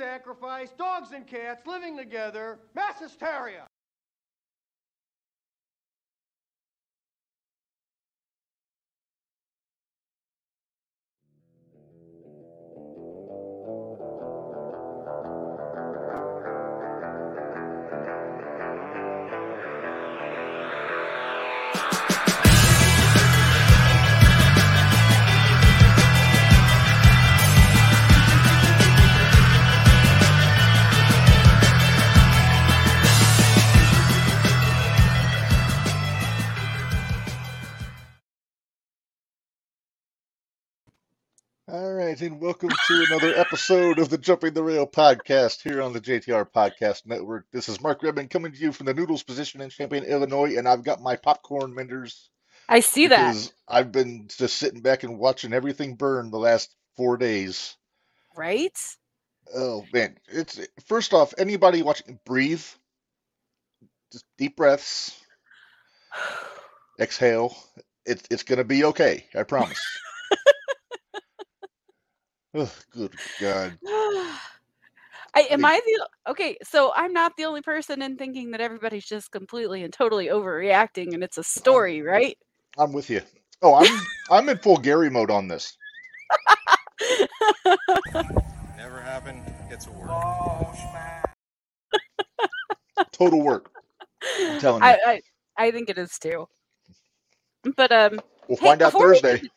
sacrifice, dogs and cats living together, mass hysteria. Right, and welcome to another episode of the Jumping the Rail podcast here on the JTR Podcast Network. This is Mark Redmond coming to you from the Noodles position in Champaign, Illinois, and I've got my popcorn Minderz I see that. I've been just sitting back and watching everything burn the last four days. Right? Oh man, it's first off, anybody watching, breathe, just deep breaths, exhale. It's it's gonna be okay, I promise. oh, good God. I am I the okay, so I'm not the only person in thinking that everybody's just completely and totally overreacting and it's a story, right? I'm with you. Oh, I'm I'm in full Gary mode on this. Never happened. It's a word. Total work. I'm telling you. I, I I think it is too. But um we'll hey, find out before we get Thursday.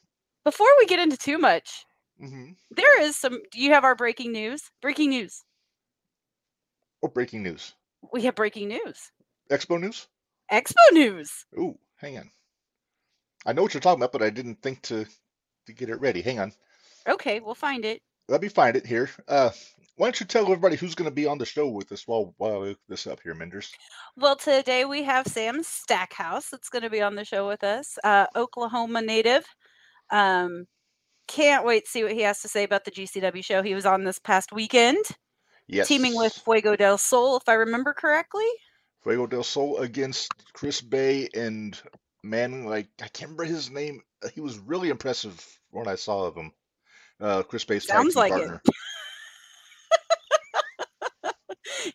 before we get into too much, hmm there is some do you have our breaking news? Breaking news. Oh, breaking news. We have breaking news. Expo news. Expo news. Ooh, hang on. I know what you're talking about, but I didn't think to to get it ready. Hang on. Okay, we'll find it. Let me find it here. Uh, why don't you tell everybody who's going to be on the show with us while while look this up here, Minderz? Well, today we have Sam Stackhouse that's going to be on the show with us, uh, Oklahoma native. Um, can't wait to see what he has to say about the GCW show. He was on this past weekend, Yes. teaming with Fuego del Sol, if I remember correctly. Fuego del Sol against Chris Bey and man, like I can't remember his name. Uh, He was really impressive when I saw of him. Uh, Chris Bey's Sounds like it.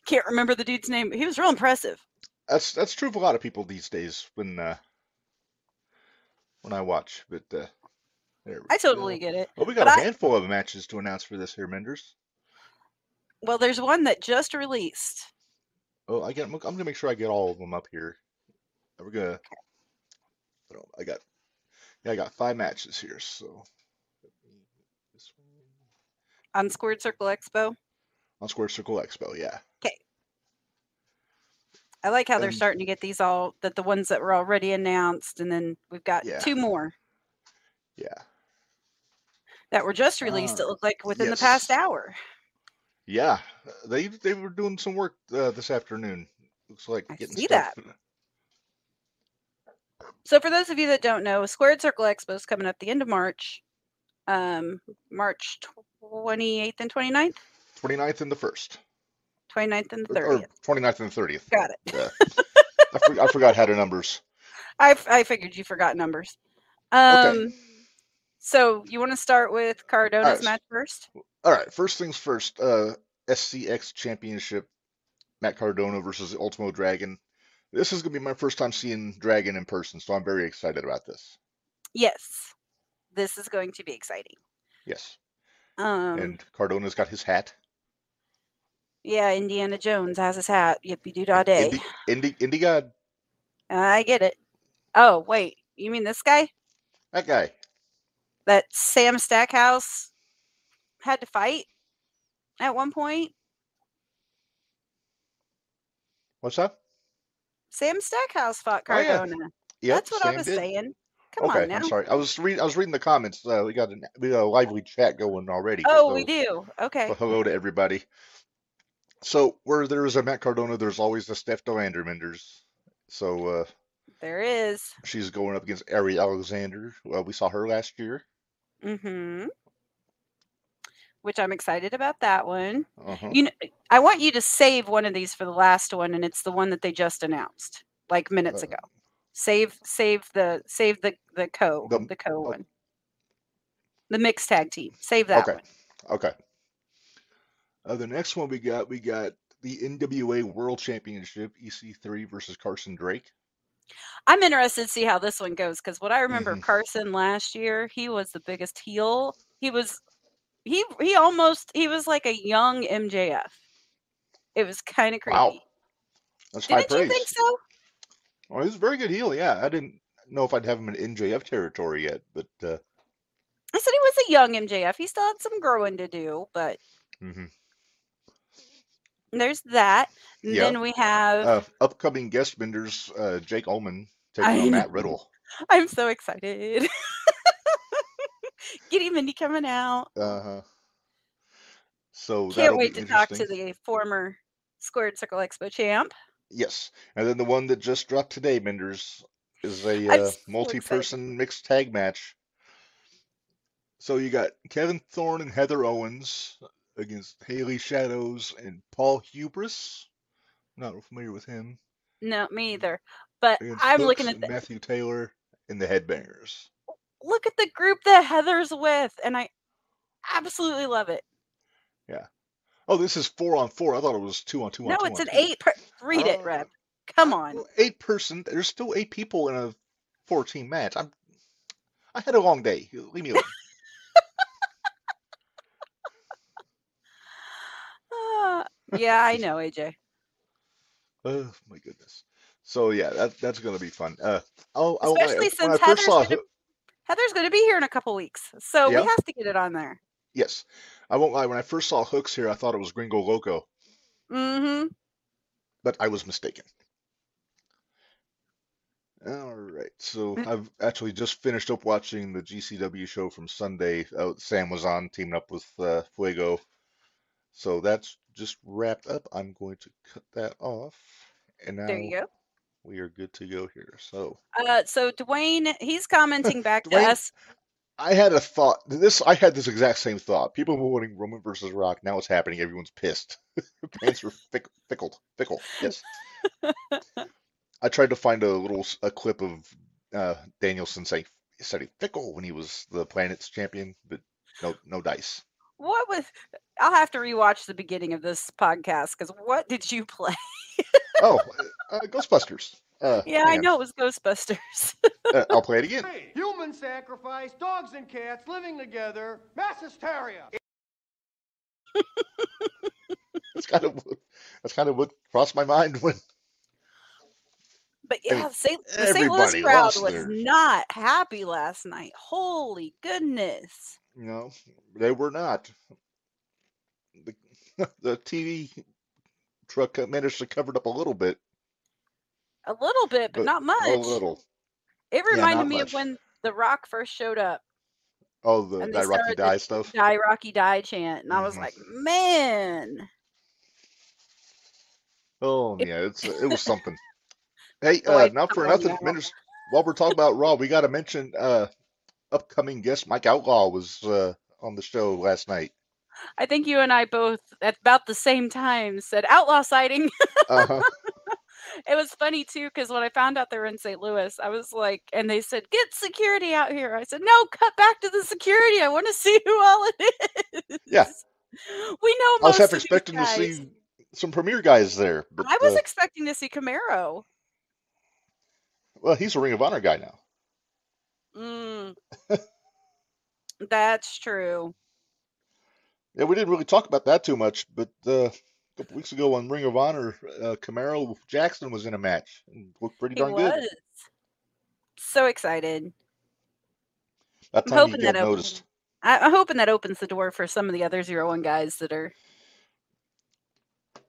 Can't remember the dude's name. He was real impressive. That's that's true of a lot of people these days when uh, when I watch. But uh, I totally go. get it. Well, we got but a I- handful of matches to announce for this here, Minderz. Well, there's one that just released. Oh, I get. I'm gonna make sure I get all of them up here. We're gonna. I got. Yeah, I got five matches here. So. This one on Squared Circle Expo. on Squared Circle Expo. Yeah. Okay. I like how they're starting to get these all that the ones that were already announced, and then we've got Yeah. two more Yeah. That were just released. Ah, it looked like within the past hour. Yeah. uh, They they were doing some work uh, this afternoon. Looks like I getting see stuff. So, for those of you that don't know, Squared Circle Expo is coming up the end of March, um, March 28th and 29th, 29th and the first. 29th and the Or- Or 29th and 30th. Got it. Yeah. I, for, I forgot how to numbers. I, I figured you forgot numbers. Um, So, you want to start with Cardona's Alright. match first? All right, first things first. Uh, SCX Championship, Matt Cardona versus Ultimo Dragon. This is gonna be my first time seeing Dragon in person, so I'm very excited about this. Yes. This is going to be exciting. Yes, Um, and Cardona's got his hat. yeah, Indiana Jones has his hat. Yippee doo dah day. Indy, Indy, Indy God, I get it. Oh, wait. You mean this guy? that guy. That Sam Stackhouse had to fight at one point? What's that? Sam Stackhouse fought Oh, yeah. Cardona. Yep, That's what I was did. saying. Come okay, on now. I'm sorry. I was reading. I was reading the comments. Uh, we got a we got a lively chat going already. Oh, so- we do. Okay. Hello to everybody. So where there is a Matt Cardona, there's always a Steph De Lander Minderz. So uh, There is. she's going up against Ari Alexander. Well, we saw her last year. Mm-hmm. Which I'm excited about that one. Uh-huh. You know, I want you to save one of these for the last one, and it's the one that they just announced like minutes Uh, ago. Save, save the, save the the co, The- the, co oh. one, the mixed tag team. Save that Okay. one. Okay. Uh, the next one we got, we got the NWA World Championship, EC3 versus Carson Drake. I'm interested to see how this one goes because what I remember Mhm. Carson last year, he was the biggest heel. He was he he almost he was like a young MJF. It was kind of creepy. Wow. That's Didn't you think so? Well, he's a very good heel. Yeah, I didn't know if I'd have him in MJF territory yet, but uh, I said he was a young MJF. He still had some growing to do, but mhm. There's that. Yeah. then we have uh, upcoming guest benders, uh, Jake Ullman taking I on. Matt Riddle. I'm so excited. Giddy Mindy coming out. Uh huh. So Can't wait to talk to the former Squared Circle Expo champ. Yes, and then the one that just dropped today, Minderz, is a uh, so multi-person mixed tag match. So you got Kevin Thorne and Heather Owens against Haley Shadows and Paul Hubris. Not familiar with him. No, me either. But Against I'm Hooks looking at the Matthew Taylor and the Headbangers. look at the group that Heather's with, and I absolutely love it. Yeah. Oh, this is four on four. I thought it was two on two No, on two. it's on an two. eight. Per- read it, Uh, Reb. Come on. well, eight person. There's still eight people in a four-team match. I'm. I had a long day. Leave me alone. Ah, yeah, I know, AJ. Oh my goodness. So yeah, that that's gonna be fun. Uh, oh, oh, I- Especially since I first Heather's saw gonna- Heather's going to be here in a couple weeks, so Yeah. we have to get it on there. yes, I won't lie. When I first saw Hooks here, I thought it was Gringo Loco, Mm-hmm. but I was mistaken. All right, so Mm. I've actually just finished up watching the GCW show from Sunday. Uh, Sam was on teaming up with uh, Fuego, so that's just wrapped up. I'm going to cut that off, and now There you go. we are good to go here. So. Uh, so Dwayne, he's commenting back to Dwayne- us. I had a thought. This I had this exact same thought. People were wanting Roman versus Rock. Now it's happening. Everyone's pissed. Pants are fick, fickled. Fickle. Yes. I tried to find a little s- a clip of uh, Danielson saying saying fickle when he was the planet's champion, but no no dice. What was? I'll have to rewatch the beginning of this podcast because what did you play? Oh, uh, Ghostbusters. Uh, Yeah, hang I know it was Ghostbusters. Uh, I'll play it again. Three. Human sacrifice, dogs and cats living together, mass hysteria. That's kind of what, that's kind of what crossed my mind when But I mean, yeah, St. the St. Louis crowd was theirs. not happy last night. Holy goodness. Know they were not. The the TV truck managed to cover it up a little bit, A little bit, but, but not much. a little. It reminded not me much. of when The Rock first showed up, Oh, the Die Rocky Die stuff. Die Rocky Die chant, and I was Mhm. like, man. Oh yeah, it's it was something. Hey, uh, not for come nothing, now. While we're talking about Raw, we got to mention uh, upcoming guest Mike Outlaw was uh, on the show last night. I think you and I both at about the same time said outlaw sighting. Uh-huh. it was funny too because when I found out they were in St. Louis, I was like, and they said, "Get security out here." I said, "No, cut back to the security. I want to see who all it is." Yeah. we know I was half expecting to see some premier guys there, but I was uh, expecting to see Camaro. well, he's a Ring of Honor guy now. Mm. That's true. Yeah, we didn't really talk about that too much, but uh, a couple weeks ago on Ring of Honor, uh, Camaro Jackson was in a match and looked pretty darn good. so excited. That I'm hoping that opens. noticed. I, I'm hoping that opens the door for some of the other zero one guys that are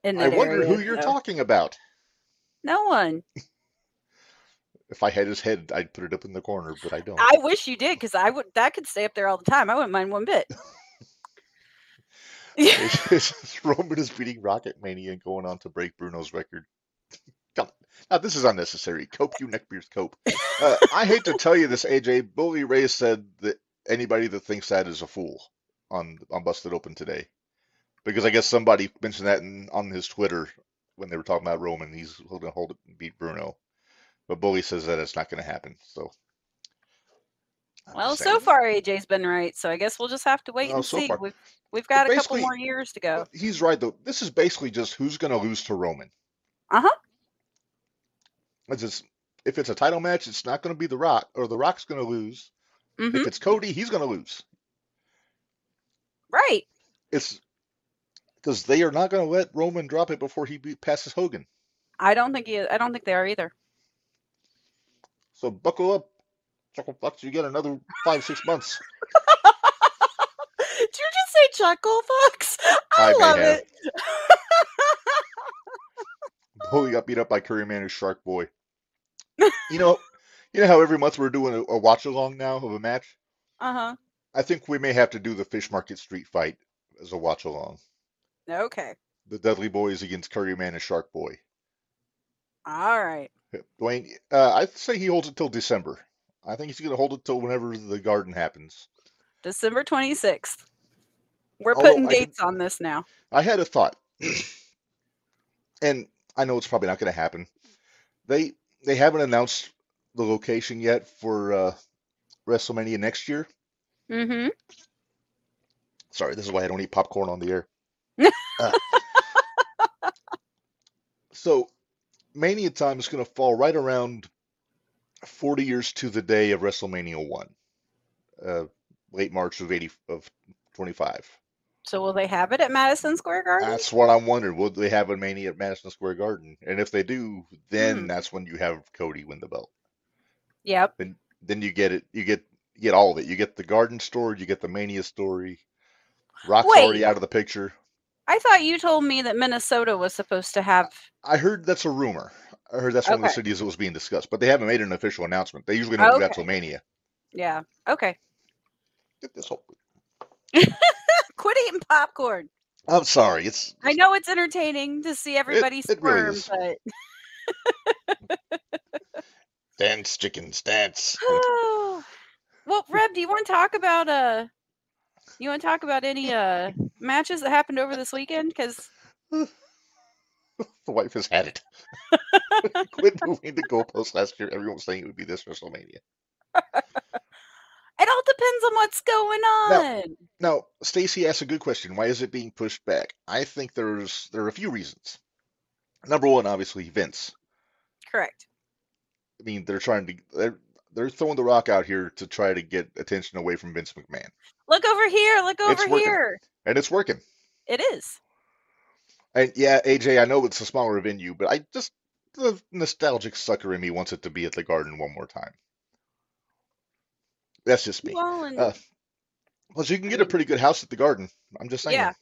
in I wonder area. who you're so- talking about. No one. If I had his head, I'd put it up in the corner, but I don't. I wish you did because I would. That could stay up there all the time. I wouldn't mind one bit. Roman is beating Rocket Mania and going on to break Bruno's record. Come on. Now, this is unnecessary. Cope, you neckbeards, cope. Uh, I hate to tell you this, AJ. Bully Ray said that anybody that thinks that is a fool on on Busted Open today, because I guess somebody mentioned that in, on his Twitter when they were talking about Roman. He's going to hold it and beat Bruno, but Bully says that it's not going to happen. So I'm Well, so far AJ's been right, so I guess we'll just have to wait Well, and so see. far. We've we've got a couple more years to go. He's right though. This is basically just who's going to lose to Roman. Uh-huh. It's just if it's a title match, it's not going to be The Rock, or The Rock's going to lose. hmm If it's Cody, he's going to lose. Right. It's because they are not going to let Roman drop it before he beat, passes Hogan. I don't think he. I don't think they are either. So buckle up, chuckle fucks. You get another five six months. Did you just say chuckle fucks? I, I love it. Holy got beat up by Curry Man and Shark Boy. You know, you know how every month we're doing a, a watch along now of a match. Uh huh. I think we may have to do the Fish Market Street fight as a watch along. Okay. The Dudley Boys against Curry Man and Shark Boy. All right. Dwayne, uh, I'd say he holds it till December. I think he's going to hold it till whenever the garden happens. December twenty sixth. We're Although putting I can- dates on this now. I had a thought, and I know it's probably not going to happen. They they haven't announced the location yet for uh, WrestleMania next year. Mm-hmm. Sorry, this is why I don't eat popcorn on the air. Uh, so, Mania time is going to fall right around 40 years to the day of WrestleMania 1, uh, late March of 80 of 25. So will they have it at Madison Square Garden? That's what I'm wondering. Will they have a Mania at Madison Square Garden? And if they do, then Hmm. that's when you have Cody win the belt. yep. And Then you get it. You get you get all of it. You get the Garden story. You get the Mania story. Rock's Wait. already out of the picture. I thought you told me that Minnesota was supposed to have. I heard that's a rumor. I heard that's one of the cities that was being discussed, but they haven't made an official announcement. They usually don't do that till Mania. Yeah. Okay. Get this whole- Quit eating popcorn. I'm sorry. It's I know it's entertaining to see everybody it really squirm, is. but dance, chickens, dance. well, Reb, do you want to talk about uh you want to talk about any uh matches that happened over this weekend? Because the wife has had it. Quit moving the goalpost last year. Everyone was saying it would be this WrestleMania. it all depends on what's going on. Now, Stacy asked a good question. Why is it being pushed back? I think there's there are a few reasons. Number one, obviously Vince. Correct. I mean, they're trying to they're they're throwing the rock out here to try to get attention away from Vince McMahon, Look over here. Look over here. and it's working. It is. And yeah, AJ, I know it's a smaller venue, but I just the nostalgic sucker in me wants it to be at the Garden one more time. That's just me. Well, and Uh, Plus, you can get a pretty good house at the Garden. I'm just saying. Yeah.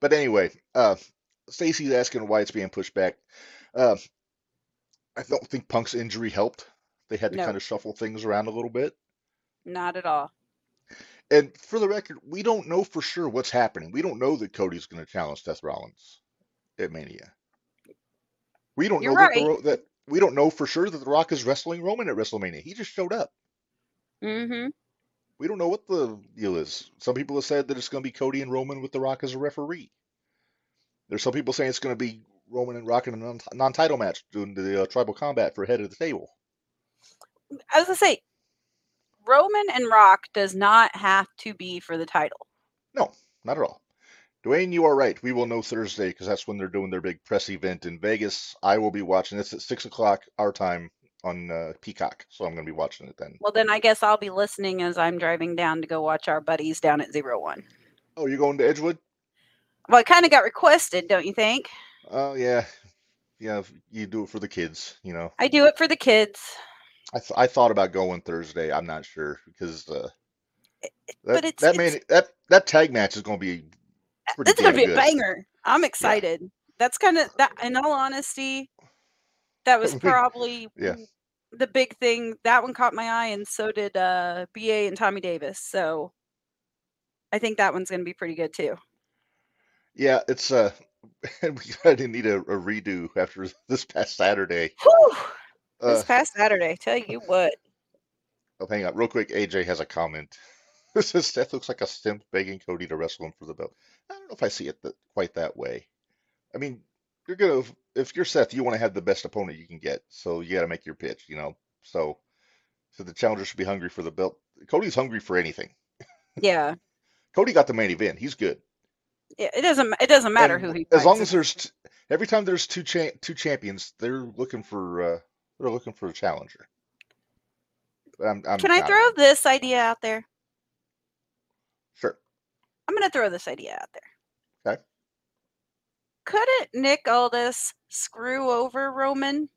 But anyway, uh, Stacy's asking why it's being pushed back. Uh, I don't think Punk's injury helped. They had to No. kind of shuffle things around a little bit. not at all. And for the record, we don't know for sure what's happening. We don't know that Cody's going to challenge Seth Rollins at Mania. We don't You're know that, the, that we don't know for sure that The Rock is wrestling Roman at WrestleMania. He just showed up. Mm-hmm. We don't know what the deal is. Some people have said that it's going to be Cody and Roman with The Rock as a referee. There's some people saying it's going to be Roman and Rock in a non- non-title match doing the uh, tribal combat for head of the table. I was gonna say, Roman and Rock does not have to be for the title. No, not at all. Dwayne, you are right. We will know Thursday because that's when they're doing their big press event in Vegas. I will be watching. this at six o'clock our time on uh, Peacock, so I'm going to be watching it then. Well, then I guess I'll be listening as I'm driving down to go watch our buddies down at Zero One. Oh, you're going to Edgewood? Well, it kind of got requested, don't you think? Oh yeah, yeah. You do it for the kids, you know. I do it for the kids. I th- I thought about going Thursday. I'm not sure because uh, that but it's- that it's- man that that tag match is going to be pretty It's gonna damn be a good. banger. I'm excited. That's kind of that. In all honesty, that was probably yeah. the big thing. That one caught my eye, and so did uh, Ba and Tommy Davis. So I think that one's gonna be pretty good too. Yeah, it's uh, we kind of need a, a redo after this past Saturday. Whew, Uh, this past Saturday, tell you what. oh, hang on, real quick. AJ has a comment. This is Seth looks like a simp begging Cody to wrestle him for the belt. I don't know if I see it that, quite that way. I mean, you're gonna if you're Seth, you want to have the best opponent you can get, so you got to make your pitch, you know. So, so the challenger should be hungry for the belt. Cody's hungry for anything. Yeah. Cody got the main event. He's good. Yeah, it doesn't. It doesn't matter And who he. as long as there's t- every time there's two cha- two champions, they're looking for uh, they're looking for a challenger. I'm, I'm Can I throw this idea out there? Sure. I'm going to throw this idea out there. Okay. Couldn't Nick Aldis screw over Roman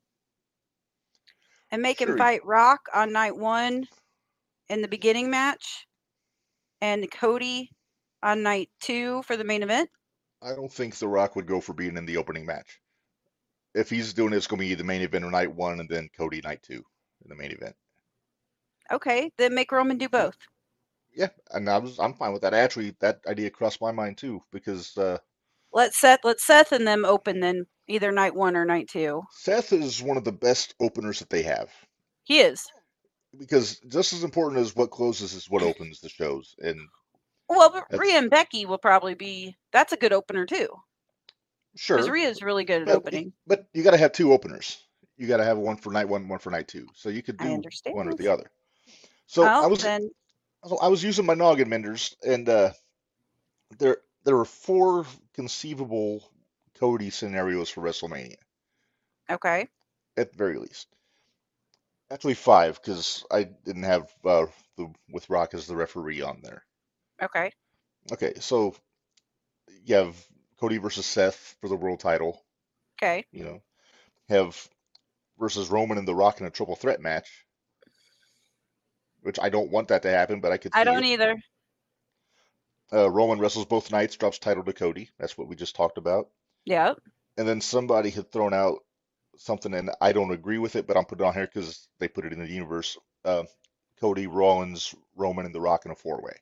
and make Sure. him fight Rock on night one in the beginning match and Cody on night two for the main event? I don't think The Rock would go for being in the opening match. If he's doing it, it's going to be the main event of night one and then Cody night two in the main event. Okay, then make Roman do both. Yeah, and I was I'm fine with that. Actually, that idea crossed my mind too because uh, Let Seth let Seth and them open then either night one or night two. Seth is one of the best openers that they have. He is. Because just as important as what closes is what opens the shows, and Well, but Rhea and Becky will probably be. That's a good opener too. Sure, Because Rhea's really good at but, opening. but you got to have two openers. You got to have one for night one, one for night two. So you could do one or the other. So well, I was then I was using my noggin Minderz, and uh, there there were four conceivable Cody scenarios for WrestleMania okay. at the very least. Actually, five because I didn't have uh, the with Rock as the referee on there. Okay. Okay, so you have Cody versus Seth for the world title. Okay. You know, have versus Roman and The Rock in a triple threat match, which I don't want that to happen, but I could. I don't it. either. Uh, Roman wrestles both nights, drops title to Cody. That's what we just talked about. Yep. And then somebody had thrown out something, and I don't agree with it, but I'm putting it on here because they put it in the universe. Uh, Cody, Rollins, Roman, and The Rock in a four way,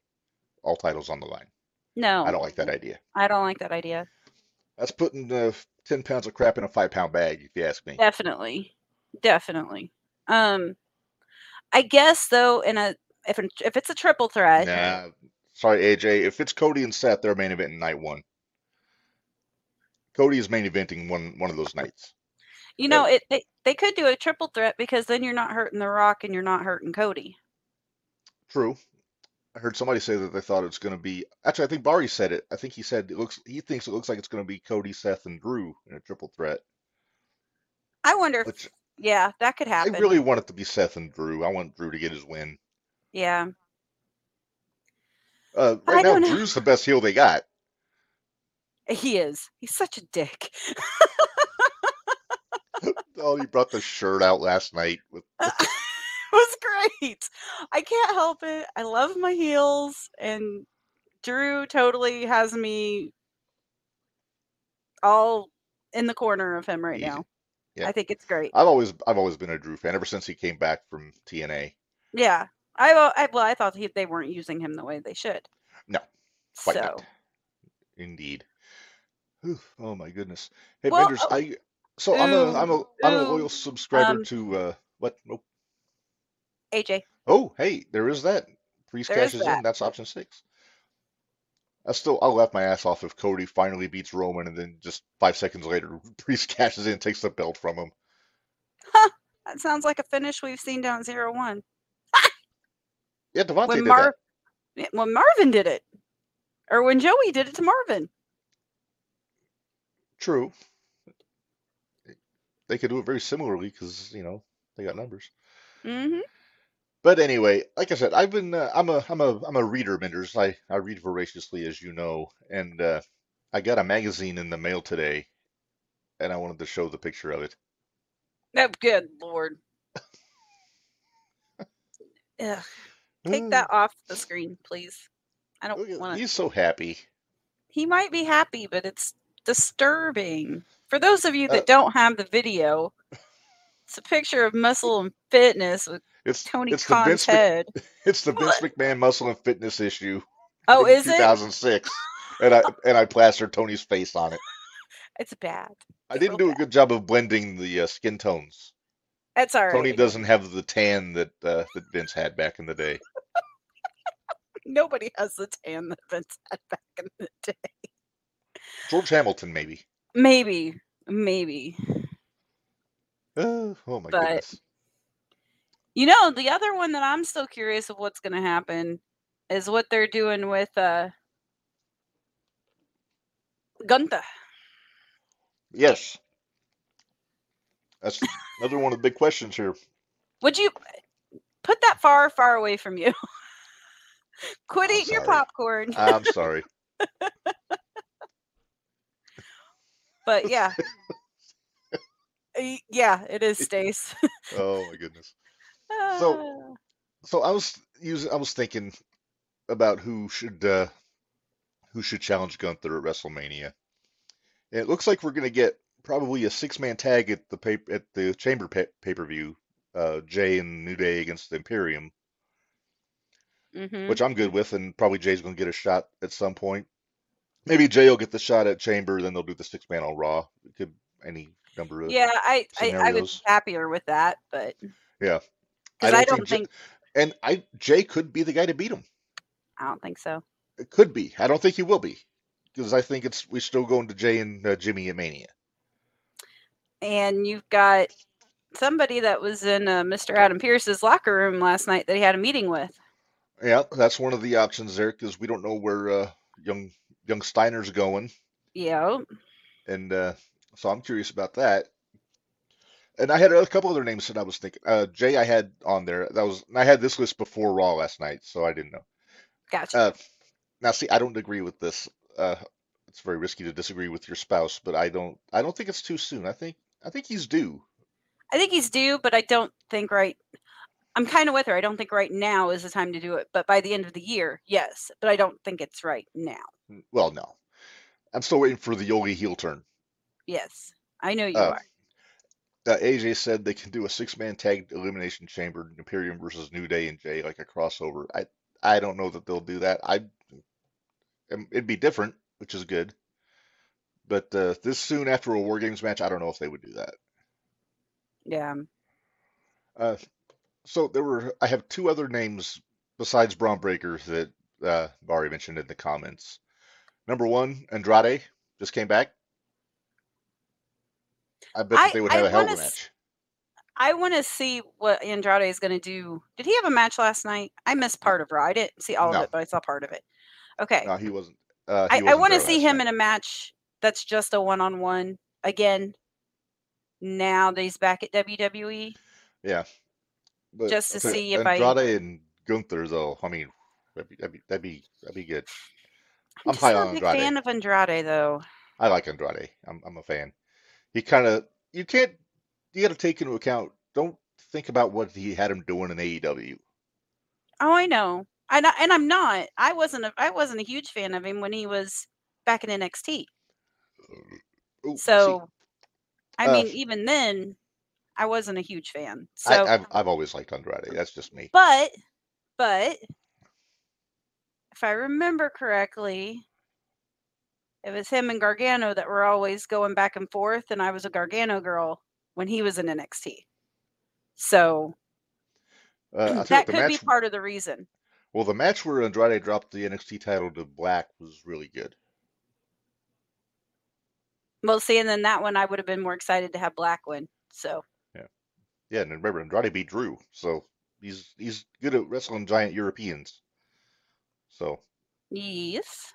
all titles on the line. No. I don't like that idea. I don't like that idea. That's putting uh, ten pounds of crap in a five pound bag, if you ask me. Definitely. Definitely. Um, I guess though, in a if if it's a triple threat, Nah, sorry, AJ. If it's Cody and Seth, they're main event in night one. Cody is main eventing one one of those nights. you know, it they, they could do a triple threat because then you're not hurting the Rock and you're not hurting Cody. True. I heard somebody say that they thought it's going to be. Actually, I think Barry said it. I think he said it looks. He thinks it looks like it's going to be Cody, Seth, and Drew in a triple threat. I wonder if yeah, that could happen. I really want it to be Seth and Drew. I want Drew to get his win. yeah. Uh, I right now, don't know. Drew's the best heel they got. He is. He's such a dick. Oh, he brought the shirt out last night with great. I can't help it. I love my heels, and Drew totally has me all in the corner of him right Easy. now. Yeah. I think it's great. I've always I've always been a Drew fan ever since he came back from TNA. Yeah, I, well, I well, I thought he, they weren't using him the way they should. No, Quite so not. Indeed. Whew, oh my goodness. Hey, Well, vendors, oh, I so I'm a I'm a I'm a loyal subscriber um, to uh what? Oh, AJ, oh, hey, there is that. Priest There cashes in. That's option six. I still I'll laugh my ass off if Cody finally beats Roman and then just five seconds later Priest cashes in and takes the belt from him. Huh. that sounds like a finish we've seen down zero one. Yeah, Devontae When did Mar- yeah, when Marvin did it, or when Joey did it to Marvin. True. They could do it very similarly because you know they got numbers. hmm But anyway, like I said, I've been uh, I'm a I'm a I'm a reader, Minderz. I I read voraciously, as you know, and uh, I got a magazine in the mail today, and I wanted to show the picture of it. Oh, good lord. Ugh, take that off the screen, please. I don't want to. He's so happy. He might be happy, but it's disturbing. For those of you Uh, that don't have the video, it's a picture of muscle and fitness with It's Tony it's the Khan's Mc- head. it's the Vince McMahon muscle and fitness issue. Oh, is it? 2006, and I and I plastered Tony's face on it. It's bad. I didn't do a good job of blending the uh, skin tones. That's all right. Tony doesn't have the tan that uh, that Vince had back in the day. Nobody has the tan that Vince had back in the day. George Hamilton, maybe. Maybe, maybe. Uh, oh my But- goodness. You know, the other one that I'm still curious of what's going to happen is what they're doing with uh Gunther. Yes. That's another one of the big questions here. Would you put that far, far away from you? Quit I'm eating your popcorn. I'm sorry. but yeah. Yeah, it is Stace. Oh my goodness. So- So I was using I was thinking about who should uh who should challenge Gunther at WrestleMania. And it looks like we're gonna get probably a six man tag at the pay, at the Chamber pay, per view. Uh, Jey and New Day against the Imperium, Mhm. which I'm good with, and probably Jey's gonna get a shot at some point. Maybe Jey will get the shot at Chamber, then they'll do the six man on Raw. It could any number of yeah, I, I I would be happier with that, but Yeah. Because I don't, Jey- think and I Jey could be the guy to beat him. I don't think so. It could be. I don't think he will be because I think it's we're still going to Jey and uh, Jimmy at Mania. And you've got somebody that was in uh, Mr. Adam Pearce's locker room last night that he had a meeting with. Yeah, that's one of the options there because we don't know where uh, young young Steiner's going, Yeah, and uh, so I'm curious about that. And I had a couple other names that I was thinking. Uh, Jey, I had on there. That was I had this list before Raw last night, so I didn't know. gotcha. Uh, now, see, I don't agree with this. Uh, it's very risky to disagree with your spouse, but I don't. I don't think it's too soon. I think. I think he's due. I think he's due, but I don't think right. I'm kind of with her. I don't think right now is the time to do it, but by the end of the year, yes. But I don't think it's right now. Well, no. I'm still waiting for the Yogi heel turn. Yes, I know you Uh, are. Uh, AJ said they can do a six-man tag elimination chamber, Imperium versus New Day and Jey, like a crossover. I I don't know that they'll do that. I um, it'd be different, which is good. But uh, this soon after a War Games match, I don't know if they would do that. Yeah. Uh, so there were I have two other names besides Bron Breakker that uh, Bari mentioned in the comments. Number one, Andrade just came back. I bet I- they would have a hell of a match. I want to see what Andrade is going to do. Did he have a match last night? I missed part of Raw. I didn't see all No. of it, but I saw part of it. Okay. No, he wasn't. Uh, I, he I wasn't want to see him night. in a match that's just a one on one again. Now that he's back at WWE. Yeah. But Just to so see if I- Andrade and Gunther, though, I mean, that'd be that'd be that'd be, that'd be good. I'm, I'm high on Andrade. fan of Andrade though. I like Andrade. I'm I'm a fan. He kind of you can't you got to take into account. Don't think about what he had him doing in AEW. Oh, I know. And I, and I'm not. I wasn't. A, I wasn't a huge fan of him when he was back in NXT. Ooh, So, I Uh, mean, even then, I wasn't a huge fan. So, I, I've I've always liked Andrade. That's just me. but, but, if I remember correctly, it was him and Gargano that were always going back and forth, and I was a Gargano girl when he was in NXT. So Uh, I'll tell you that could be part of the reason. Well, the match where Andrade dropped the NXT title to Black was really good. Well, see, and then that one I would have been more excited to have Black win. So yeah, Yeah, and remember Andrade beat Drew, so he's he's good at wrestling giant Europeans. So yes,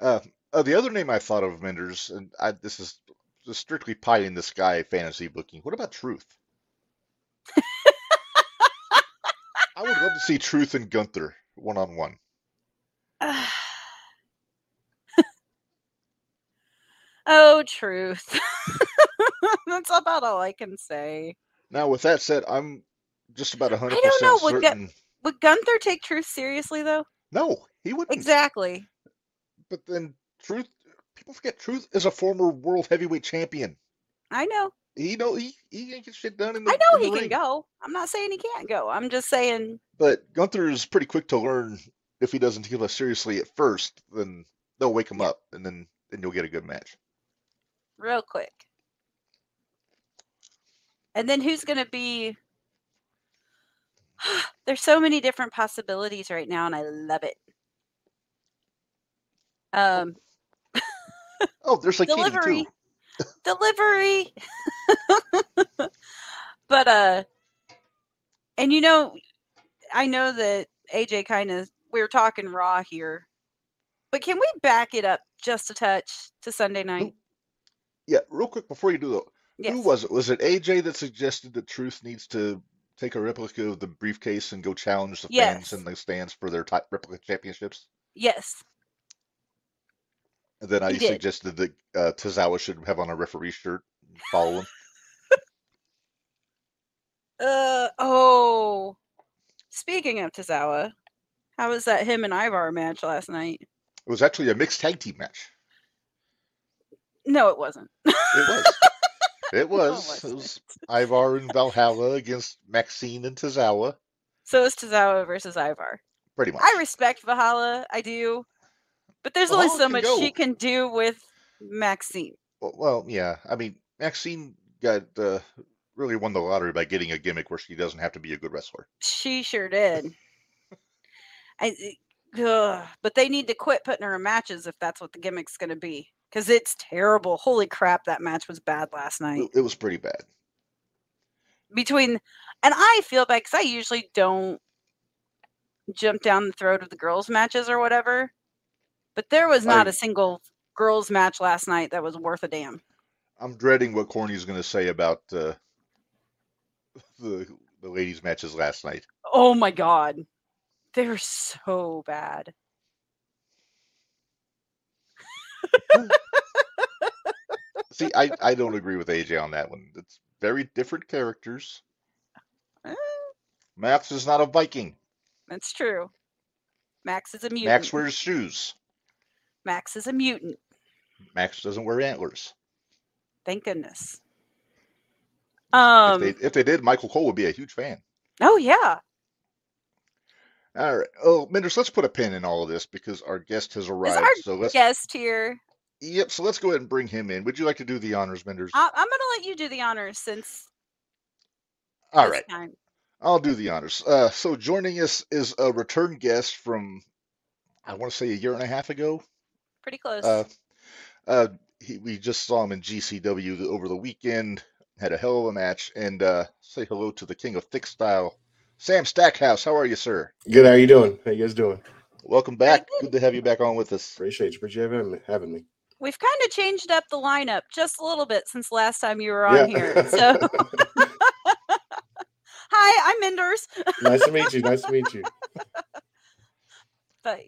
Uh, uh, the other name I thought of, Minderz, and I, this is strictly pie in the sky fantasy booking. What about Truth? I would love to see Truth and Gunther one on one. oh, truth. That's about all I can say. Now, with that said, I'm just about 100% don't know, would Gu- Would Gunther take truth seriously, though? No, he wouldn't. Exactly. But then Truth, people forget Truth is a former world heavyweight champion. I know. He know he he can get shit done in the I know the he can go. I'm not saying he can't go. I'm just saying, But Gunther is pretty quick to learn if he doesn't take it seriously at first, then they'll wake him up and then then you'll get a good match. real quick. And then who's going to be. There's so many different possibilities right now, and I love it. Um, Oh, there's like Delivery. too. delivery. but uh And you know, I know that AJ kind of we were talking raw here, but can we back it up just a touch to Sunday night? Yeah, real quick before you do that. Yes. who was it? Was it AJ that suggested that Truth needs to take a replica of the briefcase and go challenge the fans in the stands for their type replica championships? Yes. And then I He did. suggested that uh, Tozawa should have on a referee shirt and follow him. Uh oh. Speaking of Tozawa, how was that him and Ivar match last night? It was actually a mixed tag team match. No, it wasn't. It was. It No, was. it wasn't. was Ivar and Valhalla against Maxine and Tozawa. So it's Tozawa versus Ivar. Pretty much. I respect Valhalla, I do. But there's only so much go. she can do with Maxine. Well, well, yeah. I mean, Maxine got uh, really won the lottery by getting a gimmick where she doesn't have to be a good wrestler. She sure did. I, ugh, but they need to quit putting her in matches if that's what the gimmick's going to be. Because it's terrible. Holy crap, that match was bad last night. It, it was pretty bad. Between, and I feel bad because I usually don't jump down the throat of the girls' matches or whatever. But there was not I- a single girls' match last night that was worth a damn. I'm dreading what Corny's going to say about uh, the the ladies' matches last night. Oh my god. They're so bad. See, I, I don't agree with AJ on that one. It's very different characters. Eh, Max is not a Viking. That's true. Max is a mutant. Max wears shoes. Max is a mutant. Max doesn't wear antlers. Thank goodness. Um. if they if they did, Michael Cole would be a huge fan. oh yeah. All right. Oh, Minderz, let's put a pin in all of this because our guest has arrived. our so let's Guest here. Yep, so let's go ahead and bring him in. Would you like to do the honors, Minderz? I- I'm gonna let you do the honors since. All right. Time. I'll do the honors. Uh, so joining us is a return guest from, I want to say a year and a half ago. Pretty close. Uh, uh, he, we just saw him in GCW the- over the weekend. Had a hell of a match. And uh, say hello to the king of thick style, Sam Stackhouse. How are you, sir? Good. How are you doing? How you guys doing? Welcome back. Good to have you back on with us. Appreciate you. Appreciate having me. Having me. We've kind of changed up the lineup just a little bit since last time you were on here. So, hi, I'm Minderz. nice to meet you. Nice to meet you. But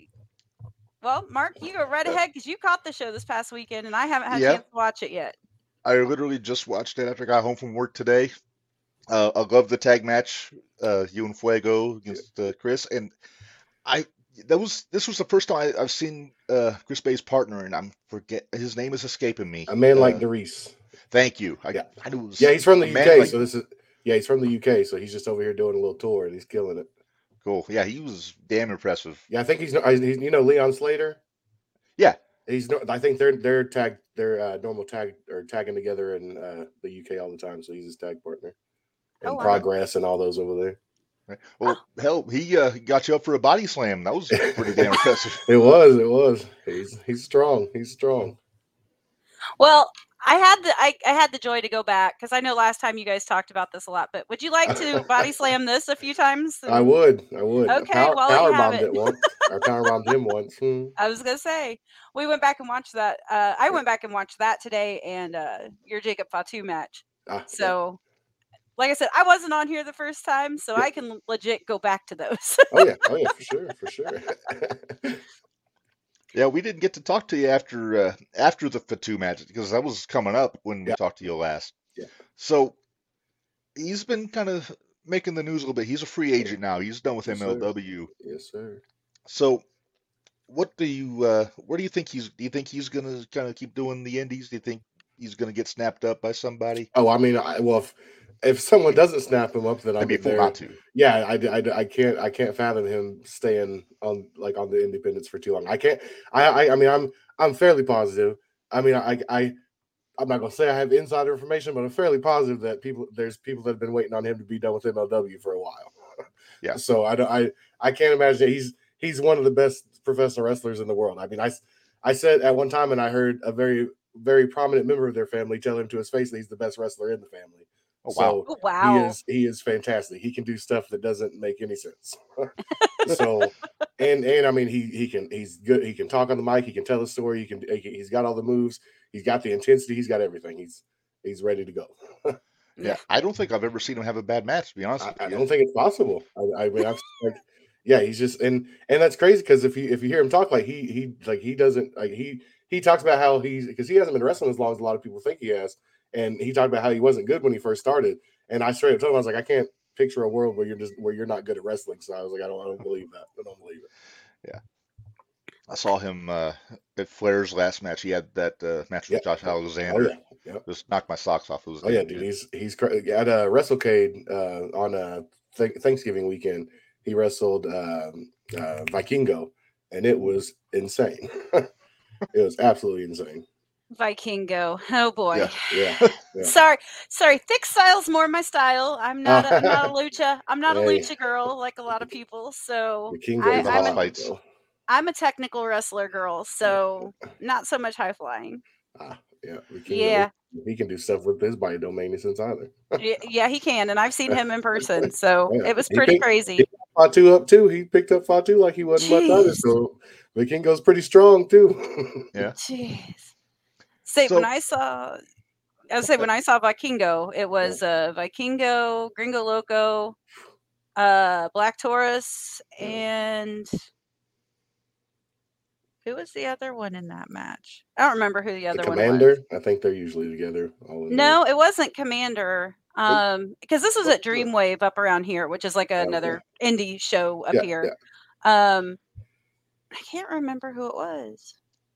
well, Mark, you go right ahead because you caught the show this past weekend, and I haven't had a Yep. chance to watch it yet. I literally just watched it after I got home from work today. Uh, I love the tag match, uh, you and Fuego against uh, Chris, and I that was this was the first time I, I've seen uh, Chris Bey's partner, and I'm forget his name is escaping me. A man like Uh, DeReiss. Thank you. I, Yeah. I knew it was Yeah, he's from the UK, like- so this is yeah, he's from the UK, so he's just over here doing a little tour and he's killing it. Cool. Yeah, he was damn impressive. Yeah, I think he's, I- he's you know Leon Slater. Yeah. He's no, I think they're they're tag they're uh, normal tag or tagging together in uh, the UK all the time, so he's his tag partner. And Oh, wow. progress and all those over there. Right. Well, hell, he uh, got you up for a body slam. That was pretty damn impressive. It was, it was. He's he's strong. He's strong. Well, I had the I, I had the joy to go back because I know last time you guys talked about this a lot. But would you like to body slam this a few times? I would, I would. Okay, power, well, power bombed it. it once. I power bombed him once. Hmm. I was gonna say we went back and watched that. Uh, I went back and watched that today, and uh, your Jacob Fatu match. Ah, yeah. So, like I said, I wasn't on here the first time, so Yeah. I can legit go back to those. Oh yeah, oh yeah, for sure, for sure. Yeah, we didn't get to talk to you after uh, after the Fatu match because that was coming up when we talked to you last. Yeah. So he's been kind of making the news a little bit. He's a free agent now. He's done with Yes, sir. MLW. yes, sir. So what do you uh where do you think he's do you think he's gonna kind of keep doing the indies? Do you think he's gonna get snapped up by somebody? Oh, I mean, I, well, if, if someone doesn't snap him up, then I'd I'm be a fool there. not to. Yeah, I, I, I can't I can't fathom him staying on like on the independents for too long. I can't. I I, I mean, I'm I'm fairly positive. I mean, I I I'm not gonna say I have insider information, but I'm fairly positive that people there's people that have been waiting on him to be done with MLW for a while. Yeah. So I don't I I can't imagine he's he's one of the best professional wrestlers in the world. I mean, I I said at one time, and I heard a very very prominent member of their family tell him to his face that he's the best wrestler in the family. Oh wow. So Oh, wow. he is he is fantastic. He can do stuff that doesn't make any sense. so and and I mean he he can he's good. He can talk on the mic. He can tell a story. He can he can- he's got all the moves. He's got the intensity. He's got everything. He's he's ready to go. yeah, I don't think I've ever seen him have a bad match. To be honest, I, with I don't think it's possible. I, I mean, I'm like, yeah, he's just and and that's crazy because if you if you hear him talk, like he he like he doesn't like he he talks about how he's because he hasn't been wrestling as long as a lot of people think he has, and he talked about how he wasn't good when he first started, and I straight up told him I was like, I can't picture a world where you're just where you're not good at wrestling. So I was like, I don't I don't believe that. I don't believe it. Yeah. I saw him uh, at Flair's last match. He had that uh, match with Yeah. Josh Oh Alexander. yeah, yep. Just knocked my socks off. It was Oh yeah, dude. He's he's cra- at a WrestleCade uh, on a th- Thanksgiving weekend. He wrestled um, uh, Vikingo, and it was insane. it was absolutely insane. Vikingo. Oh boy. Yeah. Yeah, yeah. Sorry, sorry. Thick style's more my style. I'm not. A, I'm not a lucha. I'm not a lucha girl like a lot of people. So Vikingo I, I'm, boss a, fights. Vikingo. I'm a technical wrestler girl. So not so much high flying. Ah, yeah, Vikingo, Yeah. He can do stuff with his body don't make any sense either. Y- yeah, he can, and I've seen him in person. So Yeah. it was He pretty picked- crazy. Fatu up too. He picked up Fatu like he wasn't much either. Jeez. So Vikingo's pretty strong too. Yeah. Jeez. Say So- when I saw, I would say when I saw Vikingo, it was uh Vikingo, Gringo Loco, uh Black Taurus, and who was the other one in that match? I don't remember who the the other one Komander. I think they're usually together. There. No, it wasn't Komander. Um, because this was at Dreamwave up around here, which is like Oh, yeah. another indie show up Yeah, here. Um, I can't remember who it was.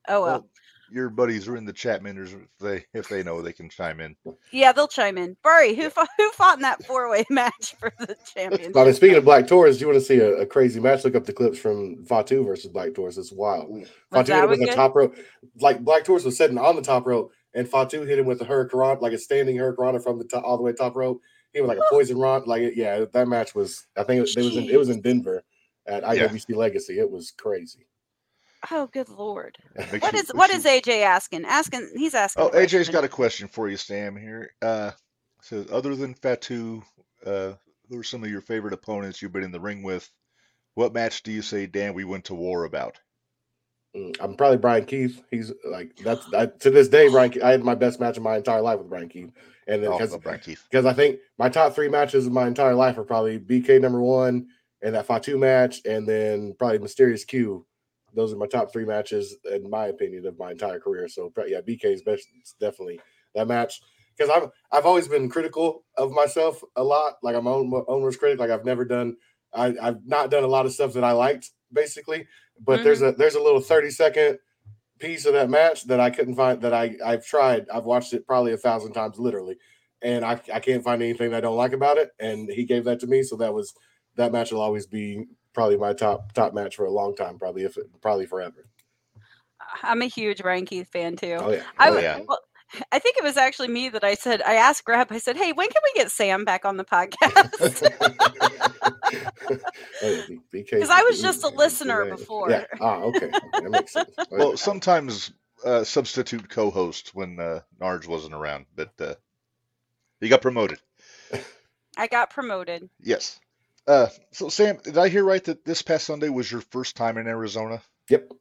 Oh well. Well, your buddies are in the chat, Minders. If they if they know, they can chime in. Yeah, they'll chime in. Barry, who fought, who fought in that four way match for the championship? I mean, speaking of Black Taurus, do you want to see a, a crazy match? Look up the clips from Fatu versus Black Taurus. It's wild. Was Fatu hit him with one a top rope. Like Black Taurus was sitting on the top rope, and Fatu hit him with a hurricane, like a standing hurricane from the top all the way top rope. He was like a poison rod. Like yeah, that match was. I think it, it was in, it was in Denver at Yeah. IWC Legacy. It was crazy. Oh, good lord! Make What sure- is what sure- is AJ asking? Asking, he's asking. Oh, a AJ's question. got a question for you, Sam. Here, uh, says other than Fatu, uh, who are some of your favorite opponents you've been in the ring with? What match do you say, Dan, we went to war about? Mm, I'm probably Brian Keith. He's like that's I, to this day. Brian, Keith, I had my best match of my entire life with Brian Keith, and then because oh, Brian Keith. because I think my top three matches of my entire life are probably BK number one and that Fatu match, and then probably Mysterious Q. Those are my top three matches, in my opinion, of my entire career. So yeah, BK's best definitely that match because I'm I've always been critical of myself a lot. Like I'm own own worst critic. Like I've never done I, I've not done a lot of stuff that I liked basically. But there's mm-hmm. a there's a little 30 second piece of that match that I couldn't find that I I've tried. I've watched it probably a thousand times literally and I, I can't find anything I don't like about it. And he gave that to me, so that was that match will always be probably my top top match for a long time, probably if probably forever. I'm a huge Brian Keith fan too. Oh yeah, I Oh, would. yeah. Well, I think it was actually me that I said I asked Grab. I said, "Hey, when can we get Sam back on the podcast?" because I was just a listener before. Yeah. Ah, okay. okay. That makes sense. Oh. Well, sometimes uh, substitute co-host when uh, Narge wasn't around, but uh, he got promoted. I got promoted. Yes. Uh, so Sam, did I hear right that this past Sunday was your first time in Arizona? Yep.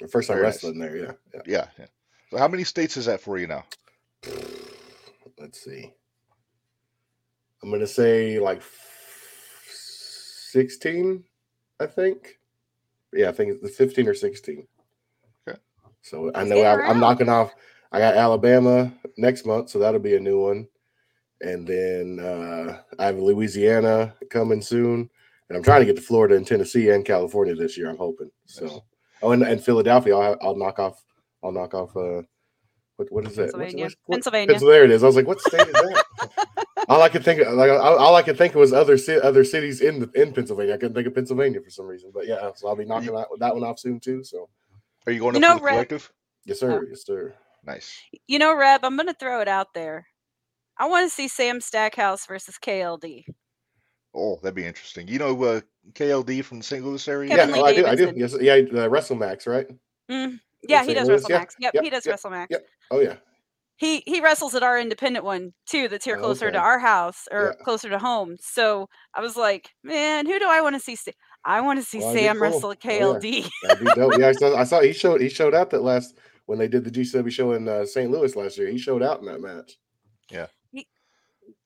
The first time Very nice. wrestling there, yeah. yeah. Yeah. yeah. So how many states is that for you now? Let's see. I'm gonna say like 16, I think. Yeah, I think it's 15 or 16. Okay. So I know getting I, I'm knocking off. I got Alabama next month, so that'll be a new one. And then uh, I have Louisiana coming soon, and I'm trying to get to Florida and Tennessee and California this year. I'm hoping. So, oh, and, and Philadelphia, I'll, I'll knock off. I'll knock off. Uh, what what is that? Pennsylvania. what's- what- Pennsylvania. Pennsylvania. There it is. I was like, what state is that? all I could think, of, like, all all I could think of was other ci- other cities in the, in Pennsylvania. I couldn't think of Pennsylvania for some reason, but yeah, so I'll be knocking that, that one off soon too. So Are you going You up know, to the Red- collective? yes, sir, yes, sir. Nice. You know, Reb, I'm going to throw it out there. I want to see Sam Stackhouse versus KLD. Oh, that'd be interesting. You know uh, KLD from the St. Louis area? Kevin yeah, Lee oh, I do, I do. Yes, yeah, uh, WrestleMax, right? Mm, yeah, he St. does Louis? Yeah, Yep, yep, he does yep, WrestleMax. yep. Oh yeah, he he wrestles at our independent one too. That's here Oh, closer to our house or Yeah. closer to home. So I was like, man, who do I want to see? Sa- I want to see Well, Sam cool. wrestle at Oh, yeah. KLD. That'd be dope. Yeah, I saw, I saw he showed he showed out that last when they did the GCW show in uh, St. Louis last year. He showed out in that match.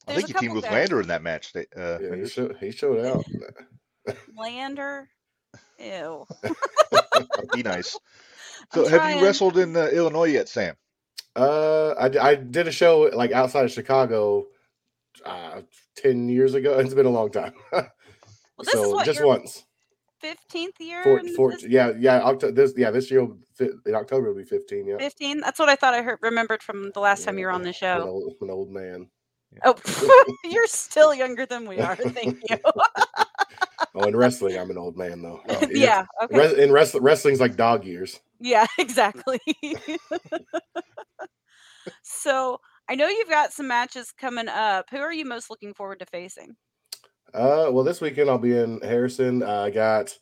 I think a he teamed with guys- Lander in that match. They, uh, Yeah, he showed he showed out. Lander. Ew. That'd be nice. I'm So, have trying. you wrestled in uh, Illinois yet, Sam? Uh, I, d- I did a show like outside of Chicago, uh, ten years ago. It's been a long time. Well, this so is what just your once. fifteenth year. Four, four, this- yeah, yeah. Octo- this, yeah, this year in October will be fifteen. Yeah. 15 that's what i thought i heard remembered from the last time you were on the An show old, an old man. Oh you're still younger than we are thank you Oh, in wrestling, I'm an old man though. Oh, yeah okay in wrestling, wrestling's like dog years. yeah exactly so i know you've got some matches coming up who are you most looking forward to facing Uh, well, this weekend I'll be in Harrison. Uh, I got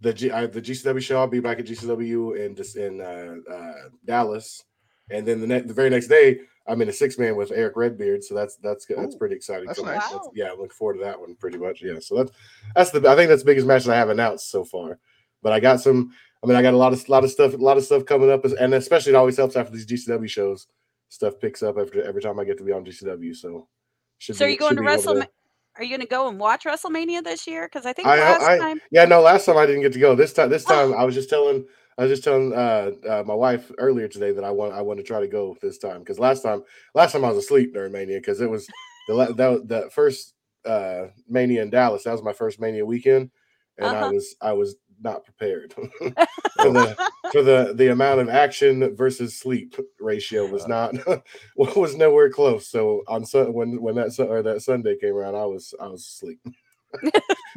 the G, I, the GCW show. I'll be back at GCW in just in uh, uh, Dallas, and then the next the very next day I'm in a six man with Eric Redbeard. So that's that's good. That's pretty exciting. that's So nice. Wow. yeah, I'm looking forward to that one pretty much. Yeah, so that's that's the I think that's the biggest match that I have announced so far. But I got some. I mean, I got a lot of lot of stuff, a lot of stuff coming up, and especially it always helps after these GCW shows. Stuff picks up after every time I get to be on GCW. So, should so are you going to be able wrestle are you going to go and watch wrestlemania this year because i think I- last I- time Yeah, no, last time I didn't get to go. This time, this Oh. time I was just telling, I was just telling uh, uh, my wife earlier today that I want, I want to try to go this time because last time, last time I was asleep during Mania because it was the la- that first uh, Mania in Dallas. That was my first Mania weekend, and I Uh-huh. was I was not prepared for the for the the amount of action versus sleep ratio was not was nowhere close. So on Sun when when that Sun- or that Sunday came around, I was I was asleep.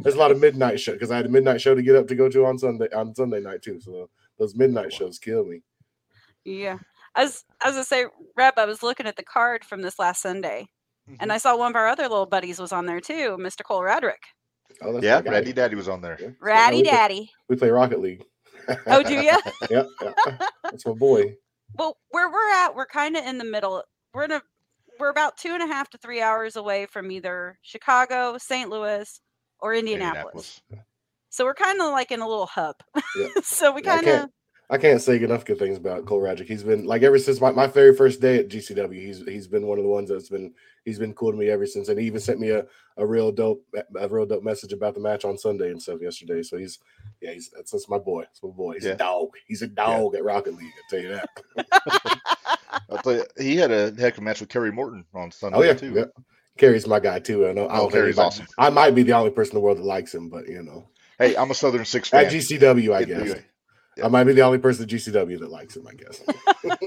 There's a lot of midnight show because I had a midnight show to get up to go to on Sunday on Sunday night too. So those midnight shows kill me. yeah As was, I say, Reb, I was looking at the card from this last Sunday, Mm-hmm. and I saw one of our other little buddies was on there too, Mr. Cole Radrick. Oh, that's Yeah, my guy. Daddy was on there. Yeah. So, Ratty we play- Daddy. We play Rocket League. Oh, do you? yeah, yeah, that's my boy. Well, where we're at, we're kind of in the middle. We're in a, we're about two and a half to three hours away from either Chicago, St. Louis, or Indianapolis. So we're kind of like in a little hub. Yeah. so we kind of, I can't say enough good things about Cole Radrick. He's been like ever since my, my very first day at GCW. He's he's been one of the ones that's been he's been cool to me ever since. And he even sent me a, a real dope a real dope message about the match on Sunday and stuff yesterday. So he's yeah he's that's, that's my boy. That's my boy. He's Yeah. a dog. He's a dog at Rocket League. I tell you that. I'll tell you, he had a heck of a match with Kerry Morton on Sunday Oh yeah, too. yeah. Kerry's my guy too. I know. I Oh, don't Kerry's anybody- awesome. I might be the only person in the world that likes him, but you know, Hey, I'm a Southern Six fan. at GCW, I guess Yeah. I might be the only person at GCW that likes him. I guess.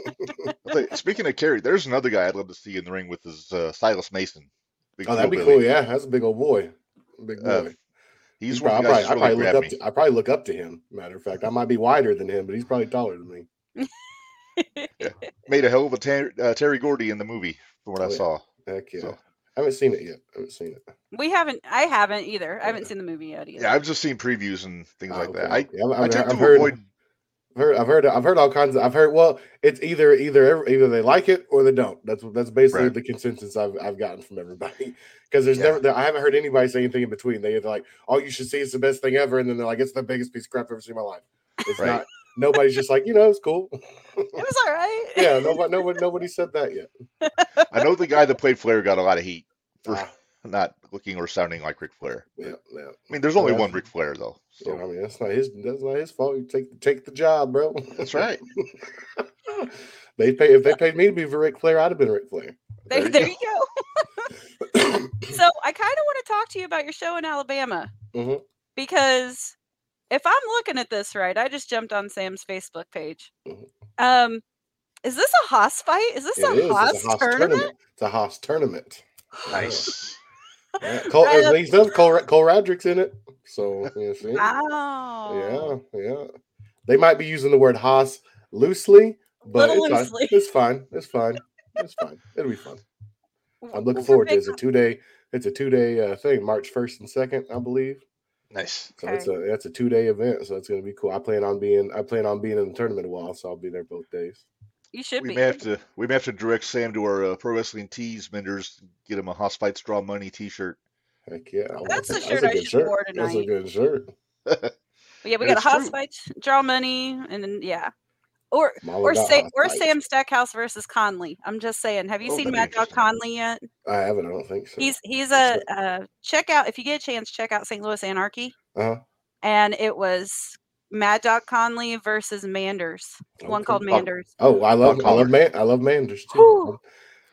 I'll you, speaking of Kerry, there's another guy I'd love to see in the ring with is uh, Silas Mason. Big Oh, that'd be hillbilly. cool. Yeah, that's a big old boy. Big boy. Uh, He's He's one of the probably, guys I probably look up to, I probably look up to him. Matter of fact, I might be wider than him, but he's probably taller than me. Made a hell of a Ter- uh, Terry Gordy in the movie, from what Oh, I yeah. saw. Heck yeah. So- I haven't seen it yet. I haven't seen it. we haven't, I haven't either. I haven't seen the movie yet either. Yeah, I've just seen previews and things Oh, like okay. that. I, Yeah, I've, I I've, tend I've to heard, avoid. I've heard, I've heard, I've heard all kinds of. I've heard. Well, it's either either either they like it or they don't. That's that's basically Right. the consensus I've I've gotten from everybody. Because there's Yeah. never, there, I haven't heard anybody say anything in between. They either like, oh, you should see it's the best thing ever, and then they're like, it's the biggest piece of crap I've ever seen in my life. It's Right. not. Nobody's just like, you know, it's cool. It was all right. yeah, nobody, nobody, nobody said that yet. I know the guy that played Flair got a lot of heat for Ah, not looking or sounding like Ric Flair. yeah, yeah. I mean, there's only Well, one Ric Flair though. So, So I mean, that's not his. That's not his fault. You take take the job, bro. that's right. they pay if they paid me to be Ric Flair, I'd have been Ric Flair. There, you there go. you go. So I kind of want to talk to you about your show in Alabama Mhm. because if I'm looking at this right, I just jumped on Sam's Facebook page. Mhm. Um, is this a Hoss fight? Is this It a is. Hoss, It's a Hoss tournament? tournament. It's a Hoss tournament. Nice. Yeah, Cole, Right up- he's done. Cole, Cole Radrick's in it. So you see, Wow. yeah, yeah. They might be using the word Hoss loosely, but Little it's fine. It's fine. It's fine. It's fine. It'll be fun. I'm looking forward to it. It's a two day. It's a two day uh, thing, March first and second, I believe. Nice. So it's a it's a two day event. So it's gonna be cool. I plan on being I plan on being in the tournament a while, so I'll be there both days. You should we be. may have to we may have to direct Sam to our uh, pro wrestling tees vendors, get him a Hoss Fights Draw Money T-shirt. Heck yeah. I That's want the that. shirt a I good should have wore That's a good shirt. Yeah, we And got a it's house true. fight, draw money, and then yeah, or I'm or about or Sam Stackhouse versus Conley. I'm just saying. Have you Oh, seen Mad Dog. Conley yet? I haven't. I don't think so. He's he's a uh, check out if you get a chance. Check out St. Louis Anarchy, Uh-huh. and it was Mad Dog Conley versus Manders. One called Manders. Oh, I love, Dog I love man, I love Manders too. Whew.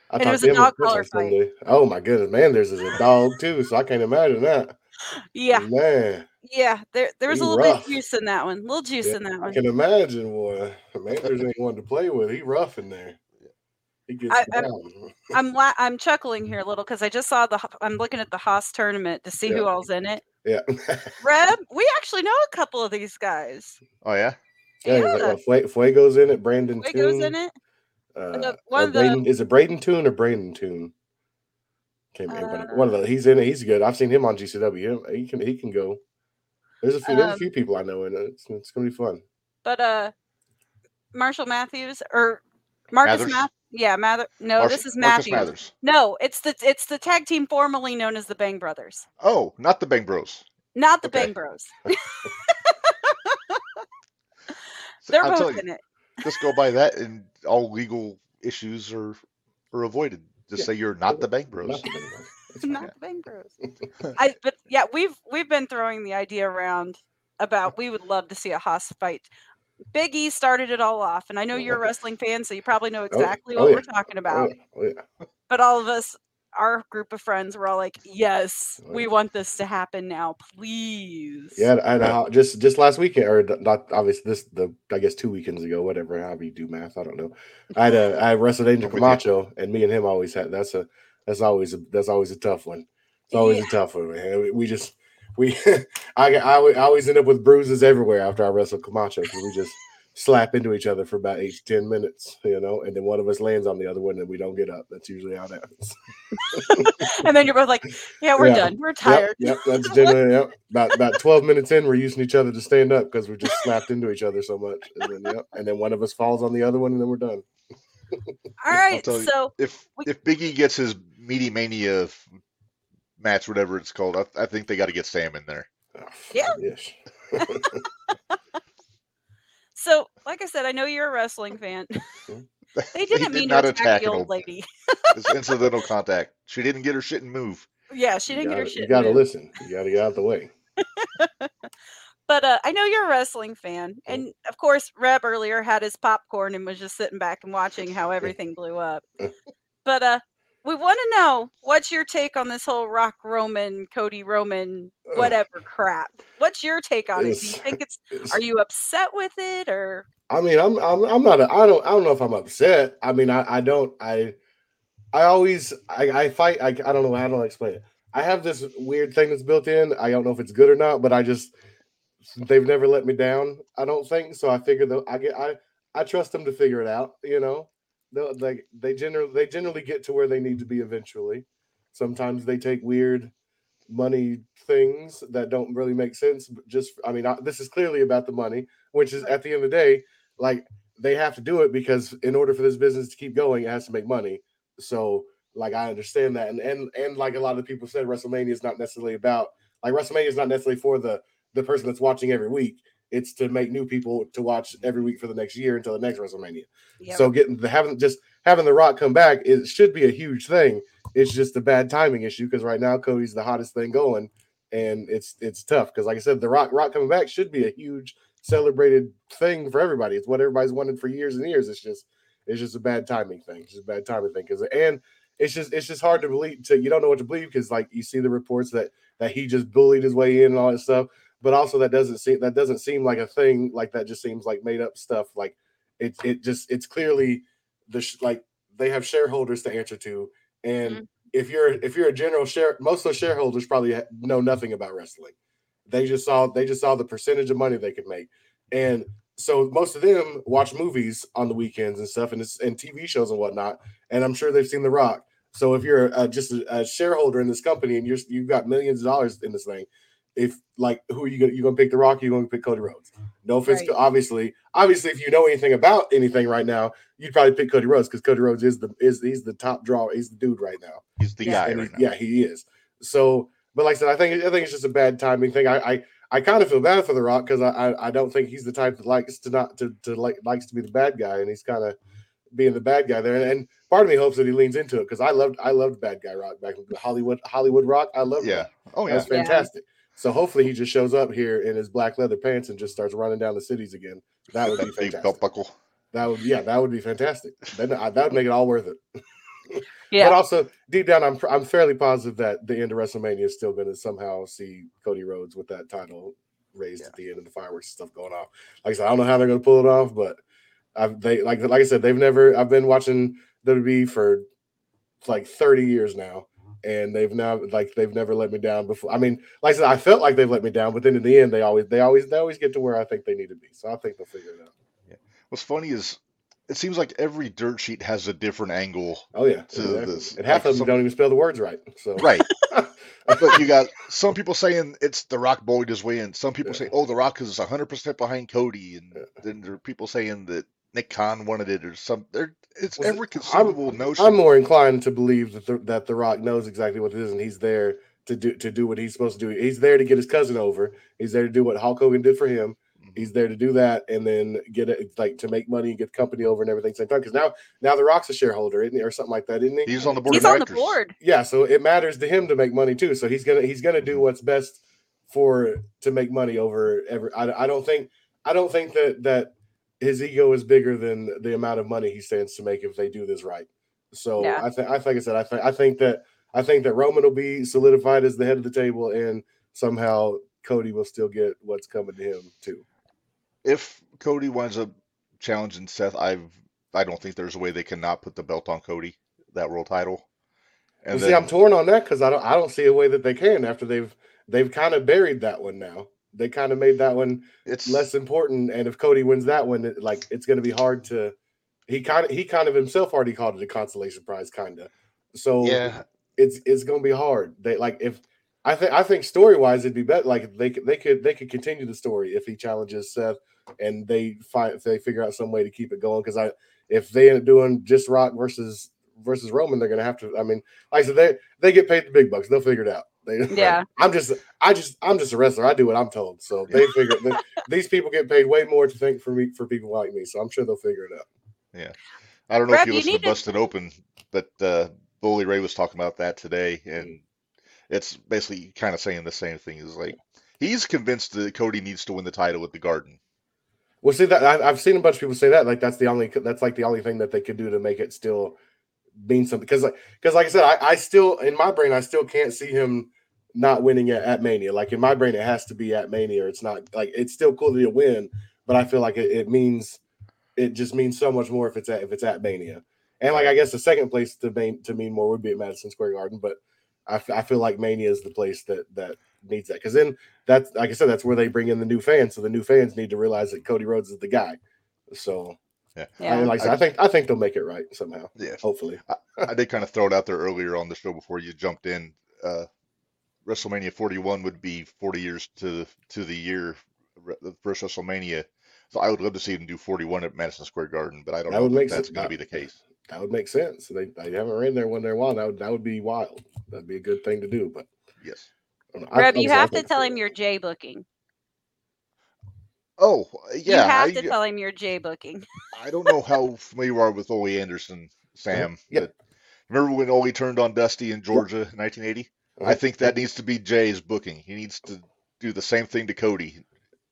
I And it was a dog collar fight. Sunday. Oh my goodness, Manders is a dog too, so I can't imagine that. Yeah, man, yeah. There there was He a little bit rough. of juice in that one. A little juice Yeah, in that one. I can imagine. Boy, Manders ain't one to play with. He rough in there. He gets I- I'm- I'm la- I'm chuckling here a little because I just saw the I'm looking at the Hoss tournament to see who all's in it. yeah, Reb, we actually know a couple of these guys. Oh yeah, yeah. he's like, what, Fue- Fuego's in it. Brandon Fuego's Toon. in it. Uh, the- one of the- is it Braden Toon or Braden Toon? Can't remember. one of Uh, the he's in it. He's good. I've seen him on GCW. He can he can go. There's a few. there's a Um, few people I know in it. It's, it's gonna be fun. But uh, Marshall Matthews or Marcus Mathers? Math. Yeah, Mather. No, Marsh- this is Marcus Matthews. Mathers. No, it's the it's the tag team formerly known as the Bang Brothers, Oh, not the Bang Bros. not the Okay. Bang Bros. They're I'll both tell you, in it. just go by that, and all legal issues are are avoided. Just Yeah. say you're not the Bang Bros. Nothing anymore. It's not the Bang Bros. I but yeah, we've we've been throwing the idea around about we would love to see a Hoss fight. Big E started it all off, and I know you're a wrestling fan, so you probably know oh, exactly oh what yeah. we're talking Oh, about. yeah. Oh, yeah. But all of us, our group of friends, were all like, "Yes, Oh, we want this to happen now, please." Yeah, I had a, just just last weekend, or not obviously this the I guess two weekends ago, whatever. How you do math, I don't know. I had a I wrestled Angel I'm with you. Camacho, and me and him always had that's a that's always a that's always a tough one. It's always Yeah. a tough one, man. We, we just we I, get- I always- I always end up with bruises everywhere after I wrestle Camacho because we just slap into each other for about eight to ten minutes, you know, and then one of us lands on the other one and we don't get up. That's usually how it happens. and then you're both like, "Yeah, we're Yeah. done. We're tired." Yep, that's generally yep. About about twelve minutes in, we're using each other to stand up because we're just slapped into each other so much, and then yep, and then one of us falls on the other one, and then we're done. All right, tell you. so If We- if Biggie gets his meaty mania f- match, whatever it's called, I, I think they got to get Sam in there. Yeah. Yes. so like I said, I know you're a wrestling fan. they didn't did mean not to attack attack the an old old- lady. It's incidental contact. She didn't get her shit and move. Yeah, she didn't get her shit. You got to listen. You got to get out of the way. But uh, I know you're a wrestling fan, and of course, Reb earlier had his popcorn and was just sitting back and watching how everything blew up. But uh, we want to know what's your take on this whole Rock Roman, Cody Roman, Ugh. whatever crap. What's your take on it? Do you think it's? It's- Are you upset with it, or I mean, I'm I'm I'm not. A, I don't I don't know if I'm upset. I mean, I I don't I I always I I fight. I I don't know how to explain it. I have this weird thing that's built in. I don't know if it's good or not, but I just they've never let me down. I don't think so. I figure though I get I I trust them to figure it out. You know, they like they generally they generally get to where they need to be eventually. Sometimes they take weird money things that don't really make sense. But just I mean, I, this is clearly about the money, which is at the end of the day, like they have to do it because in order for this business to keep going, it has to make money. So like I understand that, and and and like a lot of people said, WrestleMania is not necessarily about like WrestleMania is not necessarily for the the person that's watching every week. It's to make new people to watch every week for the next year until the next WrestleMania. yeah, So getting the having just having the Rock come back it should be a huge thing. It's just a bad timing issue because right now Cody's the hottest thing going, and it's it's tough because like I said, the Rock Rock coming back should be a huge celebrated thing for everybody. It's what everybody's wanted for years and years. It's just it's just a bad timing thing. It's just a bad timing thing because and it's just it's just hard to believe. To you don't know what to believe because like you see the reports that that he just bullied his way in and all that stuff, but also that doesn't seem that doesn't seem like a thing. Like that just seems like made up stuff. Like it it just it's clearly the sh- like they have shareholders to answer to and Mhm. if you're if you're a general share most of those shareholders probably know nothing about wrestling they just saw they just saw the percentage of money they could make and so most of them watch movies on the weekends and stuff and it's and tv shows and whatnot and i'm sure they've seen the rock so if you're uh, just a, a shareholder in this company and you're you've got millions of dollars in this thing if like who are you gonna you gonna pick the Rock? Or you gonna pick Cody Rhodes? No offense Right. obviously, obviously if you know anything about anything right now, you'd probably pick Cody Rhodes because Cody Rhodes is the is he's the top draw. He's the dude right now. He's the Yeah. guy right he- now. yeah, he is. So, but like I said, I think I think it's just a bad timing thing. I I, I kind of feel bad for the Rock because I, I I don't think he's the type that likes to not to to like likes to be the bad guy, and he's kind of being the bad guy there. And, and part of me hopes that he leans into it because I loved I loved bad guy Rock back in Hollywood Hollywood Rock. I loved Yeah. that. Oh That yeah. was Yeah. fantastic. So hopefully he just shows up here in his black leather pants and just starts running down the cities again. That would be That big fantastic. belt buckle. That would yeah, that would be fantastic. Then that would make it all worth it. Yeah. But also deep down, I'm I'm fairly positive that the end of WrestleMania is still going to somehow see Cody Rhodes with that title raised at the end of the fireworks and stuff going off. Like I said, I don't know how they're going to pull it off, but I've they like like I said, they've never. I've been watching WWE for like 30 years now, and they've now like they've never let me down before. I mean, like I said, I felt like they've let me down, but then in the end, they always they always they always get to where I think they need to be. So I think they'll figure it out. Yeah. What's funny is it seems like every dirt sheet has a different angle. Oh yeah, To exactly. this, and half like of them some- don't even spell the words right. So Right. but you got some people saying it's the Rock bullied his way in. Some people Yeah. say, "Oh, the Rock is 100 percent behind Cody," and Yeah. then there are people saying that Nick Khan wanted it or some. There, it's Well, see, every conceivable notion. I'm more inclined to believe that the, that the Rock knows exactly what it is, and he's there to do to do what he's supposed to do. He's there to get his cousin over. He's there to do what Hulk Hogan did for him. Mhm. He's there to do that, and then get it like to make money and get the company over and everything at the same time. Because now, now the Rock's a shareholder, isn't he, or something like that, isn't he? He's on the board He's of on the board. yeah, so it matters to him to make money too. So he's gonna he's gonna do Mhm. what's best for to make money over every. I, I don't think I don't think that that his ego is bigger than the amount of money he stands to make if they do this right. So Yeah. I think I think I said I think I think that I think that Roman will be solidified as the head of the table, and somehow Cody will still get what's coming to him too. If Cody winds up challenging Seth, I've I don't think there's a way they cannot put the belt on Cody, that world title. And And see, I'm torn on that because I don't I don't see a way that they can after they've they've kind of buried that one now. They kind of made that one it's less important. And if Cody wins that one, it, like it's going to be hard to. He kind of he kind of himself already called it a consolation prize, kind of. So yeah. it's it's going to be hard. They like if I think I think story wise it'd be better. Like they could they could they could continue the story if he challenges Seth and they find if they figure out some way to keep it going. Because I if they end up doing just Rock versus versus Roman, they're going to have to. I mean, like I said, they they get paid the big bucks. They'll figure it out. They, Yeah. I'm just I just I'm just a wrestler. I do what I'm told. So they figure they, these people get paid way more to think for me for people like me. So I'm sure they'll figure it out. Yeah. I don't know Brad, if you you listened need to to- Busted Open, but uh, Bully Ray was talking about that today, and it's basically kind of saying the same thing. Is like he's convinced that Cody needs to win the title at the Garden. Well, see that I've seen a bunch of people say that like that's the only that's like the only thing that they could do to make it still mean something because like because like I said I, I still in my brain I still can't see him not winning at, at Mania like in my brain it has to be at Mania or it's not like it's still cool to win but I feel like it, it means it just means so much more if it's at if it's at Mania and like I guess the second place to mean to mean more would be at Madison Square Garden but I feel like Mania is the place that that needs that because then that's like I said, that's where they bring in the new fans. So the new fans need to realize that Cody Rhodes is the guy. So I, Yeah. like I, said, I think I think they'll make it right somehow. Yeah, Hopefully. I did kind of throw it out there earlier on the show before you jumped in. Uh, WrestleMania 41 would be 40 years to to the year the first WrestleMania. So I would love to see them do 41 at Madison Square Garden, but I don't That know would if make that's going to be the case. That would make sense. They, they haven't ran there when they're wild. That would that would be wild. That'd be a good thing to do. But Yes. I don't know. I- Reb, you I said, I have to tell him you're it Jey booking. Oh, yeah. you have I, to tell him your Jey booking. I don't know how familiar you are with Ole Anderson, Sam. Yeah. but Remember when Ole turned on Dusty in Georgia in 1980? out. I think that needs to be Jey's booking. He needs to do the same thing to Cody.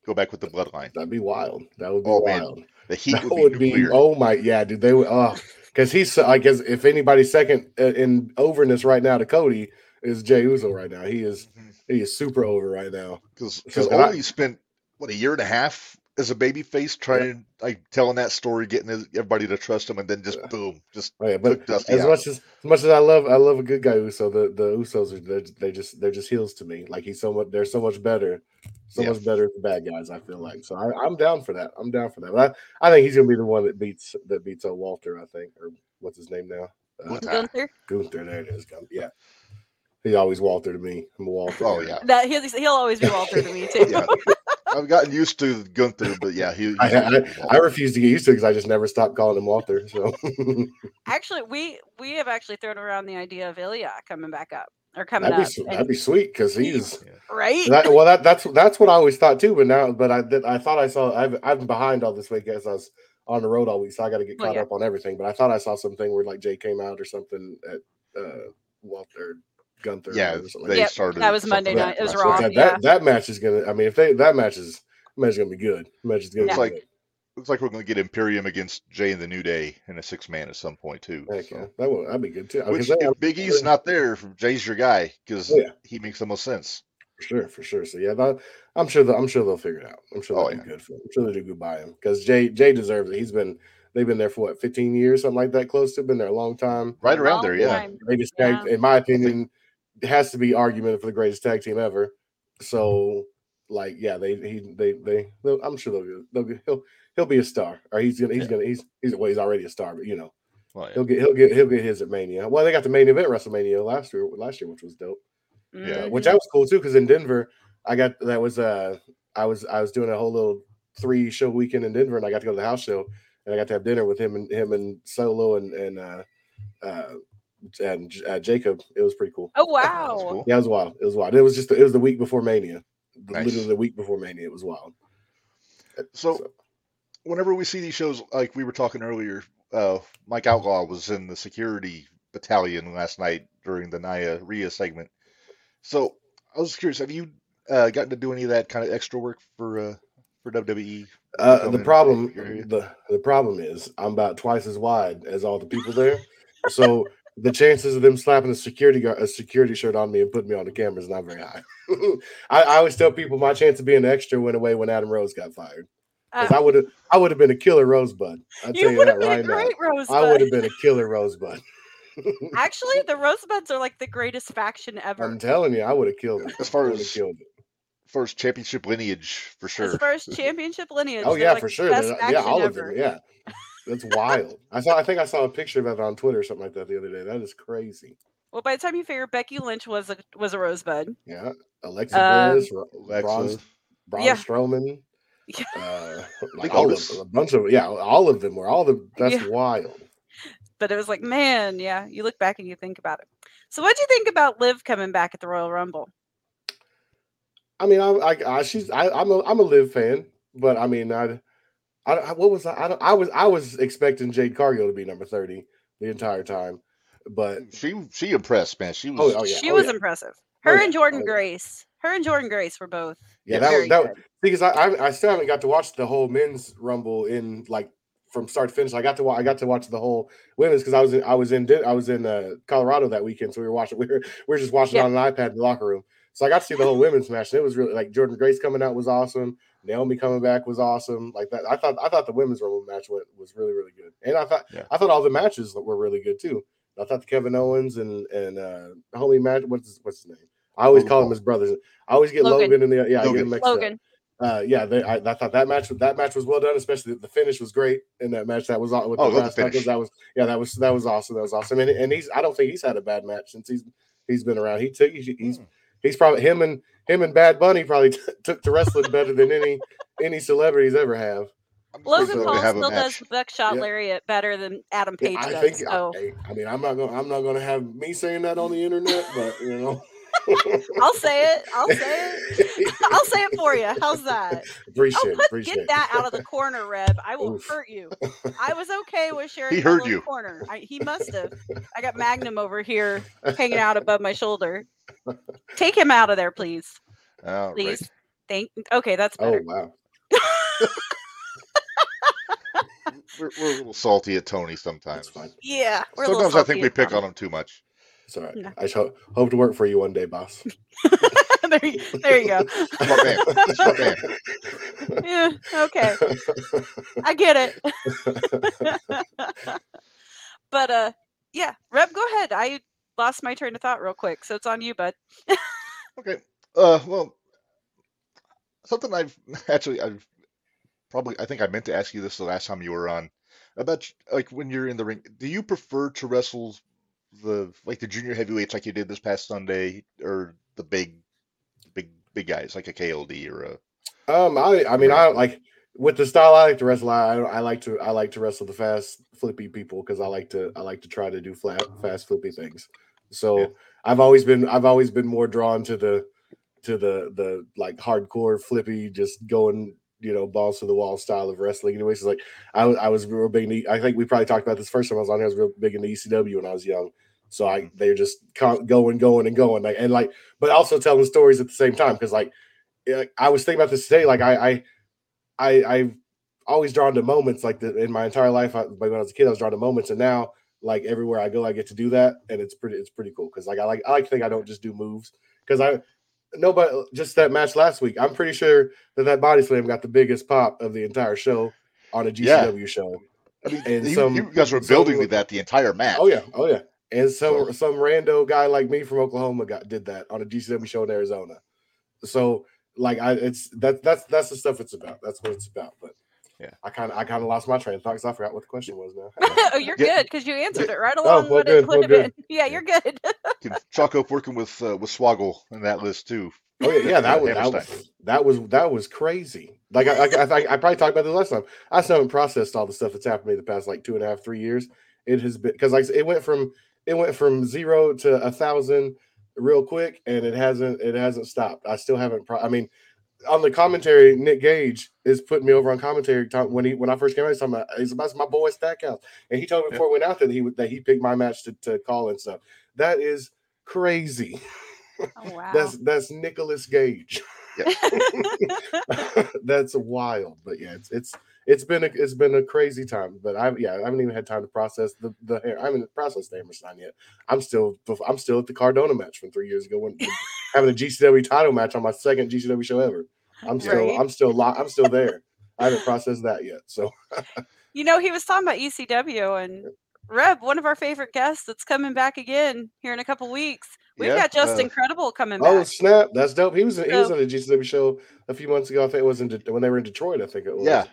Go back with the bloodline. that'd be wild. That would be Oh, man. wild. The heat That would be would be oh my yeah, dude. They would oh because he's I guess if anybody's second uh, in overness right now to Cody is Jey Uso right now. He is Mhm. he is super over right now. Because So, and I- Ole spent what a year and a half as a baby face trying like telling that story, getting everybody to trust him, and then just Yeah. boom, just Oh, yeah, but took Dusty as out. much as as much as I love I love a good guy Uso, the the Usos are they're, they just they're just heels to me. Like he's so much they're so much better, so Yeah. much better than bad guys. I feel like so I, I'm down for that. I'm down for that. But I, I think he's gonna be the one that beats that beats uh, Walter. I think or what's his name now? Uh, Gunther. Gunther? Gunther. There it is. Gun- Yeah. He always Walter to me. I'm a Walter. Oh yeah, That he'll, he'll always be Walter to me too. Yeah. I've gotten used to Gunther, but yeah, he. I, I, I refuse to get used to it because I just never stopped calling him Walter. So Actually, we we have actually thrown around the idea of Ilya coming back up or coming that'd be, up. That'd be sweet because he's right? that, well. That that's that's what I always thought too. But now, but I did, I thought I saw. I've I've been behind all this week as I was on the road all week, so I got to get Well, caught yeah. up on everything. But I thought I saw something where like Jey came out or something at uh, Walter Gunther. Yeah, or like they Yep, started. that was Monday night. It was last Raw, that, yeah. that that match is gonna. I mean, if they that match is match is gonna be good. Match is gonna Looks be like good. looks like we're going to get Imperium against Jey and the New Day in a six man at some point too. Heck so. yeah, that would that'd be good too. Which, Because they- if Big E's not there, Jey's your guy because Oh, yeah. he makes the most sense. For sure, for sure. So yeah, that, I'm sure that I'm sure they'll figure it out. I'm sure Oh, they'll yeah. do good for him. I'm sure they'll do good by him because Jey Jey deserves it. He's been they've been there for what 15 years, something like that, close to been there a long time. Right around Long there, yeah. time. They just Yeah. in my opinion, it has to be argument for the greatest tag team ever. So like yeah, they he they they I'm sure they'll, get- they'll get- he'll he'll be a star or he's gonna he's Yeah. gonna he's he's well he's already a star, but you know Well, yeah. he'll get he'll get he'll get his at Mania. Well, they got the main event WrestleMania last year last year, which was dope. Yeah, Mhm. which that was cool too because in denver i got that was uh i was i was doing a whole little three show weekend in denver and i got to go to the house show and i got to have dinner with him and him and solo and and uh uh and uh, jacob it was pretty cool Oh That's wow! cool. yeah it was wild it was wild it was just it was the week before mania The- Nice. literally the week before mania it was wild So, whenever we see these shows, like we were talking earlier, uh, Mike Outlaw was in the security battalion last night during the Nia Rhea segment. So, I was curious, have you uh, gotten to do any of that kind of extra work for uh, for WWE? Uh, the problem, the the problem is, I'm about twice as wide as all the people there, so the chances of them slapping a security guard, a security shirt on me and putting me on the camera is not very high. I, I always tell people my chance of being an extra went away when Adam Rose got fired. 'Cause Uh, I would have, I would have been a killer Rosebud. I'll tell you you would that have been right a great now. Rosebud. I would have been a killer Rosebud. Actually, the Rosebuds are like the greatest faction ever. I'm telling you, I would have killed it. As far I would have as- killed it. First championship lineage for sure. As far as championship lineage, Oh yeah, like for sure. Yeah, faction all of ever. them. Yeah, that's wild. I saw. I think I saw a picture of it on Twitter or something like that the other day. That is crazy. Well, by the time you figure Becky Lynch was a was a Rosebud, Yeah, Alexa Bliss, Ro- Alexa, Braun, Braun Yeah. Strowman, Yeah. uh, like all of them, a bunch of yeah, all of them were all the. That's Yeah. wild. but it was like, man, yeah. You look back and you think about it. So, what do you think about Liv coming back at the Royal Rumble? I mean, I, I, I she's, I, I'm a, I'm a Liv fan, but I mean, I, I, I- what was I? I, I was, I was expecting Jade Cargill to be number thirty the entire time, but She she impressed, man. She was. Oh, oh, yeah. she was yeah. impressive. Oh, Her yeah. and Jordynne Oh. Grace. Her and Jordynne Grace were both yeah, that, very was that, good. because I, I I still haven't got to watch the whole men's rumble in like from start to finish. I got to wa- I got to watch the whole women's because I was in I was in I was in uh, Colorado that weekend, so we were watching we were, we were just watching Yeah. on an iPad in the locker room. So I got to see the whole women's match. And it was really like Jordynne Grace coming out was awesome. Naomi coming back was awesome. Like that, I thought I thought the women's rumble match went, was really really good, and I thought Yeah. I thought all the matches were really good too. I thought the Kevin Owens and and uh, homie match. What's his, what's his name? I always Logan call him his brothers. I always get Logan. Logan, in the yeah. I get Logan. him mixed up Logan. uh yeah they, I, I thought that match that match was well done especially the finish was great in that match that was all with Oh, the love brass the finish. that was yeah that was that was awesome that was awesome and, and he's i don't think he's had a bad match since he's he's been around he took he's he's, Hmm. He's probably him and him and bad bunny probably t- took to wrestling better than any any celebrities ever have I'm Logan excited Paul have still does buckshot Yeah. lariat better than Adam Yeah, Page i does. think so I, I mean i'm not gonna i'm not gonna have me saying that on the internet but you know I'll say it. I'll say it. I'll say it for you. How's that? appreciate Oh, it put, appreciate get that out of the corner, Reb. I will Oof. hurt you. I was okay with sharing. He my heard little you. Corner. I, he must have. I got Magnum over here hanging out above my shoulder. Take him out of there, please. All right. Please. Thank. Okay, that's better. oh wow We're, we're a little salty at Tony sometimes. fine Yeah. We're a little Sometimes I think we pick times. on him too much. it's all right Yeah. i ho- hope to work for you one day boss there, you, there you go. Smart man. Smart man. yeah. Okay. I get it. but uh, yeah. Reb, go ahead. I lost my train of thought real quick, so it's on you, bud. Okay. Uh, well, something I've actually I've probably I think I meant to ask you this the last time you were on about like when you're in the ring. Do you prefer to wrestle the like the junior heavyweights like you did this past Sunday, or the big, big, big guys like a KLD or a Um, I I mean I like with the style I like to wrestle. I I like to I like to wrestle the fast flippy people because I like to I like to try to do flat fast flippy things. So Yeah. I've always been I've always been more drawn to the to the the like hardcore flippy just going you know balls to the wall style of wrestling. Anyways, it's like I was I was real big. In the, I think we probably talked about this first time I was on here. I was real big in the ECW when I was young. So I mm-hmm. they're just going going and going like and like but also telling stories at the same time because like I was thinking about this today. Like I, I, I, I've always drawn to moments like that in my entire life. I, when I was a kid, I was drawn to moments, and now like everywhere I go, I get to do that, and it's pretty, it's pretty cool. Because like I like, I like to think I don't just do moves. Because I, nobody, uh, just that match last week. I'm pretty sure that that body slam got the biggest pop of the entire show on a Yeah. GCW show. I mean, And you, some- you guys were some- building with that the entire match. Oh yeah, oh yeah. And some So- some rando guy like me from Oklahoma got did that on a GCW show in Arizona. So like I it's that that's that's the stuff it's about. That's what it's about. But Yeah. I kind of I kind of lost my train of thought because I forgot what the question was now. oh, you're Yeah. good because you answered it right along Oh, along well, what good, it well, good. been. Yeah, you're good. Can chalk up working with uh, with Swoggle in that list too. Oh yeah, yeah, that was that was that was that was crazy. Like I, I, I, I probably talked about this last time. I still haven't processed all the stuff that's happened to me the past like two and a half, three years. It has been because like it went from it went from zero to a thousand real quick, and it hasn't it hasn't stopped. I still haven't. Pro- I mean, on the commentary, Nick Gage is putting me over on commentary talk, when he when I first came out. He's talking about he's about my boy Stackhouse, and he told me Yeah. before we went out there that he that he picked my match to, to call and stuff. That is crazy. Oh, wow. That's that's Nicholas Gage. Yeah. that's wild. But yeah, it's it's it's been a it's been a crazy time. But I yeah, I haven't even had time to process the the hair. I haven't processed the Hammerstein yet. I'm still I'm still at the Cardona match from three years ago when having a GCW title match on my second GCW show ever. I'm still Right. I'm still lo- I'm still there. I haven't processed that yet. So you know, he was talking about ECW and Reb, one of our favorite guests that's coming back again here in a couple weeks. We've Yeah, got Just uh, Incredible coming back. oh snap, that's dope. He was in, he was on a GCW show a few months ago. I think it was in De- when they were in Detroit. I think it was. Yeah,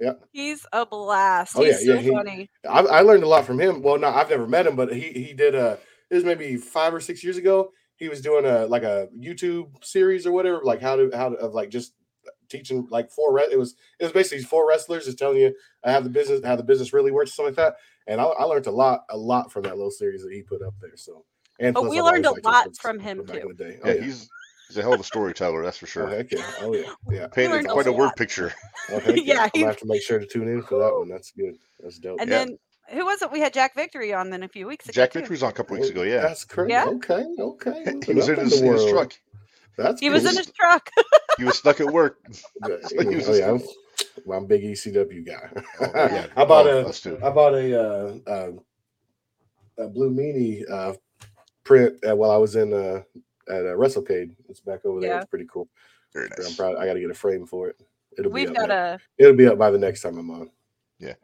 Yeah. He's a blast. Oh, yeah, He's yeah, so he- funny. I, I learned a lot from him. Well, no, I've never met him, but he he did a it was maybe five or six years ago. He was doing a like a YouTube series or whatever, like how to how to of like just teaching like four re- it was it was basically four wrestlers just telling you how the business how the business really works something like that. And I, I learned a lot a lot from that little series that he put up there. So and oh, But we I've learned a lot from him, back in too. the day. Oh, yeah, yeah. he's he's a hell of a storyteller, that's for Oh, sure. heck yeah. Oh yeah. Yeah. Painted learned a quite a word picture. Oh, yeah. Yeah, I'm he- gonna have to make sure to tune in for that one. That's good. That's dope. And Yeah. then who was it? We had Jack Victory on then a few weeks ago. Jack too. Victory was on a couple weeks ago. Yeah, That's crazy. Yeah. Okay. Okay. he was in his, the in his truck. That's He was in his truck. He was stuck at work. Yeah, So he was oh, yeah, I'm, well, I'm a big ECW guy. Oh, yeah. I bought Oh, a us too. Bought a uh, uh, a blue meanie uh, print uh, while I was in uh, at uh, WrestleCade. It's back over there. Yeah. It's pretty cool. Very nice. I'm proud. I got to get a frame for it. It'll We've be up got by, a it'll be up by the next time I'm on.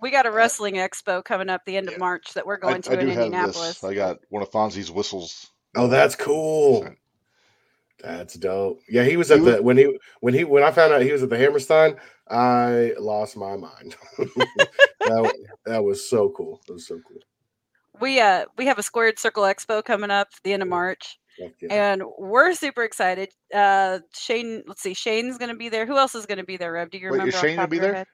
We got a wrestling expo coming up the end of Yeah. March that we're I, going to I in do have Indianapolis. this. I got one of Fonzie's whistles. Oh, that's cool. That's dope. Yeah, he was He at was- the when he when he when I found out he was at the Hammerstein, I lost my mind. that, that was so cool. It was so cool. We uh we have a squared circle expo coming up the end of March. Yeah. And we're super excited. Uh Shane, let's see, Shane's gonna be there. Who else is gonna be there, Rev? Do you Wait, is remember? off Shane gonna be there? head?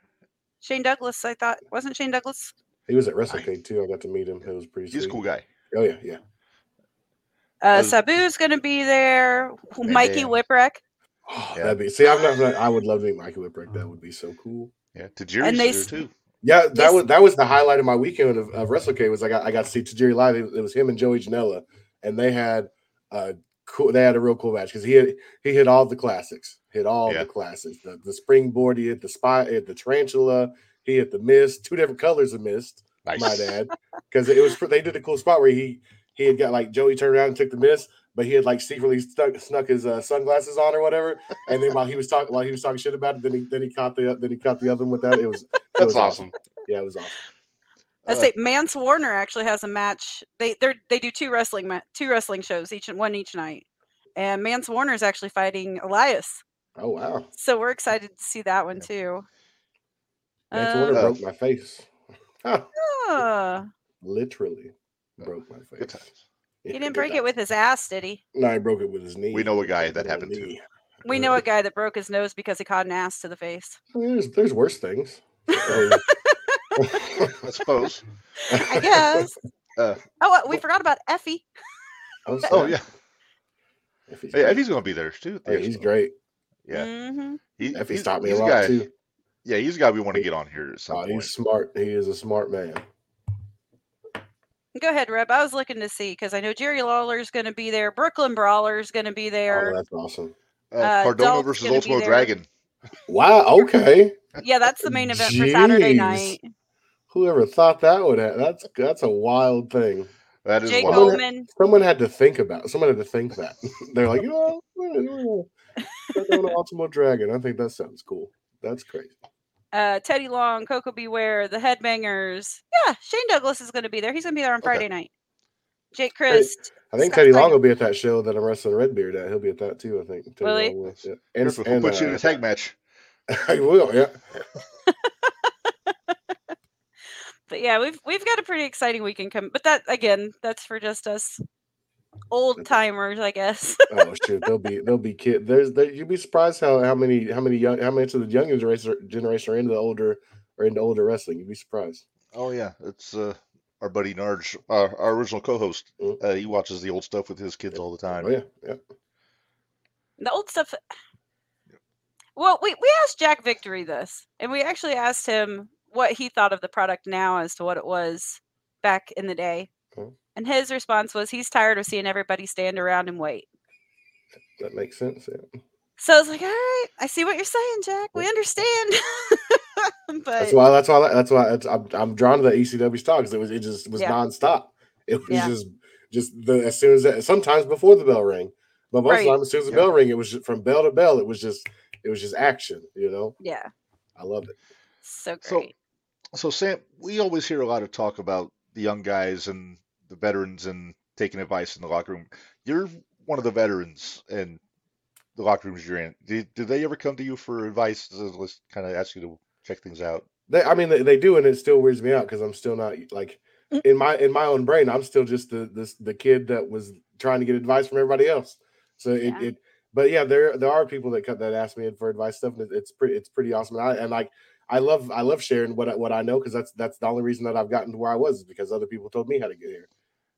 Shane Douglas, I thought. Wasn't Shane Douglas? He was at WrestleCade too. I got to meet him. It was pretty. He's a cool guy. Oh yeah, yeah. Uh Was- Sabu's gonna be there. Mikey damn. Whipwreck. Oh, Yeah. That'd be. See, I've not. I would love to meet Mikey Whipwreck. That would be so cool. Yeah, Tajiri's And they there too. Yeah, that Yes. was that was the highlight of my weekend of, of WrestleCade. Was I got I got to see Tajiri live. It, it was him and Joey Janela, and they had a cool. They had a real cool match because he had he hit all the classics. Hit all Yeah. the classics. The the springboard. He hit the spot. Hit the tarantula. He hit the mist. Two different colors of mist. Nice. might add, because it was they did a cool spot where he he had got like Joey turned around and took the miss, but he had like secretly stuck snuck his uh, sunglasses on or whatever. And then while he was talking while he was talking shit about it, then he then he caught the then he caught the other one with that. It was it That's was awesome. Yeah, it was awesome. I Uh, say Mance Warner actually has a match. They they they do two wrestling ma- two wrestling shows each one each night, and Mance Warner is actually fighting Elias. Oh wow, So we're excited to see that one too. Max Uh, Warner Uh, broke my face, ah, literally. Broke my face. Good times. He didn't break it with his ass, did he? No, he broke it with his knee. We know a guy that happened to. We know a guy that broke his nose because he caught an ass to the face. I mean, there's there's worse things. I I suppose. I guess. Uh, oh, uh, we forgot about Effy. mean, Oh yeah, If he's, yeah. great. He's gonna be there too. Yeah, he's great. Yeah, hmm he, If he's he's taught me a a lot guy. too. Yeah, he's a guy we want to get on here at some Oh, point. he's smart. He is a smart man. Go ahead, Reb. I was looking to see because I know Jerry Lawler's going to be there. Brooklyn Brawler's going to be there. Oh, there. that's awesome. Uh, uh, Cardona Dolph's versus gonna Ultimo. Dragon. Wow. Okay. yeah, that's the main event for Saturday night. Whoever thought that would have? That's that's a wild thing. That is Jake wild. Oman. Someone had to think about. Someone had to think that. They're like, you know, we're doing Ultimo Dragon. I think that sounds cool. That's crazy. Uh, Teddy Long, Koko B. Ware, the Headbangers. Yeah, Shane Douglas is going to be there. He's going to be there on Okay. Friday night. Jake Christ. I think Scott Teddy Long Steiner. will be at that show that I'm wrestling Redbeard at. He'll be at that too. I think. Teddy Will he? Long will, yeah. And, Careful, he'll and, put you in uh, a tag match. I will. Yeah. But yeah, we've we've got a pretty exciting weekend coming. But that again, that's for just us old timers, I guess. oh shoot, they'll be they'll be kid. There's there, you'd be surprised how how many how many young how many of the young generation generation are into the older or into older wrestling. You'd be surprised. Oh yeah, it's uh, our buddy Narge, uh, our original co-host. Mm. Uh, he watches the old stuff with his kids all the time. Oh yeah, yeah. the old stuff. Well, we we asked Jack Victory this, and we actually asked him what he thought of the product now as to what it was back in the day. Oh. And his response was he's tired of seeing everybody stand around and wait. That makes sense. Yeah. So I was like, all right, I see what you're saying, Jack. We understand. but That's why. That's why. That's why. I'm, I'm drawn to the ECW stock because it was. It just was Yeah. nonstop. It was Yeah. just just the as soon as that, sometimes before the bell rang, but most of the time as soon as the Yeah. bell ring, it was just, from bell to bell. It was just it was just action. You know, yeah, I loved it. So So- great. So Sam, we always hear a lot of talk about the young guys and the veterans and taking advice in the locker room. You're one of the veterans in the locker rooms you're in. Did, did they ever come to you for advice? Let's kind of ask you to check things out. They, I mean, they, they do, and it still weirds me out because I'm still not like Mm. in my in my own brain. I'm still just the this the kid that was trying to get advice from everybody else. So it, Yeah. it but yeah, there there are people that cut that ask me for advice stuff, and it, it's pretty it's pretty awesome. And I and like I love I love sharing what I, what I know because that's that's the only reason that I've gotten to where I was is because other people told me how to get here.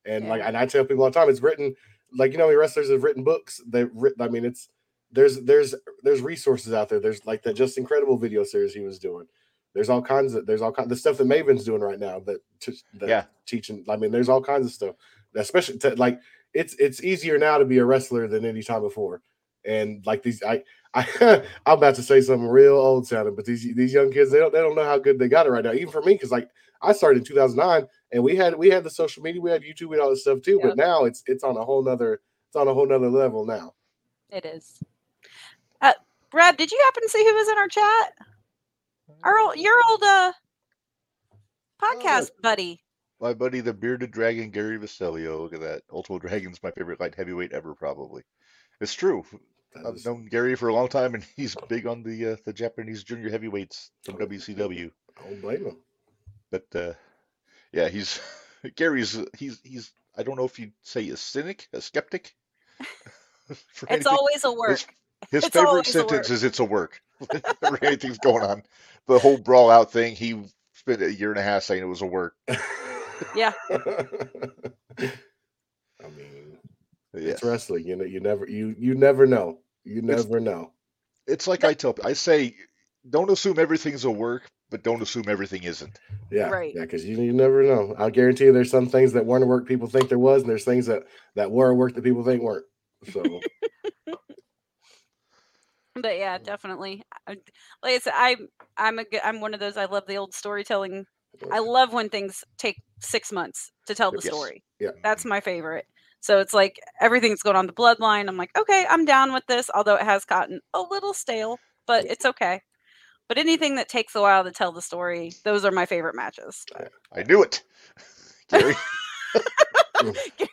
And like and I tell people all the time, it's written like you know, how wrestlers have written books. They've written. I mean, it's there's there's there's resources out there. There's like that just incredible video series he was doing. There's all kinds of there's all kinds the stuff that Maven's doing right now that, t- that Yeah. teaching. I mean, there's all kinds of stuff, especially to, like it's it's easier now to be a wrestler than any time before. And like these, I I I'm about to say something real old sounding, but these these young kids they don't they don't know how good they got it right now. Even for me, because like I started in 2009 and we had we had the social media, we had YouTube, we had all this stuff too. Yep. But now it's it's on a whole nother it's on a whole nother level now. It is. Uh, Brad, did you happen to see who was in our chat? Our old, your old uh podcast buddy. My buddy, the bearded dragon, Gary Vasilio. Look at that. Ultimo Dragon's my favorite light heavyweight ever, probably. It's true. That I've is- known Gary for a long time, and he's big on the uh, the Japanese junior heavyweights from WCW. I don't blame him. But uh, yeah, he's Gary's. He's he's. I don't know if you'd say a cynic, a skeptic. It's anything. always a work. His, his It's favorite a work. sentence is "It's a work." Anything's going on, the whole brawl out thing. He spent a year and a half saying it was a work. Yeah. I mean, Yeah, it's wrestling. You know, you never you you never know. You It's- never know. it's like I tell. I say, don't assume everything's a work, but don't assume everything isn't. Yeah, Right. yeah, because you, you never know. I'll guarantee you, there's some things that weren't a work people think there was, and there's things that that were a work that people think weren't. So But yeah, definitely. I- Like I said, I I'm a g- I'm one of those. I love the old storytelling. I love when things take six months to tell the Yes. story. yeah, That's my favorite. So it's like everything's going on the bloodline. I'm like, okay, I'm down with this, although it has gotten a little stale, but it's okay. But anything that takes a while to tell the story, those are my favorite matches. I knew it, Gary.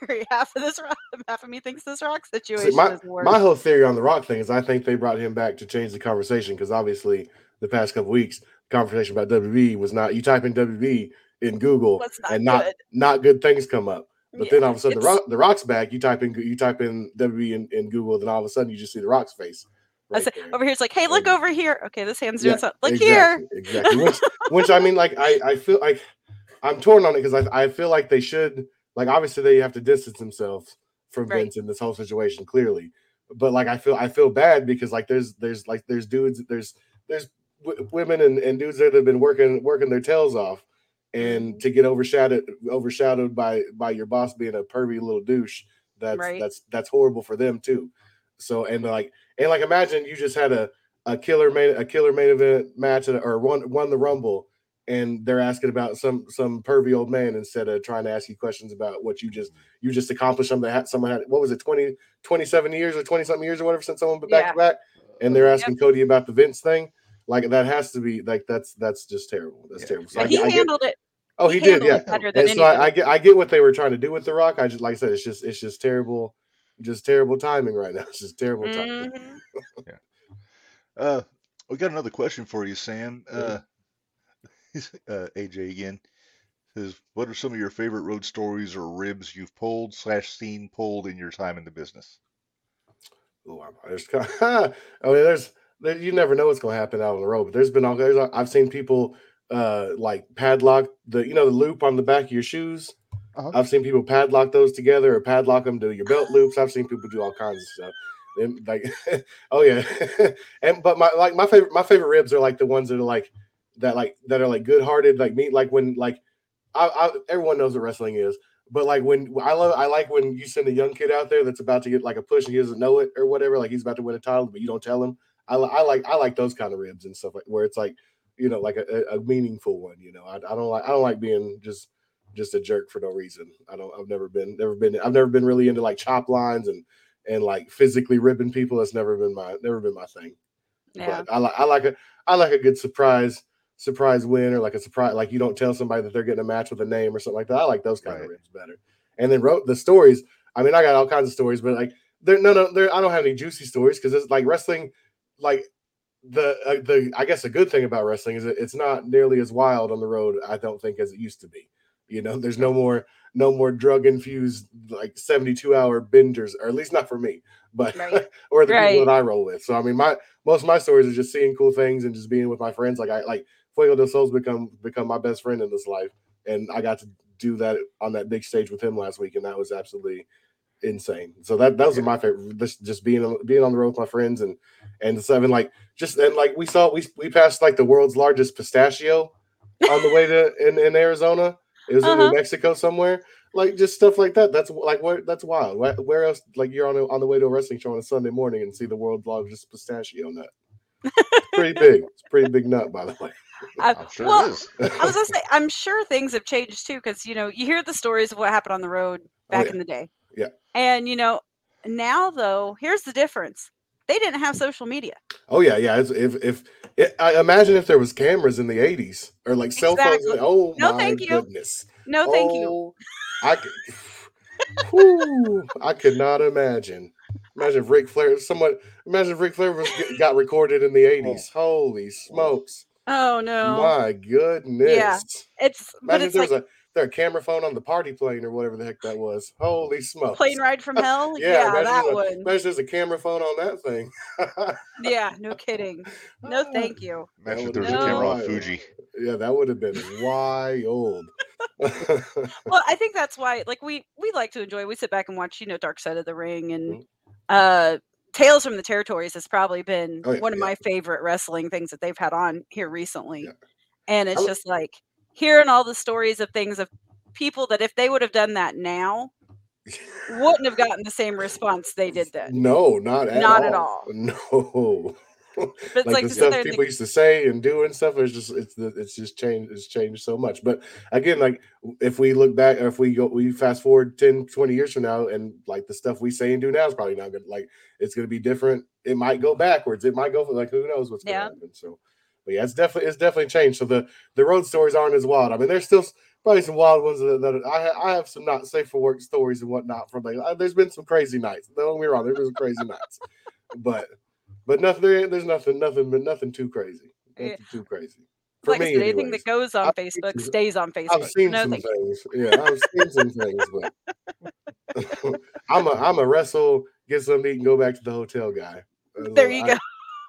Gary, half of this rock, half of me thinks this rock See, situation my is worse. my whole theory on the Rock thing is I think they brought him back to change the conversation because obviously the past couple weeks conversation about WB was not. You type in WB in Google not and not good. not good things come up. But Yeah, then all of a sudden, the, rock, the Rock's back. You type in you type in WWE in, in Google, then all of a sudden you just see the Rock's face. I said, over here, it's like, hey, look over here. Okay, this hand's doing Yeah, something. Look here. exactly, Exactly. Which, which I mean, like, I, I feel like I'm torn on it because I, I feel like they should, like, obviously they have to distance themselves from Right. Vince in this whole situation, clearly. But like, I feel, I feel bad because like, there's, there's like, there's dudes, there's, there's w- women and, and dudes that have been working, working their tails off. And mm-hmm. to get overshadowed, overshadowed by, by your boss being a pervy little douche, that's, Right. that's, that's horrible for them too. So, and like, and like, imagine you just had a, a killer main a killer main event match at- or won won the rumble and they're asking about some some pervy old man instead of trying to ask you questions about what you just mm-hmm. you just accomplished something that someone had what was it 20 27 years or 20 something years or whatever since someone back Yeah. to back and they're mm-hmm. Yep. asking Cody about the Vince thing like that has to be like that's that's just terrible that's Yeah. terrible so I he get- I get- handled it. Oh he he did yeah better than and so I, I get I get what they were trying to do with the rock I just like I said it's just it's just terrible just terrible timing right now it's just terrible timing Mhm. Uh, we got another question for you, Sam. Uh, uh, AJ again says, "What are some of your favorite road stories or ribs you've pulled slash seen pulled in your time in the business?" Oh, I'm- there's kind I mean, there's there, you never know what's going to happen out on the road. But there's been all there's I've seen people uh like padlock the you know the loop on the back of your shoes. Uh-huh. I've seen people padlock those together or padlock them to your belt loops. I've seen people do all kinds of stuff. And like, oh yeah, and but my like my favorite my favorite ribs are like the ones that are like that like that are like good hearted like me like when like I, I everyone knows what wrestling is but like when I love I like when you send a young kid out there that's about to get like a push and he doesn't know it or whatever like he's about to win a title but you don't tell him I, I like I like those kind of ribs and stuff like where it's like you know like a, a a meaningful one you know I, I don't like I don't like being just just a jerk for no reason I don't I've never been never been I've never been really into like chop lines and and like physically ribbing people that's never been my never been my thing Yeah. but I like I like a I like a good surprise surprise win or like a surprise like you don't tell somebody that they're getting a match with a name or something like that. I like those kind Right. of ribs better. And then wrote the stories. I mean, I got all kinds of stories, but like there no no there I don't have any juicy stories because it's like wrestling like the uh, the I guess a good thing about wrestling is that it's not nearly as wild on the road I don't think as it used to be. You know, there's no more no more drug infused like 72 hour bingers or at least not for me, but Right. or the people that I roll with. So I mean, my most of my stories are just seeing cool things and just being with my friends. Like I like Fuego del Sol's become become my best friend in this life, and I got to do that on that big stage with him last week, and that was absolutely insane. So that those are my favorite. Just just being being on the road with my friends and and seven like just and like we saw we we passed like the world's largest pistachio on the way to in, in Arizona. It was in Uh-huh. New Mexico somewhere. Like just stuff like that. That's like where that's wild. Where, where else? Like you're on a, on the way to a wrestling show on a Sunday morning and see the world's largest pistachio nut. It's pretty big. It's a pretty big nut, by the way. I- I'm sure well, it is. I was gonna say, I'm sure things have changed too, because you know you hear the stories of what happened on the road Oh, back yeah. in the day. Yeah. And you know, now though, here's the difference: they didn't have social media. Oh yeah, yeah. It's, if if it, I imagine if there was cameras in the '80s or like cell phones. Oh No, my thank you. goodness. No, thank you. Oh, I could. Whew, I could not imagine. Imagine if Ric Flair, someone. Imagine if Ric Flair was got recorded in the '80s. Holy oh. smokes! Oh no, My goodness. Yeah. it's but Imagine if it's there like was a there a camera phone on the party plane or whatever the heck that was. Holy smokes! plane ride from hell. Yeah, yeah, that there's a- one. Imagine there's a camera phone on that thing. Yeah, no kidding. No, Ah. thank you. Imagine if there was be a camera on. Fuji. Yeah, that would have been wild. Well, I think that's why, like, we we like to enjoy. We sit back and watch, you know, Dark Side of the Ring and Mhm. uh Tales from the Territories has probably been Oh, yeah, one of yeah. my favorite wrestling things that they've had on here recently. Yeah. And it's lo- just like hearing all the stories of things of people that if they would have done that now wouldn't have gotten the same response they did then. no, not at Not all. at all. No. But it's like, like, the stuff people used to say and do and stuff is just it's it's just changed it's changed so much but again like if we look back or if we go we fast forward 10 20 years from now and like the stuff we say and do now is probably not gonna like it's gonna be different it might go backwards it might go for like who knows what's gonna Yeah. happen so but yeah it's definitely it's definitely changed so the the road stories aren't as wild i mean there's still probably some wild ones that, that I, I have some not safe for work stories and whatnot from like there's been some crazy nights don't get me wrong there's been some crazy nights but but nothing there there's nothing nothing but nothing too crazy Yeah. nothing too crazy For like I me, said, anything that goes on I've Facebook some- stays on Facebook. I've seen no, some thank you. things. Yeah, I've seen some things, but I'm a I'm a wrestle, get something to eat, and go back to the hotel guy. There you I- go.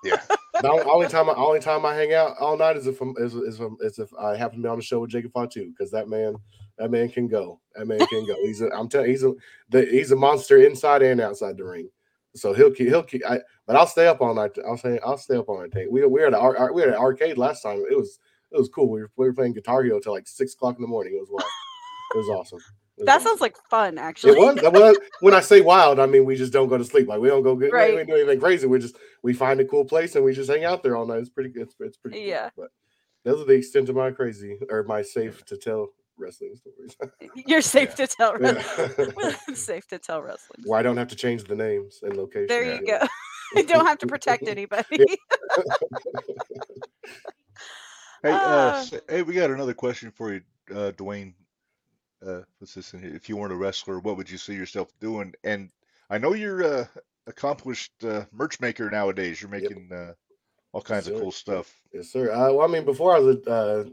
Yeah. The only- time I only time I hang out all night is if I'm is, is, if, is if I happen to be on the show with Jacob Fatu because that man that man can go. That man can go. He's a I'm telling he's a the, he's a monster inside and outside the ring. So he'll keep he'll keep. I, but I'll stay up all night. I'll say I'll stay up all night. We we were at ar- we were at the arcade last time. It was it was cool. We were, we were playing Guitar Hero till like six o'clock in the morning. It was wild. It was awesome. It was That sounds like fun, actually. It was. That was when I say wild, I mean we just don't go to sleep. Like we don't go get Right. we don't do anything crazy. We just we find a cool place and we just hang out there all night. It's pretty good. It's, it's pretty cool. Yeah. But those are the extent of my crazy or my safe to tell wrestling stories. You're safe to tell. Yeah. safe to tell wrestling. Where I don't have to change the names and locations. There you yeah. go. You don't have to protect anybody. Hey, uh, s- hey, we got another question for you, uh, Dwayne. Uh, puts this in here. If you weren't a wrestler, what would you see yourself doing? And I know you're a accomplished uh, merch maker nowadays. You're Yep. making uh, all kinds of cool stuff. Yes, sir. Uh, well, I mean, before I was a, uh,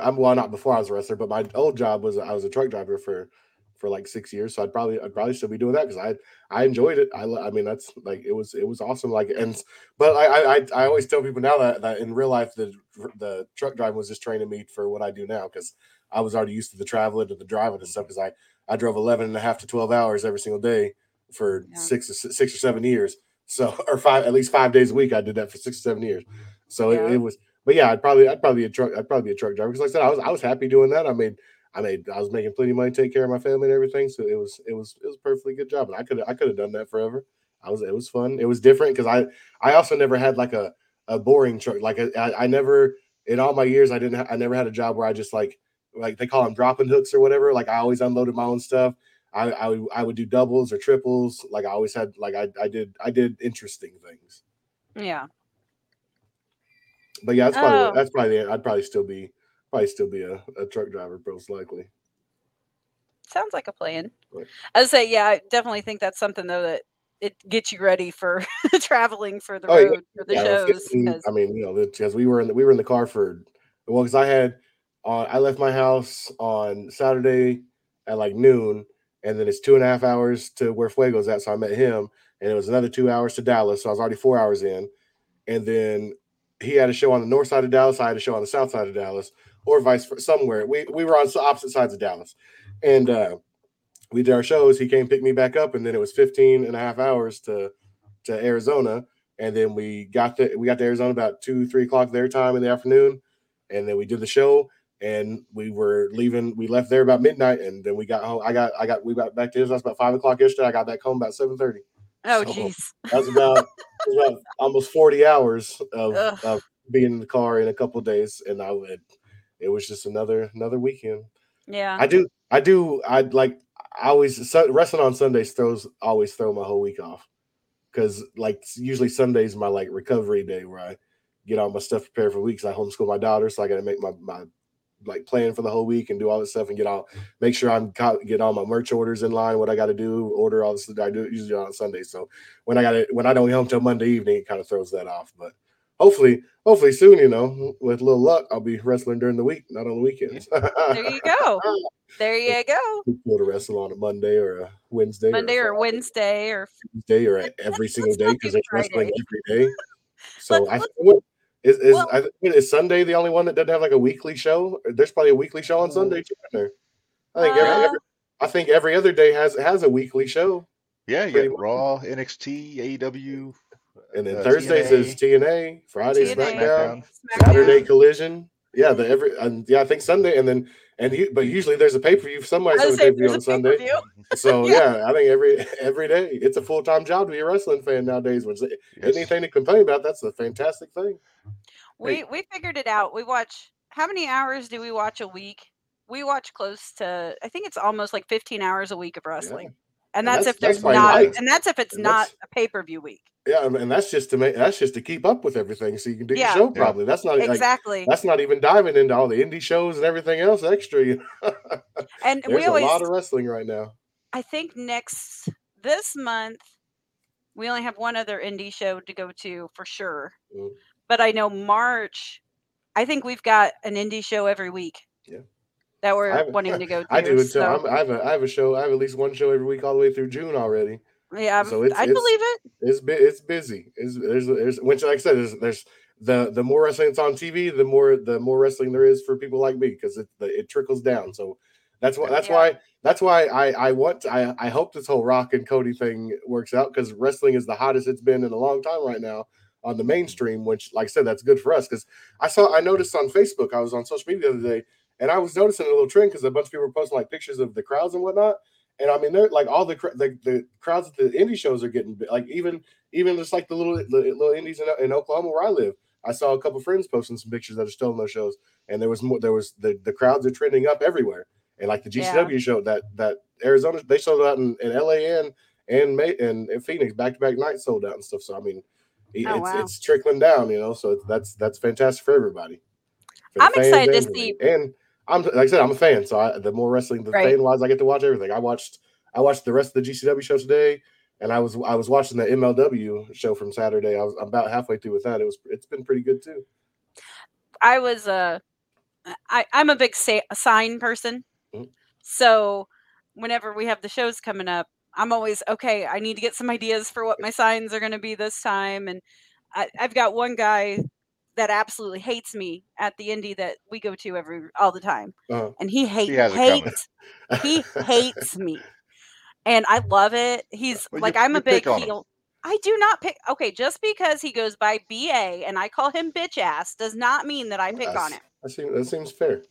I'm well, not before I was a wrestler, but my old job was I was a truck driver for for like six years. So I'd probably I'd probably still be doing that because I I enjoyed it. I I mean that's like it was it was awesome. Like and but I I I- I always tell people now that, that in real life the the truck driving was just training me for what I do now because I was already used to the traveling to the driving and stuff because I I drove 11 and a half to 12 hours every single day for Yeah. six or six or seven years. So or five at least five days a week I did that for six or seven years. So Yeah. it, it was but yeah, I'd probably I'd probably be a truck I'd probably be a truck driver because like I said I was I was happy doing that. I made I made I was making plenty of money, to take care of my family and everything. So it was it was it was a perfectly good job, and I could I could have done that forever. I was it was fun. It was different because I I also never had like a a boring truck. Like I, I I never in all my years I didn't ha- I never had a job where I just like like they call them dropping hooks or whatever. Like I always unloaded my own stuff. I I would, I would do doubles or triples. Like I always had like I I did I did interesting things. yeah. But yeah, that's probably Oh. that's probably I'd probably still be probably still be a, a truck driver most likely. Sounds like a plan. Right. I would say, yeah, I definitely think that's something though that it gets you ready for traveling for the Oh, yeah. road for the Yeah, shows. 15 'cause- I mean, you know, because we were in the, we were in the car for well, because I had on I left my house on Saturday at like noon, and then it's two and a half hours to where Fuego's at. So I met him, and it was another two hours to Dallas. So I was already four hours in, and then he had a show on the north side of Dallas. I had a show on the south side of Dallas, or vice versa, somewhere. We we were on opposite sides of Dallas, and uh, we did our shows. He came pick me back up, and then it was 15 and a half hours to to Arizona and then we got to we got to Arizona about two three o'clock their time in the afternoon, and then we did the show, and we were leaving. We left there about midnight, and then we got home. I got I got we got back to his house about five o'clock yesterday. I got back home about seven thirty. oh, so- jeez. That's about, about almost forty hours of, of being in the car in a couple days, and I would. It was just another another weekend. Yeah. I do I do I like I always wrestling on Sundays throws always throw my whole week off because like usually Sundays my like recovery day where I get all my stuff prepared for weeks. I homeschool my daughter, so I got to make my my like plan for the whole week and do all this stuff and get all make sure I'm got, get all my merch orders in line. What I got to do, order all this. I do it usually on Sunday. So when I got it when I don't get home till Monday evening, it kind of throws that off. But hopefully, hopefully soon, you know, with a little luck, I'll be wrestling during the week, not on the weekends. there you go. There you go. Cool to wrestle on a Monday or a Wednesday, Monday or, or Wednesday or Tuesday or every single day because do there's wrestling every day. So Let's- I let's- is is well- I is Sunday the only one that doesn't have like a weekly show? There's probably a weekly show on Sunday too. isn't? I think every, Uh, every I think every other day has has a weekly show, Yeah, you got much. Raw, NXT, AEW, and then uh, Thursdays TNA, is TNA, Friday TNA. SmackDown, SmackDown. Saturday Collision. Yeah, the every and yeah, I think Sunday and then and he, but usually there's a pay per view. Somebody's I on a pay per view on Sunday. So Yeah. yeah. I think every every day it's a full time job to be a wrestling fan nowadays. Which Yes. anything to complain about, that's a fantastic thing. We we figured it out. We watch how many hours do we watch a week? We watch close to I think it's almost like 15 hours a week of wrestling. And And that's, that's- if there's that's not life. and that's if it's And not a pay-per-view week. Yeah, and- and that's just to make that's just to keep up with everything, so you can do Yeah. your show Yeah. probably. That's not like Exactly. that's not even diving into all the indie shows and everything else extra. and There's we always a lot of wrestling right now. I think next this month we only have one other indie show to go to for sure. Mm. But I know March I think we've got an indie show every week. Yeah. That we're wanting to go to. I do it too. so- I'm, I have a I have a show. I have at least one show every week all the way through June already. yeah, so it's- I believe it. It's it's busy. It's, there's there's which like I said, there's there's the the more wrestling that's on TV, the more the more wrestling there is for people like me because it the, it trickles down. So that's why that's Yeah. why that's why I I want I I hope this whole Rock and Cody thing works out because wrestling is the hottest it's been in a long time right now on the mainstream. Which like I said, that's good for us because I saw I noticed on Facebook I was on social media the other day and I was noticing a little trend because a bunch of people were posting like pictures of the crowds and whatnot. And I mean, they're like all the the, the crowds at the indie shows are getting like even even just like the little the little indies in, in Oklahoma where I live. I saw a couple friends posting some pictures that are still in those shows, and there was more. There was the the crowds are trending up everywhere, and like the Yeah. GCW show that that Arizona they sold out in, in LA and and May and, and Phoenix back to back nights sold out and stuff. So I mean, it- Oh, it's wow. it's trickling down, you know. So that's that's fantastic for everybody. For I'm excited to and for me. see- And I'm like I said, I'm a fan. So I, the more wrestling, the Right. fan wise, I get to watch everything. I watched I watched the rest of the GCW show today, and I was I was watching the MLW show from Saturday. I was I'm about halfway through with that. It was it's been pretty good too. I was uh, I I'm a big sa- sign person, Mhm. so whenever we have the shows coming up, I'm always okay. I need to get some ideas for what my signs are going to be this time, and I, I've got one guy that absolutely hates me at the indie that we go to every all the time, Uh-huh. and he hate, has it coming. hates he hates me, and I love it. He's Well, you- like I'm you a big pick on him. heel. I do not pick. Okay, just because he goes by BA and I call him bitch ass does not mean that I pick on him. That seems that seems fair.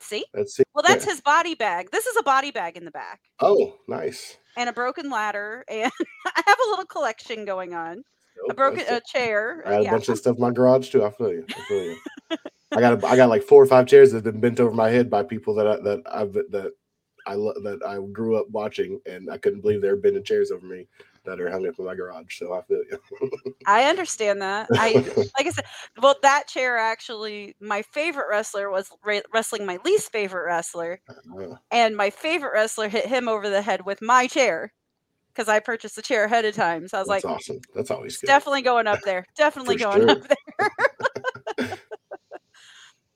See? That seems Well, that's fair. his body bag. This is a body bag in the back oh nice. and a broken ladder, and I have a little collection going on. Nope, broken a chair. I had a bunch of stuff in my garage too. I feel you. I feel you. I got a, I got like four or five chairs that have been bent over my head by people that I, that I've that I that I grew up watching, and I couldn't believe they were bending chairs over me that are hung up in my garage. So I feel you. I understand that. I like I said. Well, that chair actually, my favorite wrestler was re- wrestling my least favorite wrestler, Uh, and my favorite wrestler hit him over the head with my chair because I purchased the chair ahead of time. So I was that's like, awesome. That's always good. definitely going up there. Definitely going sure. up there.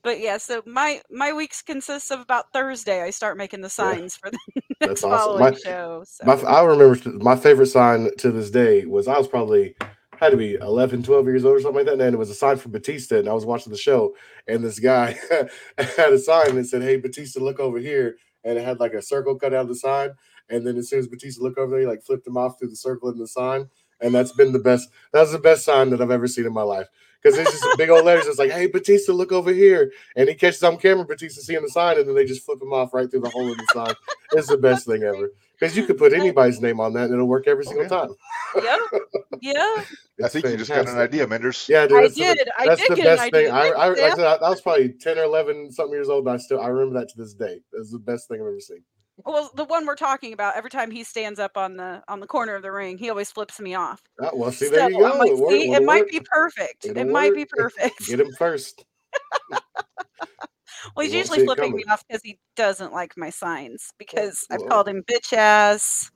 but yeah, so my my weeks consists of about Thursday. I start making the signs for the next That's awesome. following My- show. So My, I remember my favorite sign to this day was I was probably had to be 11, 12 years old or something like that. And it was a sign for Batista. And I was watching the show, and this guy had a sign that said, Hey, Batista, look over here. And it had like a circle cut out of the sign. And then as soon as Batista looked over there, he like flipped him off through the circle in the sign. And that's been the best. That's the best sign that I've ever seen in my life. Because it's just big old letters. It's like, hey, Batista, look over here. And he catches on camera Batista seeing the sign, and then they just flip him off right through the hole in the sign. It's the best thing ever. Because you could put anybody's name on that and it'll work every Oh, single yeah. time. yep, yeah, I It's think you just got an idea, Minderz. Yeah, dude, I that's the- did. I that's did the get an best idea. thing. I, I, I, Yeah. I, I was probably 10 or 11 something years old, and I still I remember that to this day. That's the best thing I've ever seen. Well, the one we're talking about, every time he stands up on the on the corner of the ring, he always flips me off. Ah, well, see, So there you go. Like, It worked- see, it might worked. be perfect. It'll it might be perfect. Get him first. Well, he's usually flipping me off because he doesn't like my signs because I've well. called him bitch ass.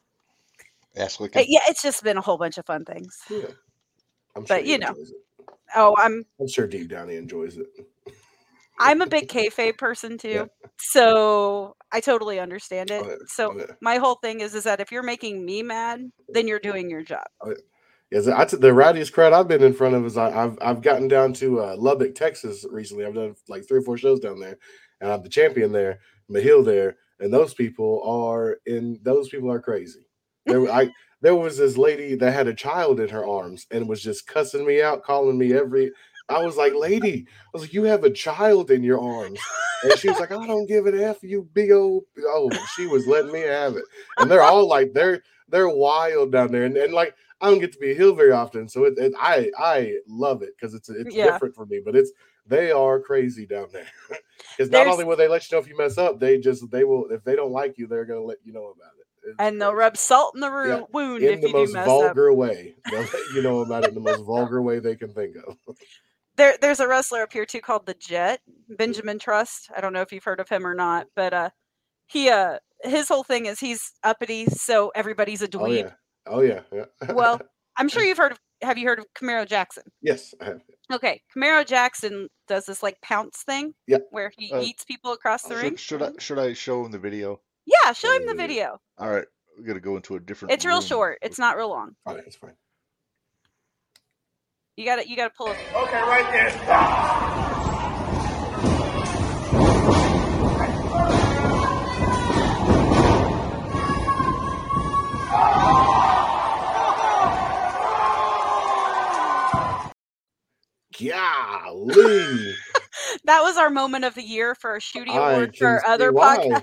Ass Uh, licking. Yeah, it's just been a whole bunch of fun things. Yeah. I'm sure But, you know. it. Oh, I'm I'm sure deep down he enjoys it. I'm a big kayfabe person too, Yeah. so I totally understand it. Oh, yeah. So Oh, yeah. my whole thing is is that if you're making me mad, then you're doing your job. Yes, I t- the rowdiest crowd I've been in front of is I, I've I've gotten down to uh, Lubbock, Texas recently. I've done like three or four shows down there, and I'm the champion there, Mahil there, and those people are in. Those people are crazy. There, I there was this lady that had a child in her arms and was just cussing me out, calling me every. I was like, lady, I was like, you have a child in your arms, and she was like, I don't give an f, you big old. Oh, she was letting me have it, and they're all like, they're they're wild down there, and, and like I don't get to be a hill very often, so it, it I I love it because it's it's Yeah. different for me. But it's they are crazy down there because not only will they let you know if you mess up, they just they will if they don't like you, they're gonna let you know about it. It's And they'll crazy. rub salt in the Yeah, wound in if the you do most mess up. vulgar way. They'll let you know about it in the most vulgar way they can think of. There, there's a wrestler up here too called the Jet, Benjamin Trust. I don't know if you've heard of him or not, but uh, he uh, his whole thing is he's uppity, so everybody's a Oh dweeb. yeah, oh yeah, yeah. Well, I'm sure you've heard of. have you heard of Camaro Jackson? Yes, I have. Okay, Camaro Jackson does this like pounce thing. Yeah. Where he Uh, eats people across the ring. Should, I should I show him the video? Yeah, show him the video. All right, we gotta go into a different. It's real short. It's not real long. All right, it's fine. You got to You got to pull it. Okay, right there. Golly. That was our moment of the year for our shooting I award for our other see why. podcast.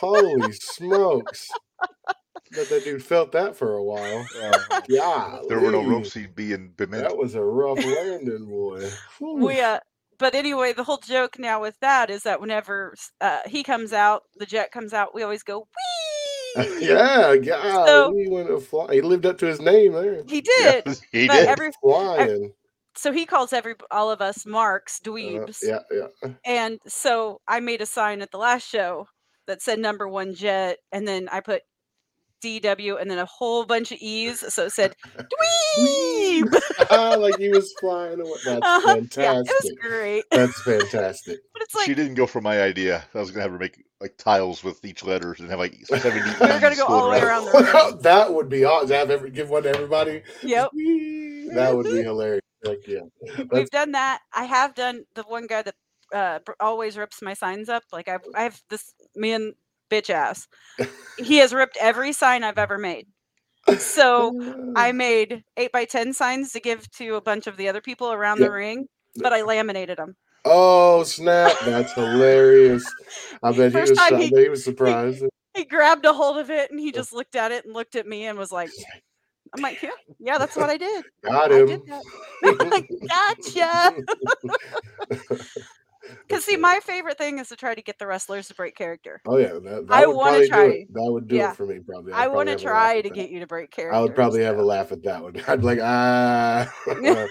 Holy smokes. Bet that dude felt that for a while. Uh, Yeah. there were no ropes. He'd be in Bement. That was a rough landing, boy. We uh but anyway the whole joke now with that is that whenever uh, he comes out the jet comes out we always go Whee! yeah, yeah. So- he went to fly. He lived up to his name there. he did Yeah, he but did. every Flying. so he calls every all of us marks Uh, dweebs yeah, yeah. and so i made a sign at the last show that said number one jet and then i put dw and then a whole bunch of e's so it said dweeb like he was flying away. That's Uh-huh. fantastic. yeah it was great That's fantastic. but it's like she didn't go for my idea. I was gonna have her make like tiles with each letter and have like seventy. We were gonna go all the way around the ring. that would be awesome. Have every give one to everybody. yep That would be hilarious. Heck yeah. That's, we've done that. I have done the one guy that uh, always rips my signs up. Like I've, I have this me and bitch ass. He has ripped every sign I've ever made. So I made eight by ten signs to give to a bunch of the other people around Yeah. the ring, but I laminated them. Oh snap! That's hilarious. I bet he was. time he- He, was surprised. He grabbed a hold of it and he just looked at it and looked at me and was like, "I'm like, yeah, yeah, that's what I did. Got I him. did that." I'm gotcha. Because see, my favorite thing is to try to get the wrestlers to break character. Oh yeah, that, that I wanna try. That would do Yeah. it for me. Probably. I want to to try to get you to break character. I would probably have a laugh at that one. I'd be like, ah, Yeah,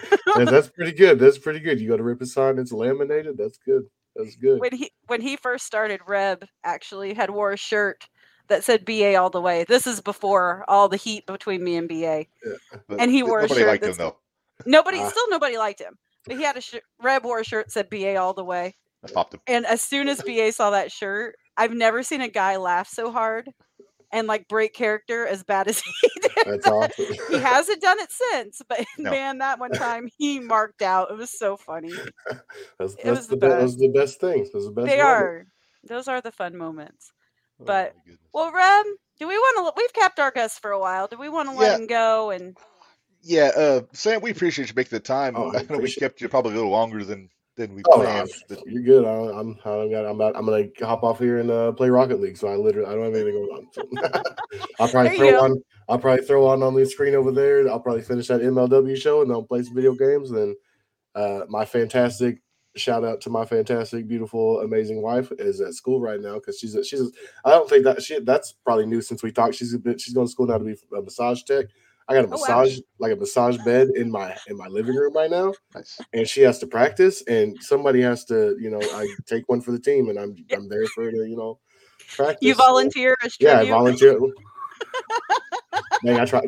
that's pretty good. That's pretty good. You got to rip a sign. It's laminated. That's good. That's good. when he when he first started Reb actually had wore a shirt that said BA all the way. This is before all the heat between me and BA. But And he wore a shirt. nobody liked him though. Nobody Ah. still nobody liked him. But he had a shirt Reb wore a shirt that said BA all the way. I popped him. And as soon as BA saw that shirt, I've never seen a guy laugh so hard and like break character as bad as he did. That's awesome. he hasn't done it since, but No. man, that one time he marked out. It was so funny. That's, It that's was the, the best. Those the best things. Those are the best. They moments. are. Those are the fun moments. Oh, But- goodness. Well, Reb, do we want to? We've kept our guests for a while. Do we want to let Yeah. him go? And yeah, uh, Sam, we appreciate you making the time. Oh, I I know we kept you probably a little longer than than we Oh, planned. but you're good. I, I'm. I got. I'm. About, I'm gonna hop off here and uh, play Rocket League. So I literally. I don't have anything going on. So. I'll probably There throw go. on. I'll probably throw on on the screen over there. I'll probably finish that MLW show and then I'll play some video games. And then uh, my fantastic shout out to my fantastic, beautiful, amazing wife is at school right now because she's a, she's. A, I don't think that she that's probably new since we talked. She's a bit. She's going to school now to be a massage tech. I got a Oh, wow. massage like a massage bed in my in my living room right now nice. and she has to practice and somebody has to you know i take one for the team and i'm i'm there for her to you know practice you So, volunteer as yeah i volunteer Dang, i try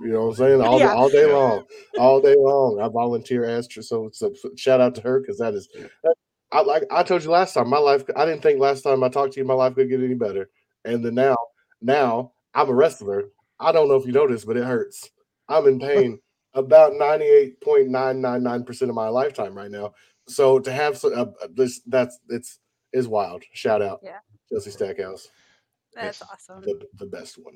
you know what i'm saying all, Yeah. all day long all day long i volunteer as tr- so, so shout out to her because that is that, i like i told you last time my life i didn't think last time i talked to you my life could get any better and then now now i'm a wrestler i don't know if you noticed but it hurts i'm in pain about 98.999% of my lifetime right now. So to have so, uh, this, that's it's is wild. Shout out, Yeah. Chelsea Stackhouse, That's Yes. awesome. the, the best one.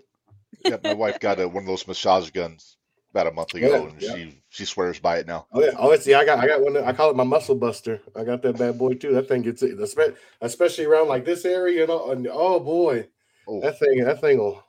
Yeah, my wife got a, one of those massage guns about a month ago, Yeah, and yeah. she she swears by it now. Oh yeah, oh it's yeah. I got I got one. I call it my muscle buster. I got that bad boy too. That thing gets it, especially around like this area. You know, and oh boy, Oh, that thing that thing will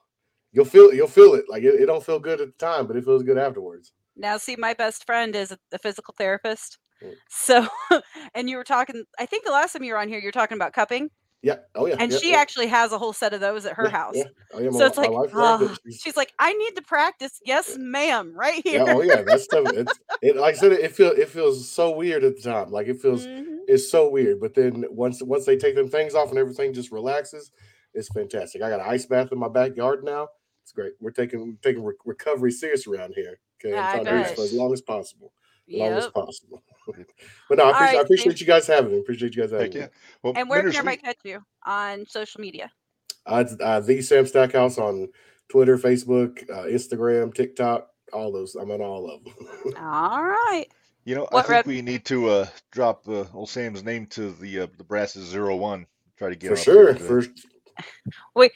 you'll feel you'll feel it. Like it, it don't feel good at the time, but it feels good afterwards. Now, see, my best friend is a, physical therapist. Mm. So, and you were talking, I think the last time you were on here, you're talking about cupping, Yeah. Oh yeah. and yeah, she yeah, actually has a whole set of those at her yeah, house. Yeah. Oh, yeah, my, So it's like, "Ah," She's- like, I need to practice. Yes, ma'am, right here. Oh yeah, that stuff. It's it like I said, it feels it feels so weird at the time. Like it feels Mhm. it's so weird. But then once once they take them things off and everything just relaxes, it's fantastic. I got an ice bath in my backyard now. It's great. We're taking we're taking re- recovery serious around here. Okay, Yeah, I I'm trying to do this for as long as possible. As long as possible. but no, I All appreciate, I appreciate Steve. you guys having me. Appreciate you guys having Heck me. yeah. Well, And where can Minderz, we- everybody catch you on social media? Uh, it's, uh, the Sam Stackhouse on Twitter, Facebook, uh, Instagram, TikTok, all those. I'm on all of them. All right. You know, What I think rep- we need to uh, drop uh, old Sam's name to the uh, the brasses zero one. Try to get for sure. here to- For we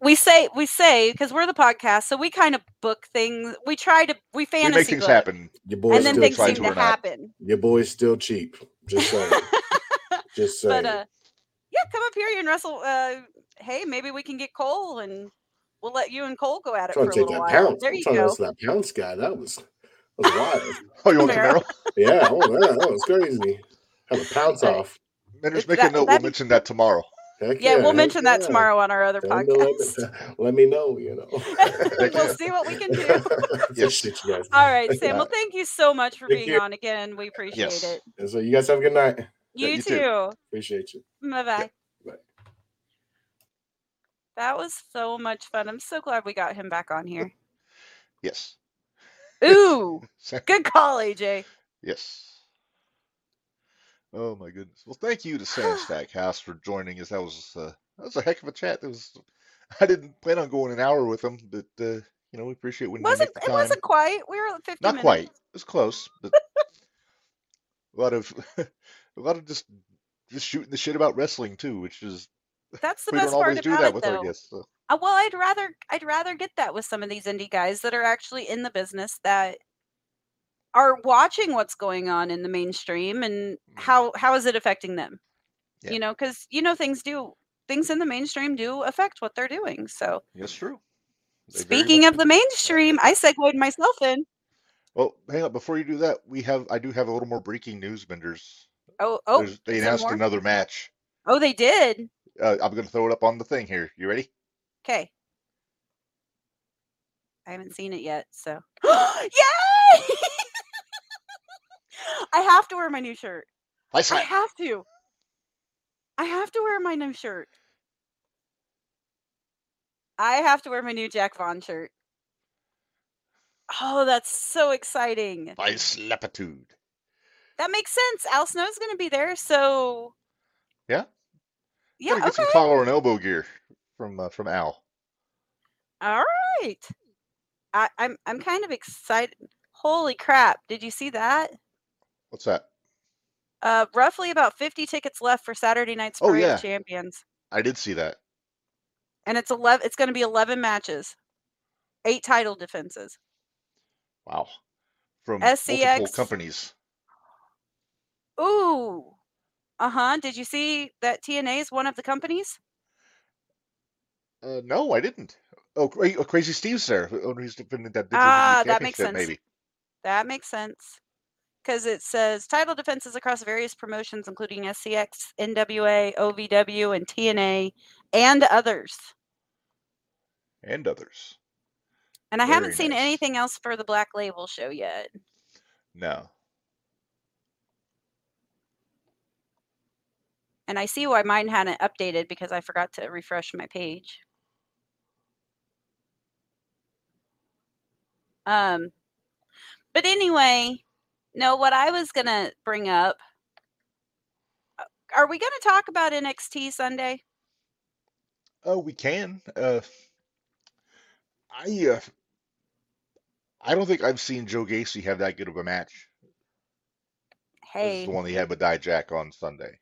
we say we say because we're the podcast, so we kind of book things. We try to we we make things book, happen. your boy's and then things seem to to or not. happen. Your boy's still cheap. Just saying. Just saying. but uh, yeah, come up here you and wrestle. Uh, hey, maybe we can get Cole, and we'll let you and Cole go at it for a little that while. pounce. There I'm you trying to go. wrestle that pounce guy. That was that was wild. Oh, you want Camaro. Camaro? yeah, oh, yeah, that was crazy. Have a pounce off. Minderz, make that- a note. We'll be- mention that tomorrow. Heck Yeah, we'll heck mention that yeah. tomorrow on our other Tell 'em to let, podcast. me, let me know, you know. we'll see what we can do. Appreciate you guys. All right, Sam. Well, thank you so much for Thank being you. on again. We appreciate Yes. it. And so you guys have a good night. You, you too. too. Appreciate you. Bye bye. Bye. That was so much fun. I'm so glad we got him back on here. Yes. Ooh, good call, AJ. Yes. Oh my goodness. Well, thank you to Sam Stackhouse for joining us. That was uh, that was a heck of a chat. That was I didn't plan on going an hour with him, but uh, you know we appreciate when you wasn't it time. wasn't quite. We were at 50 Not minutes. quite. It was close, but a lot of a lot of just just shooting the shit about wrestling too, which is That's the we best don't always part do about that it, with though. our guests. So. Uh, well, I'd rather I'd rather get that with some of these indie guys that are actually in the business that are watching what's going on in the mainstream and Mhm. how how is it affecting them? Yeah. You know, because you know things do things in the mainstream do affect what they're doing. So Yes, true. They speaking of the mainstream, I segued myself in. Well, hang on. Before you do that, we have I do have a little more breaking news, Benders. Oh oh There's- they announced another match. oh they did. Uh, I'm going to throw it up on the thing here. You ready? Okay. I haven't seen it yet, so yay! I have to wear my new shirt. I I have to. I have to wear my new shirt. I have to wear my new Jack Vaughn shirt. Oh, that's so exciting. By slapitude. That makes sense. Al Snow's going to be there, so Yeah. yeah. Gotta get Okay. some collar and elbow gear from uh, from Al. All right. I, I'm I'm kind of excited. Holy crap! Did you see that? What's that? Uh, roughly about 50 tickets left for Saturday night's Oh, Parade yeah. of Champions, I did see that. and it's 11. It's going to be 11 matches, eight title defenses. Wow. From multiple SCX. companies. Ooh. Uh huh. Did you see that TNA is one of the companies? Uh, no, I didn't. Oh, oh, Crazy Steve's there. Oh, he's defending that Ah, that makes sense. maybe. That makes sense. Because it says title defenses across various promotions, including SCX, NWA, OVW, and TNA, and others. And others. And I haven't Very seen nice. anything else for the Black Label show yet. No. And I see why mine hadn't updated because I forgot to refresh my page. Um, but anyway, no, what I was gonna bring up. uh, Are we gonna talk about NXT Sunday? Oh, we can. Uh, I uh, I don't think I've seen Joe Gacy have that good of a match Hey, the one he had with Dijak on Sunday.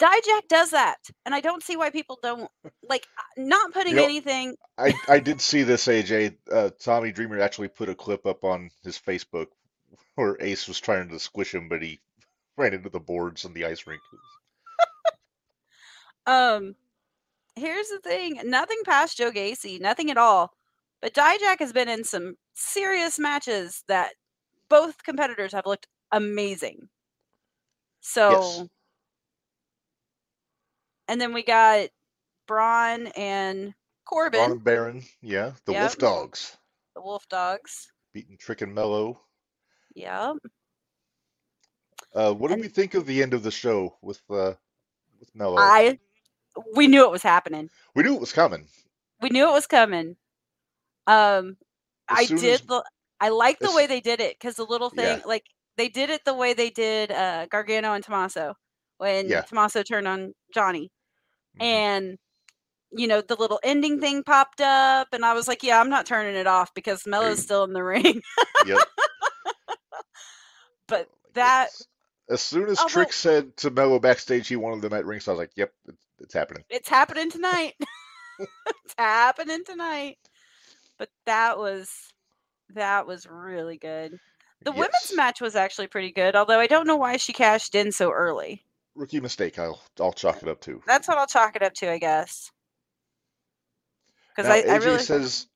Dijak does that, and I don't see why people don't like uh, not putting know, anything. I I did see this AJ. Uh, Tommy Dreamer actually put a clip up on his Facebook where Ace was trying to squish him, but he ran into the boards on the ice rink. Um, here's the thing: nothing past Joe Gacy, nothing at all. But Dijak has been in some serious matches that both competitors have looked amazing. So, Yes. and then we got Bron and Corbin, Ron and Baron, yeah, the Wolf Dogs the Wolf Dogs. beating Trick and Melo. Yeah. Uh, what did And- we think of the end of the show with uh, with Melo? I we knew it was happening. we knew it was coming. We knew it was coming. Um, As I did. as- the I like the way they did it because the little Yeah. thing, like they did it the way they did uh, Gargano and Tommaso when Yeah. Tommaso turned on Johnny, Mhm. and you know the little ending thing popped up, and I was like, yeah, I'm not turning it off because Melo's Right. still in the ring. Yep. but Oh that. As soon as Although- Trick said to Melo backstage he wanted them at ringside, I was like, "Yep, it's, it's happening." it's happening tonight. it's happening tonight. But that was that was really good. The women's match was actually pretty good, although I don't know why she cashed in so early. Rookie mistake. I'll I'll chalk it up to. That's what I'll chalk it up to, I guess. Because I, I really says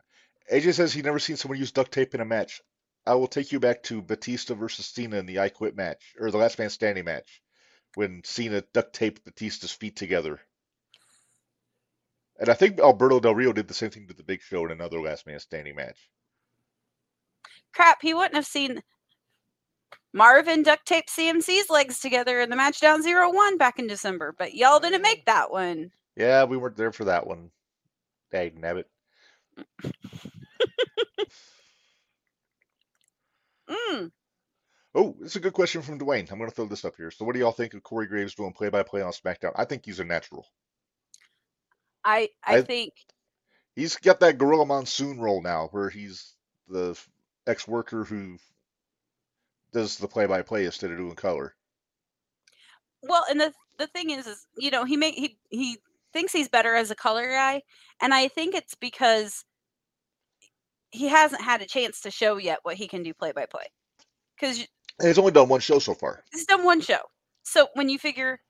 AJ says he never seen someone use duct tape in a match. I will take you back to Batista versus Cena in the I Quit match or the Last Man Standing match, when Cena duct taped Batista's feet together. And I think Alberto Del Rio did the same thing to the Big Show in another Last Man Standing match. crap. He wouldn't have seen Marvin duct tape CMC's legs together in the match down zero one back in December, but y'all didn't make that one. Yeah, we weren't there for that one. Dag nabbit. Mm. Oh, it's a good question from Dwayne. I'm going to throw this up here. So, what do y'all think of Corey Graves doing play by play on SmackDown? I think he's a natural. I I I- think He's got that Gorilla Monsoon role now, where he's the ex worker who does the play by play instead of doing color. well, and the the thing is, is you know he may he he thinks he's better as a color guy, and I think it's because he hasn't had a chance to show yet what he can do play by play. Because he's only done one show so far, he's done one show, so when you figure,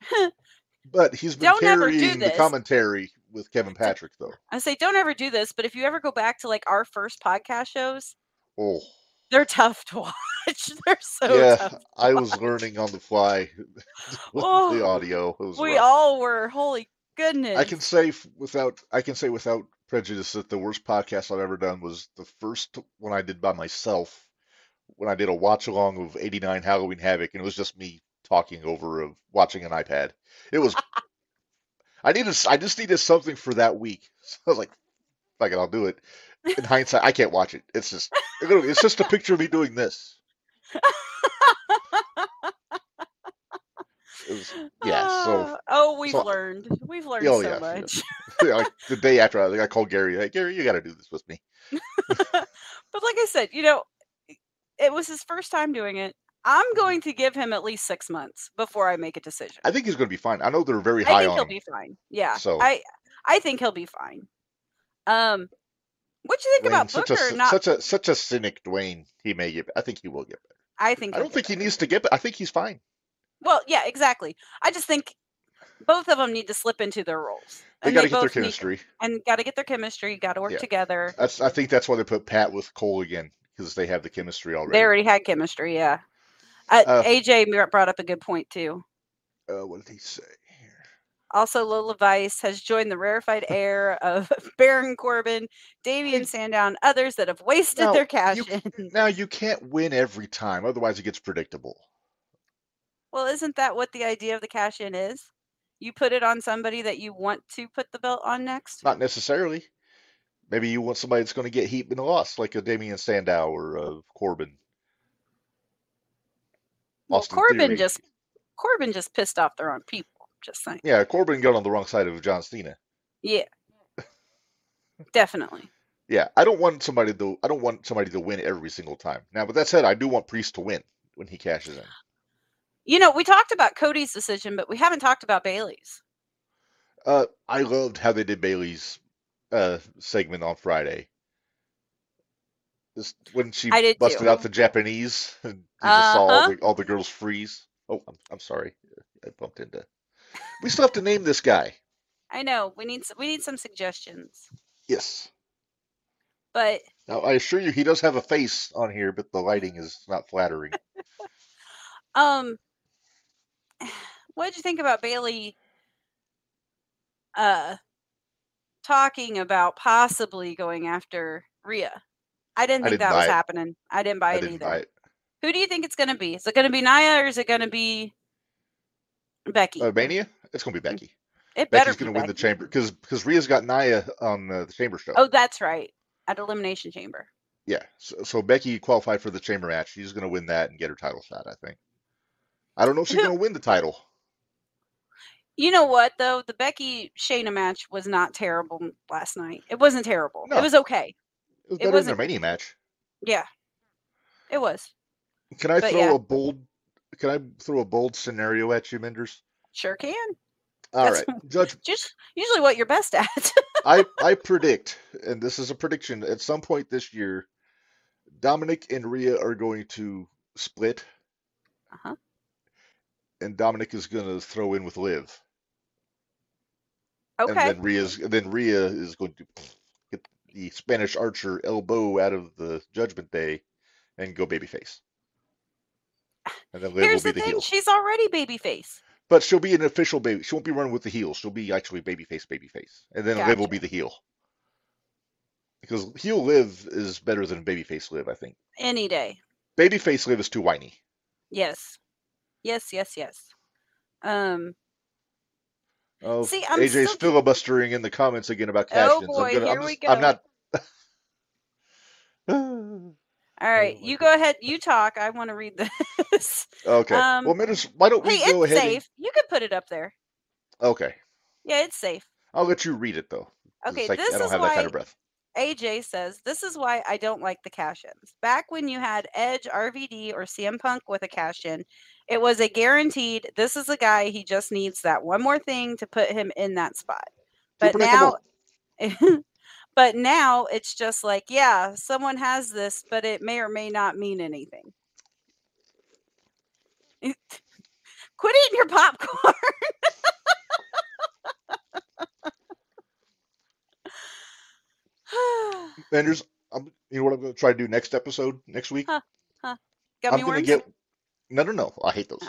but he's been Don't ever do carrying the commentary with Kevin Patrick, though. I say don't ever do this, but if you ever go back to like our first podcast shows, Oh, they're tough to watch. they're so yeah, tough. I was learning on the fly Oh, the audio. We rough. all were. Holy goodness! I can say without I can say without prejudice that the worst podcast I've ever done was the first one I did by myself when I did a watch along of 89 Halloween Havoc and it was just me talking over of watching an iPad. It was I needed I just needed something for that week. So I was like fuck it, I'll do it. In hindsight, I can't watch it. It's just it's just a picture of me doing this. It was, yeah, so Ah, oh, we've so- learned. We've learned Oh, so yeah, yeah. much. like the day after I, I called Gary, like Gary, you got to do this with me. but like I said, you know, it was his first time doing it. I'm Mm-hmm. going to give him at least six months before I make a decision. I think he's going to be fine. I know they're very I high think on he'll him. be fine. Yeah. So- I I think he'll be fine. Um, what you think Dwayne, about such Booker? a not. such a such a cynic Dwayne. He may get. I think he will get better. I think. I don't think he needs to get. I think he's fine. Well, yeah, exactly. I just think both of them need to slip into their roles. They And got to get their both need- chemistry. and got to get their chemistry. Got to work Yeah. together. That's. I think that's why they put Pat with Cole again because they have the chemistry already. They already had chemistry. Yeah. Uh, Uh, AJ br- brought up a good point too. Uh, what did he say here? Also, Lola Vice has joined the rarefied air of Baron Corbin, Damien Sandow, others that have wasted Now, their cash you- Now you can't win every time, otherwise it gets predictable. Well, isn't that what the idea of the cash in is? You put it on somebody that you want to put the belt on next. Not necessarily. Maybe you want somebody that's going to get heat and a loss, like a Damien Sandow or a Corbin. Well, Austin Corbin Theory. just Corbin just pissed off the wrong people. Just saying. Yeah, Corbin got on the wrong side of John Cena. Yeah. Definitely. Yeah, I don't want somebody to. I don't want somebody to win every single time. Now, with that said, I do want Priest to win when he cashes in. You know, we talked about Cody's decision, but we haven't talked about Bayley's. Uh, I loved how they did Bayley's uh segment on Friday. Just when she busted too. out the Japanese and just saw all Uh-huh. the all the girls freeze. Oh, I'm, I'm sorry, I bumped into. We still have to name this guy. I know we need we need some suggestions, Yes. but Now I assure you, he does have a face on here, but the lighting is not flattering. um, what did you think about Bayley? Uh, talking about possibly going after Rhea. I didn't I think didn't that was it. happening. I didn't buy I it didn't either. buy it. Who do you think it's going to be? Is it going to be Nia or is it going to be Becky? Uh, Mania, it's gonna be Mm, Becky. it better Becky's be gonna win the chamber because because Rhea's got Nia on uh, the chamber show. Oh, that's right. at Elimination Chamber. Yeah. So, so Becky qualified for the chamber match. She's going to win that and get her title shot, I think. I don't know if she's going to win the title. You know what though? The Becky Shayna match was not terrible last night. It wasn't terrible. No. It was okay. It was It better than wasn't- the Mania match. Yeah. It was. Can I But throw yeah. a bold? Can I throw a bold scenario at you, Minderz? Sure can. All right, That's- Judge. Just usually what you're best at. I I predict, and this is a prediction, at some point this year, Dominic and Rhea are going to split, uh-huh. And Dominic is going to throw in with Liv, Okay. and then Rhea's then Rhea is going to get the Spanish Archer elbow out of the Judgment Day, and go babyface, and then Liv Here's will be the thing, heel. she's already babyface. But she'll be an official baby. She won't be running with the heel. She'll be actually babyface, babyface, and then Liv will be the heel. Because heel Liv is better than babyface Liv, I think. Any day. Babyface Liv is too whiny. Yes. Yes, yes, yes. Um Oh, See, I'm AJ's still- filibustering in the comments again about Oh, cash-ins. boy, I'm gonna, here I'm, we just- I'm not. all right, my you go ahead, you talk. I want to read this. okay. Um, well, Minutes, why don't we hey, go it's ahead? and- safe. You could put it up there. Okay. Yeah, it's safe. I'll let you read it though. Okay, like, this I don't is have why that kind of breath. AJ says, This is why I don't like the cash ins. Back when you had Edge, RVD, or CM Punk with a cash in, it was a guaranteed, this is a guy, he just needs that one more thing to put him in that spot. But now, but now it's just like, yeah, someone has this, but it may or may not mean anything. Quit eating your popcorn. Minderz, I'm, you know what I'm going to try to do next episode, next week? Huh. I'm going to get. No, no, no. I hate those.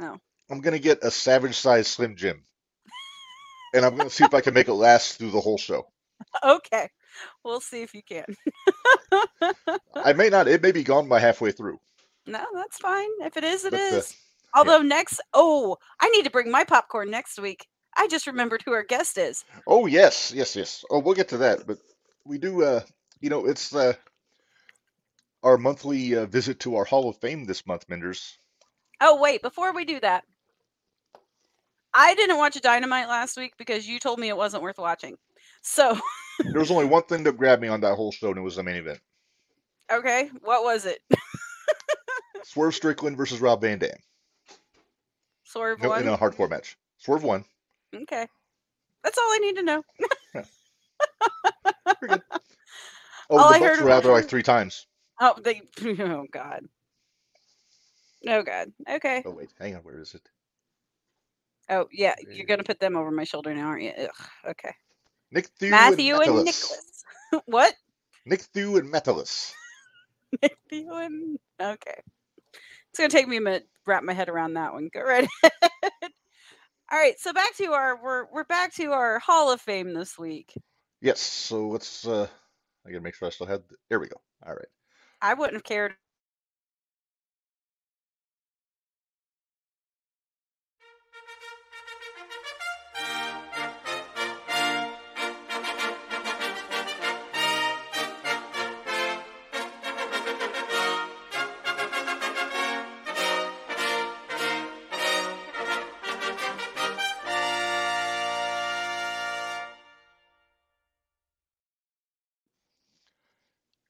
No. Oh. I'm going to get a savage size Slim Jim. And I'm going to see if I can make it last through the whole show. Okay. We'll see if you can. I may not. It may be gone by halfway through. No, that's fine. If it is, it But, is. uh, Although next, oh, I need to bring my popcorn next week. I just remembered who our guest is. Oh yes, yes, yes. Oh, we'll get to that. But we do. Uh, you know, it's uh, our monthly uh, visit to our Hall of Fame this month, Minderz. Oh, wait, before we do that, I didn't watch Dynamite last week because you told me it wasn't worth watching. So, There was only one thing that grabbed me on that whole show, and it was the main event: okay, what was it? Swerve Strickland versus Rob Van Dam Swerve no, one. in a hardcore match. Swerve won. Okay, that's all I need to know. Oh, All the I Bucks heard were out there like three times. Oh, they. Oh God. Oh God. Okay. Oh wait, hang on. Where is it? Oh yeah, you're gonna put them over my shoulder now, aren't you? Ugh, okay. Nick Thew Matthew and, and Nicholas. what? Nick Thew and Metallus. Matthew and okay. It's gonna take me a minute to wrap my head around that one. Go right ahead. All right, so back to our we're we're back to our Hall of Fame this week. Yes. So let's. uh I gotta make sure I still had. There we go. All right. I wouldn't have cared.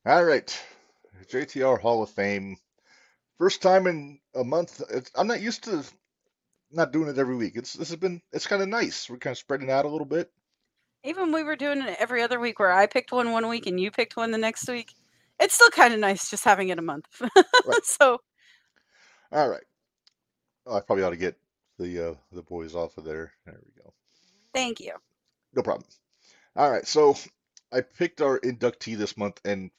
All right, JTR Hall of Fame. First time in a month. I'm not used to not doing it every week. It's this has been it's kind of nice. We're kind of spreading out a little bit. Even we were doing it every other week where I picked one one week and you picked one the next week. It's still kind of nice just having it a month. Right. so All right. Oh, I probably ought to get the uh, the boys off of there. There we go. thank you. No problem. All right, so I picked our inductee this month, and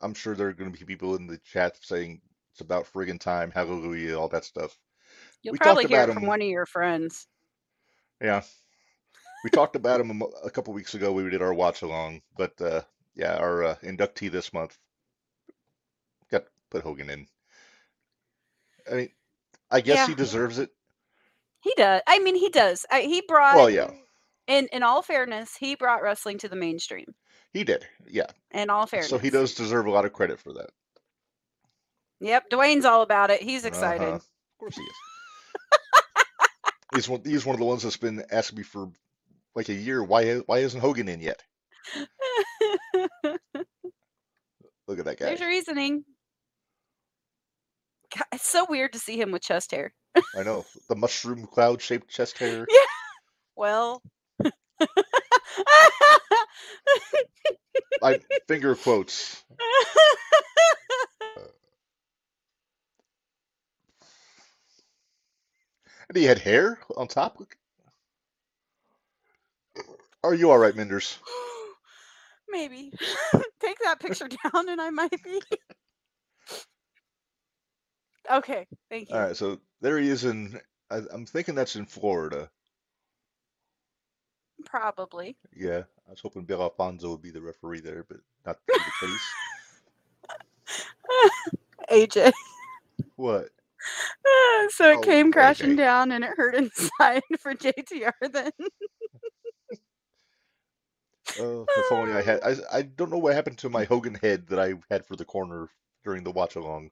I'm sure there are going to be people in the chat saying it's about friggin' time, hallelujah, all that stuff. You'll We probably hear it from him- one of your friends. Yeah. We talked about him a, a couple weeks ago. We did our watch along, but uh, yeah, our uh, inductee this month got put Hogan in. I mean, I guess Yeah. he deserves it. He does. I mean, he does. I, he brought. Well, yeah, In in all fairness, he brought wrestling to the mainstream. He did, yeah. In all fairness. So he does deserve a lot of credit for that. Yep, Dwayne's all about it. He's excited. Uh-huh. Of course he is. he's one. He's one of the ones that's been asking me for like a year. Why? Why isn't Hogan in yet? Look at that guy. There's your reasoning. God, it's so weird to see him with chest hair. I know the mushroom cloud shaped chest hair. Yeah. Well, I finger quotes. And he had hair on top. Are you all right, Minderz? maybe take that picture down, and I might be. okay, thank you. All right, so there he is in. I, I'm thinking that's in Florida. Probably. Yeah, I was hoping Bill Alfonso would be the referee there, but not the case. AJ. What? so it Oh, came crashing down and it hurt inside for JTR then. Oh, if only I had. I, I don't know what happened to my Hogan head that I had for the corner during the watch along,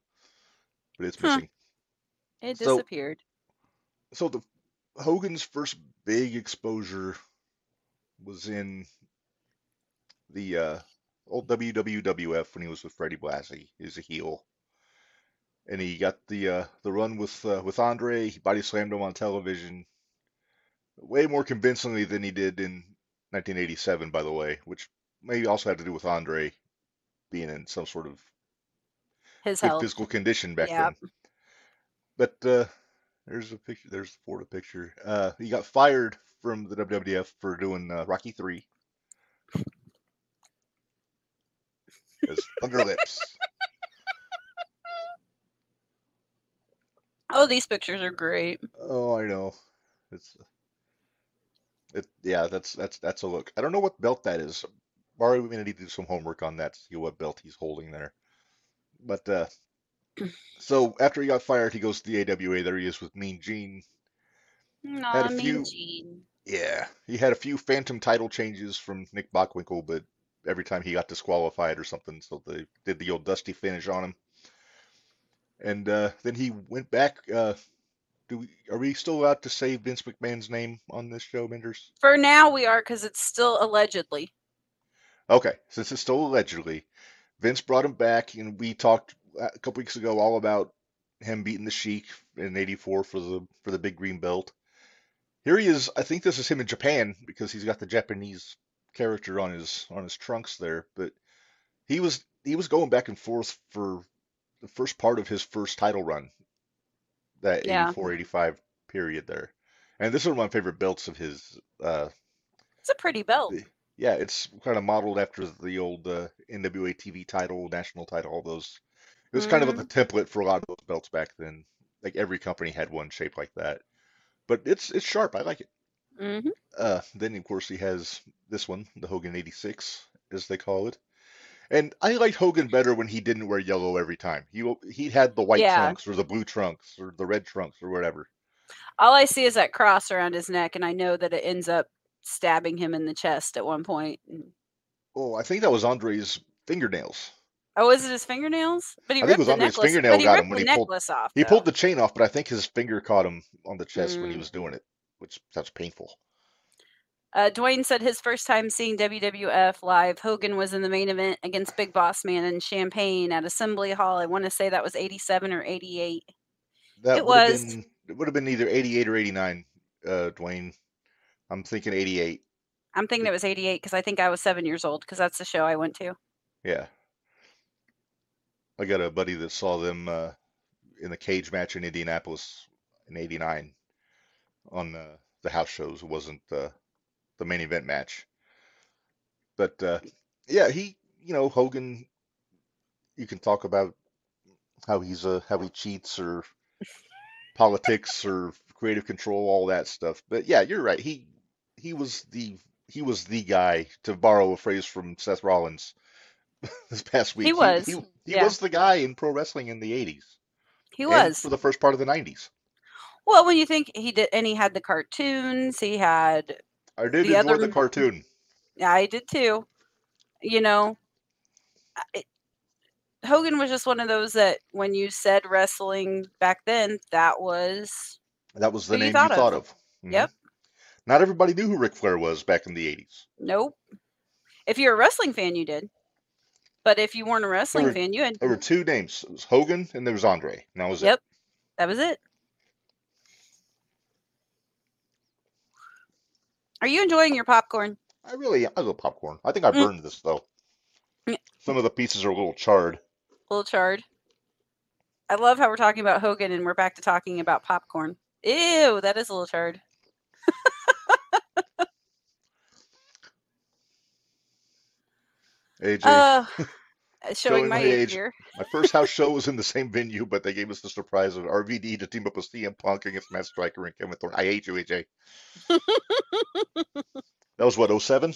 but it's Huh. missing. It So- disappeared. So the Hogan's first big exposure was in the uh, old WWWF when he was with Freddie Blassie. He's a heel, and he got the uh, the run with uh, with Andre. He body slammed him on television, way more convincingly than he did in 1987, by the way, which may also have to do with Andre being in some sort of His physical condition back Yep. then. But uh, there's a picture. There's the Florida picture. Uh, he got fired from the WWF for doing uh, Rocky Three. His Thunder Lips. Oh, these pictures are great. Oh, I know. It's it. Yeah, that's that's that's a look. I don't know what belt that is. Barry, we're gonna need to do some homework on that see what belt he's holding there. But uh, so after he got fired, he goes to the AWA. There he is with Mean Gene. A mean few- Gene. Yeah, he had a few phantom title changes from Nick Bockwinkel, but every time he got disqualified or something, so they did the old dusty finish on him. And uh, then he went back. Uh, do we, are we still allowed to say Vince McMahon's name on this show, Minderz? For now, we are because it's still allegedly. Okay, since it's still allegedly, Vince brought him back, and we talked a couple weeks ago all about him beating the Sheik in '84 for the for the big green belt. Here he is. I think this is him in Japan because he's got the Japanese character on his on his trunks there. But he was he was going back and forth for the first part of his first title run, that Yeah. 84 85 period there. And this is one of my favorite belts of his. Uh, It's a pretty belt. Yeah, it's kind of modeled after the old uh, NWA TV title, national title, all those. It was kind of the template for a lot of those belts back then. Like every company had one shaped like that. But it's it's sharp. I like it. hmm Uh, then of course he has this one, the Hogan 86, as they call it. And I liked Hogan better when he didn't wear yellow every time. He he had the white Yeah. trunks or the blue trunks or the red trunks or whatever. All I see is that cross around his neck, and I know that it ends up stabbing him in the chest at one point. Oh, I think that was Andre's fingernails. Oh, is it his fingernails? But he I think it ripped was the necklace. fingernail but he got him ripped when the he pulled- necklace off. He though. pulled the chain off, but I think his finger caught him on the chest when he Mm. was doing it, which sounds painful. Uh, Dwayne said his first time seeing WWF live, Hogan was in the main event against Big Boss Man in Champaign at Assembly Hall. I want to say that was 87 or 88. That It was- been it would have been either 88 or 89, uh, Dwayne. I'm thinking 88. I'm thinking it was 88 because I think I was seven years old because that's the show I went to. Yeah. I got a buddy that saw them uh, in the cage match in Indianapolis in '89 on uh, the house shows. It wasn't uh, the main event match, but uh, yeah, he, you know, Hogan. You can talk about how he's uh, how he cheats or politics or creative control, all that stuff. But yeah, you're right. He he was the he was the guy to borrow a phrase from Seth Rollins this past week. He was, He, he, yeah. was the guy in pro wrestling in the 80s. He was. for the first part of the 90s. Well, when you think he did, and he had the cartoons, he had, I did The enjoy other- the cartoon. yeah, I did too. you know, it, Hogan was just one of those that when you said wrestling back then, that was That was the Who you name thought you of. thought of. Mhm. Yep. Not everybody knew who Ric Flair was back in the 80s. nope. If you're a wrestling fan, you did. But if you weren't a wrestling were- fan, you had There were two names. It was Hogan and there was Andre. And that was it. Yep. it. that was it. Are you enjoying your popcorn? I really I love popcorn. I think I Mm. burned this though. Some of the pieces are a little charred. A little charred. I love how we're talking about Hogan and we're back to talking about popcorn. Ew, that is a little charred. AJ, Uh, showing my age here. my first house show was in the same venue, but they gave us the surprise of RVD to team up with CM Punk against Matt Striker and Kevin Thorn. I hate you, AJ. that was what 07?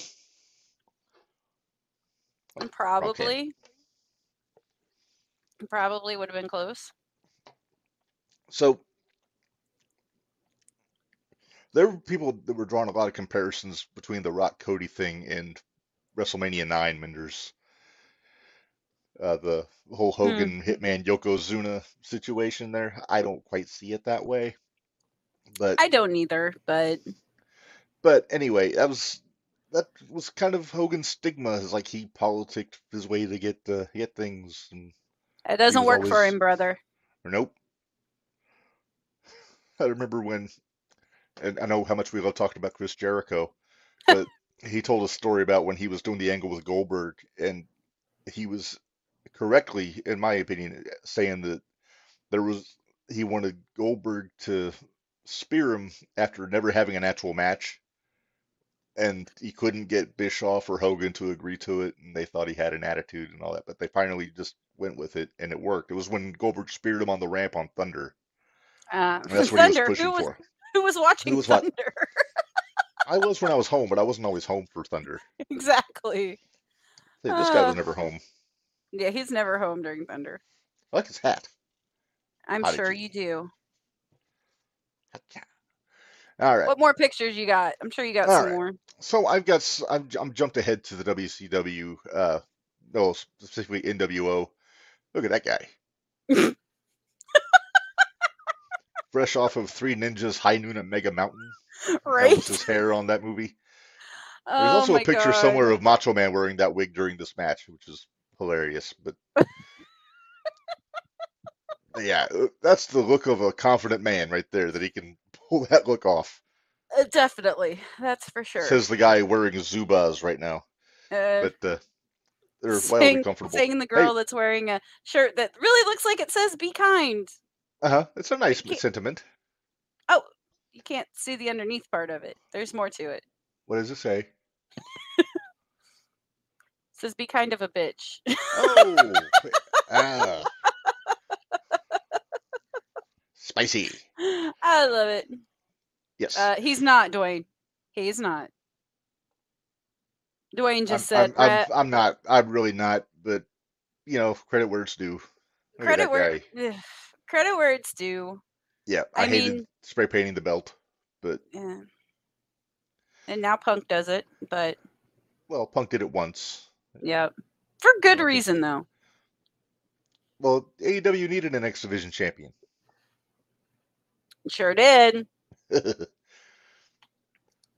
Probably. Probably would have been close. So there were people that were drawing a lot of comparisons between the Rock Cody thing and WrestleMania 9 Minderz. Uh, the whole Hogan Hitman Yokozuna situation there. I don't quite see it that way. But I don't either, but but anyway, that was that was kind of Hogan's stigma is like he politicked his way to get uh, get things and it doesn't work for him, brother. Or nope. I remember when, and I know how much we all talked about Chris Jericho, but he told a story about when he was doing the angle with Goldberg, and he was correctly, in my opinion, saying that there was he wanted Goldberg to spear him after never having an actual match, and he couldn't get Bischoff or Hogan to agree to it, and they thought he had an attitude and all that, but they finally just went with it, and it worked. It was when Goldberg speared him on the ramp on Thunder. Uh, that's what he was Thunder. pushing who was for. who was watching was what? I was when I was home, but I wasn't always home for Thunder. exactly. Hey, this guy was never home. Yeah, he's never home during Thunder. I like his hat. I'm How sure you- you do. All right. What more pictures you got? I'm sure you got All some right. more. So I've got I'm I'm jumped ahead to the WCW. Uh, no, specifically NWO. Look at that guy. Fresh off of Three Ninjas High Noon at Mega Mountain. Right? his hair on that movie. There's oh also a picture God. somewhere of Macho Man wearing that wig during this match, which is hilarious. But yeah, uh, that's the look of a confident man right there that he can pull that look off. Uh, definitely, that's for sure. Says the guy wearing Zubaz right now, uh, but uh, they're wildly saying, comfortable. saying the girl that's wearing a shirt that really looks like it says "Be kind." Uh huh. It's a nice sentiment. You can't see the underneath part of it. There's more to it. What does it say? It says "Be kind of a bitch." Oh, ah. spicy. I love it. Yes. Uh, he's not Dwayne. He's not. Dwayne just I'm, said, I'm, I'm, I'm not. I'm really not. But you know, credit where it's due. Look credit where ugh, credit where it's due." Yeah, I I, hated mean- spray painting the belt, but Yeah. And now Punk does it, but well, Punk did it once. yeah, for good reason though. Well, AEW needed an X Division champion. Sure did.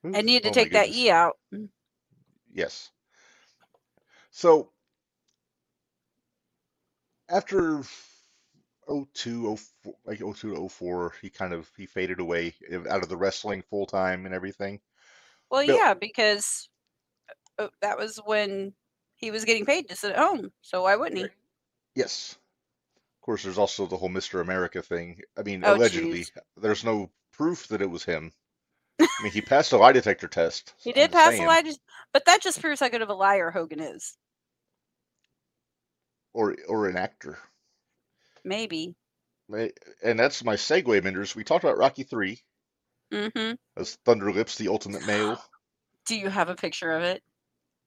I needed to oh take that. E out. Yes. So after 02, 04, like 02 to 04, he kind of he faded away out of the wrestling full time and everything. Well, No. yeah, because uh, that was when he was getting paid to sit at home. So why wouldn't he? Yes. Of course, there's also the whole Mr. America thing. I mean, Oh, allegedly, jeez. there's no proof that it was him. I mean, he passed a lie detector test. He did pass saying. a lie, but that just proves how good of a liar Hogan is. or or an actor. Maybe. And that's my segue, Minderz. We talked about Rocky Three Mm-hmm. as Thunder Lips, the ultimate male, Do you have a picture of it?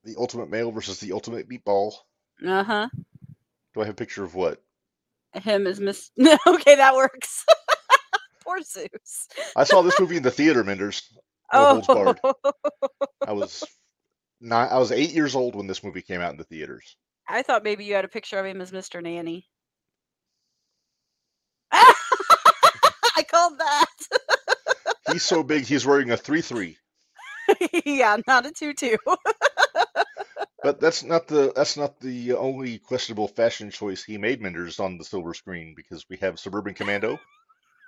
the ultimate male versus the ultimate meatball. Uh huh. Do I have a picture of what? Him as Miss. okay, that works. Poor Zeus. I saw this movie in the theater, Minderz. No Oh. I was nine, I was eight years old when this movie came out in the theaters. I thought maybe you had a picture of him as Mr. Nanny. I called that. He's so big, he's wearing a three three. yeah, not a tutu. But that's not the that's not the only questionable fashion choice he made, Minderz, on the silver screen because we have Suburban Commando.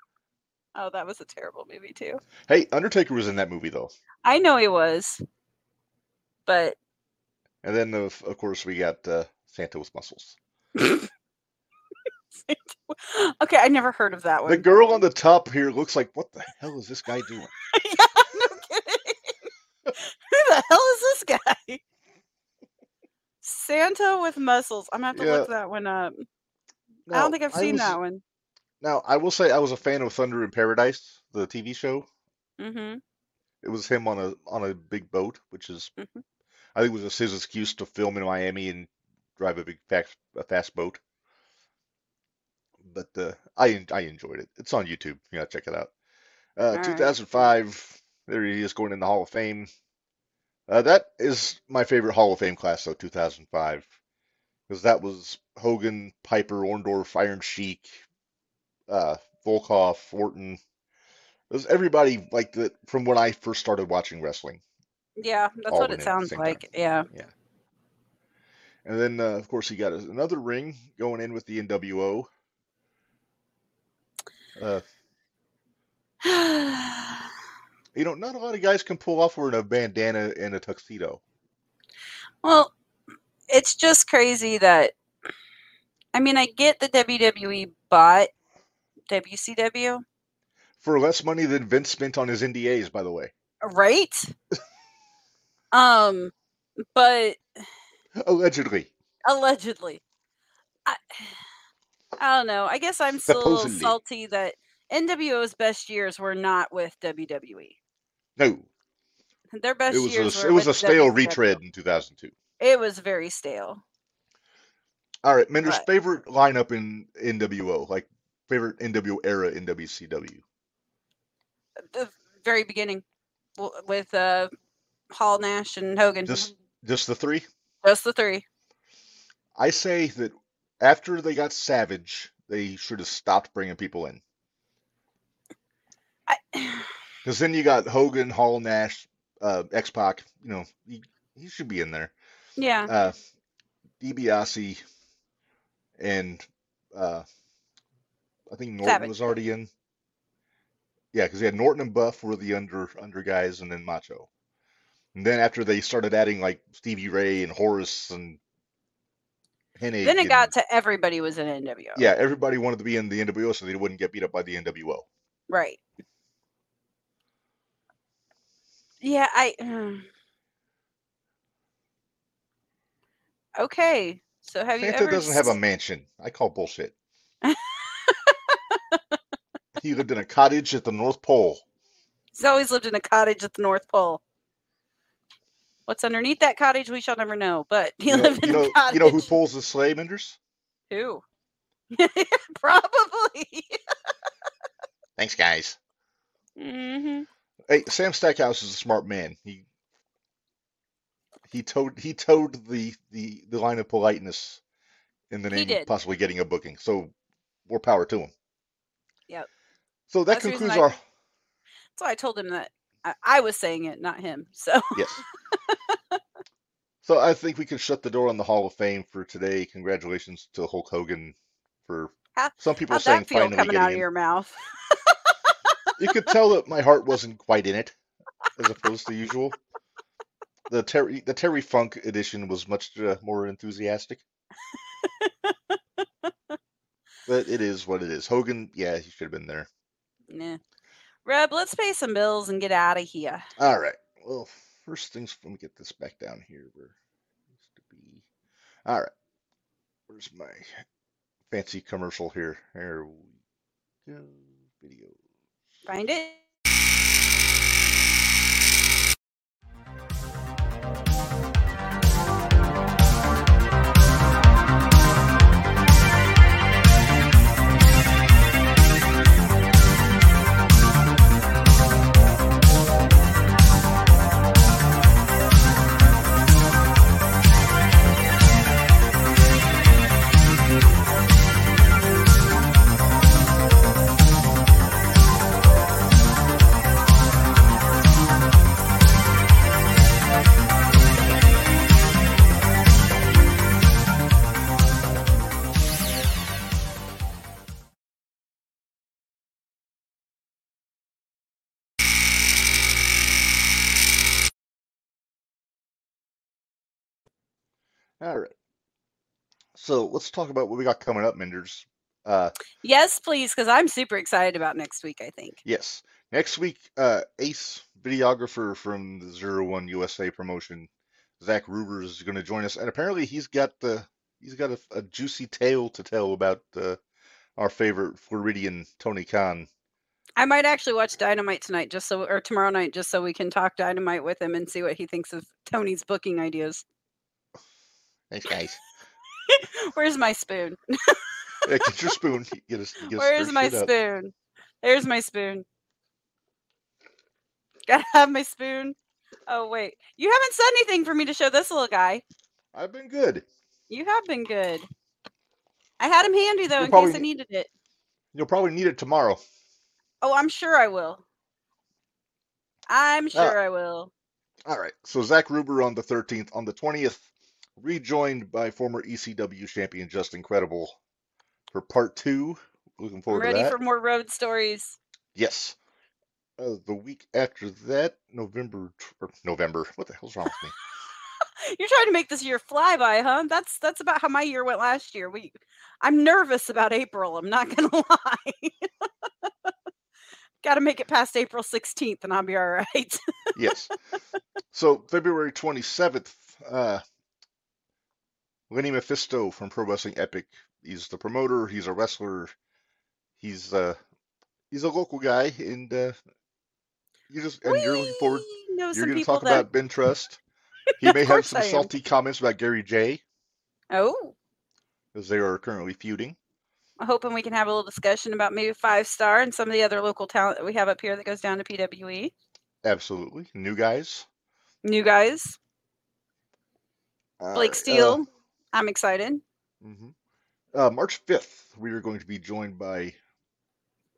oh, that was a terrible movie too. Hey, Undertaker was in that movie though, I know he was, but and then of, of course we got uh, Santa with muscles. okay, I never heard of that one. The girl on the top here looks like, what the hell is this guy doing? yeah, no kidding. Who the hell is this guy? Santa with muscles. I'm gonna have to look that one up. I don't think I've seen was- that one. Now, I will say I was a fan of Thunder in Paradise, the TV show. Mm-hmm. It was him on a on a big boat, which is Mhm. I think it was just his excuse to film in Miami and drive a big fast a fast boat. But uh, I I enjoyed it. It's on YouTube. You gotta check it out. Uh, All right. 2005. There he is going in the Hall of Fame. Uh, that is my favorite Hall of Fame class, though. 2005, because that was Hogan, Piper, Orndorff, Iron Sheik, uh, Volkov, Orton. It was everybody like that from when I first started watching wrestling. Yeah, that's All what it in at the sounds like. time. Yeah. And then, uh, of course, he got another ring going in with the NWO. Uh, you know, not a lot of guys can pull off wearing a bandana and a tuxedo. well, it's just crazy that. I mean, I get the WWE bought WCW, For less money than Vince spent on his NDAs, by the way. right? um, but Allegedly. allegedly, I, I don't know. I guess I'm still a little Supposedly. salty that NWO's best years were not with WWE. No. Their best It was years a, were it was a stale WCW. retread in 2002. It was very stale. All right, Mender's Right. favorite lineup in NWO, like favorite NWO era in WCW. The very beginning with uh, Hall, Nash, and Hogan. Just just the three? Just the three. I say that after they got Savage, they should have stopped bringing people in. I, Because then you got Hogan, Hall, Nash, uh, X Pac. You know, he, he should be in there. yeah. Uh, DiBiase and uh, I think Norton Savage. was already in. Yeah, because they had Norton and Buff were the under under guys, and then Macho. And then after they started adding like Stevie Ray and Horace and Then it got to everybody was in NWO. yeah, everybody wanted to be in the NWO so they wouldn't get beat up by the NWO. Right. Yeah, I. Okay, so have you Santa ever? doesn't have a mansion. I call bullshit. he lived in a cottage at the North Pole. He's always lived in a cottage at the North Pole. What's underneath that cottage, we shall never know. But he You know, lived in you know, a cottage. you know who pulls the sleigh, Minderz? Who? Probably. Thanks, guys. Mm-hmm. Hey, Sam Stackhouse is a smart man. He he toed he towed the the the line of politeness in the name of possibly getting a booking. So more power to him. Yep. So that That's concludes I- our So I told him that I, I was saying it, not him. So yes. so I think we can shut the door on the Hall of Fame for today. Congratulations to Hulk Hogan for How- some people saying that feel finally coming out of in. your mouth? You could tell that my heart wasn't quite in it, as opposed to usual. The Terry the Terry Funk edition was much uh, more enthusiastic. but it is what it is. Hogan, yeah, he should have been there. Nah. Reb, let's pay some bills and get out of here. All right. Well, first things, let me get this back down here where it used to be. All right. Where's my fancy commercial here? There we go. Video. Find it. All right. So let's talk about what we got coming up, Minderz. Uh, Yes, please, because I'm super excited about next week. I think. yes. Next week, uh, Ace videographer from the Zero One USA promotion, Zach Ruber, is going to join us, and apparently he's got the he's got a, a juicy tale to tell about uh, our favorite Floridian Tony Khan. I might actually watch Dynamite tonight, just so, or tomorrow night, just so we can talk Dynamite with him and see what he thinks of Tony's booking ideas. Thanks, guys. Where's my spoon? Yeah, get your spoon. Get us. Get Where's my shit up. spoon? There's my spoon. Gotta have my spoon. Oh wait, you haven't said anything for me to show this little guy. I've been good. You have been good. I had him handy though You'll in probably case I needed it. You'll probably need it tomorrow. Oh, I'm sure I will. I'm Uh, sure I will. All right. So Zach Ruber on the 13th. On the 20th, rejoined by former ECW champion Justin Credible for part two. Looking forward to ready for more road stories. Yes. Uh, the week after that, November, or November. What the hell's wrong with me? You're trying to make this year fly by, huh? That's that's about how my year went last year. We, I'm nervous about April. I'm not gonna lie. Got to make it past April 16th, and I'll be all right. Yes. So February 27th, uh, Lenny Mephisto from Pro Wrestling Epic. He's the promoter. He's a wrestler. He's uh, he's a local guy, and uh, you just and you're looking forward. Know You're going to talk that. about Ben Trust. He may have some salty comments about Gary J, Oh, because they are currently feuding. I'm hoping we can have a little discussion about maybe five star and some of the other local talent that we have up here that goes down to PWE. Absolutely, new guys. New guys, All Blake right, uh, Steele. I'm excited. mhm. Uh, March 5th, we are going to be joined by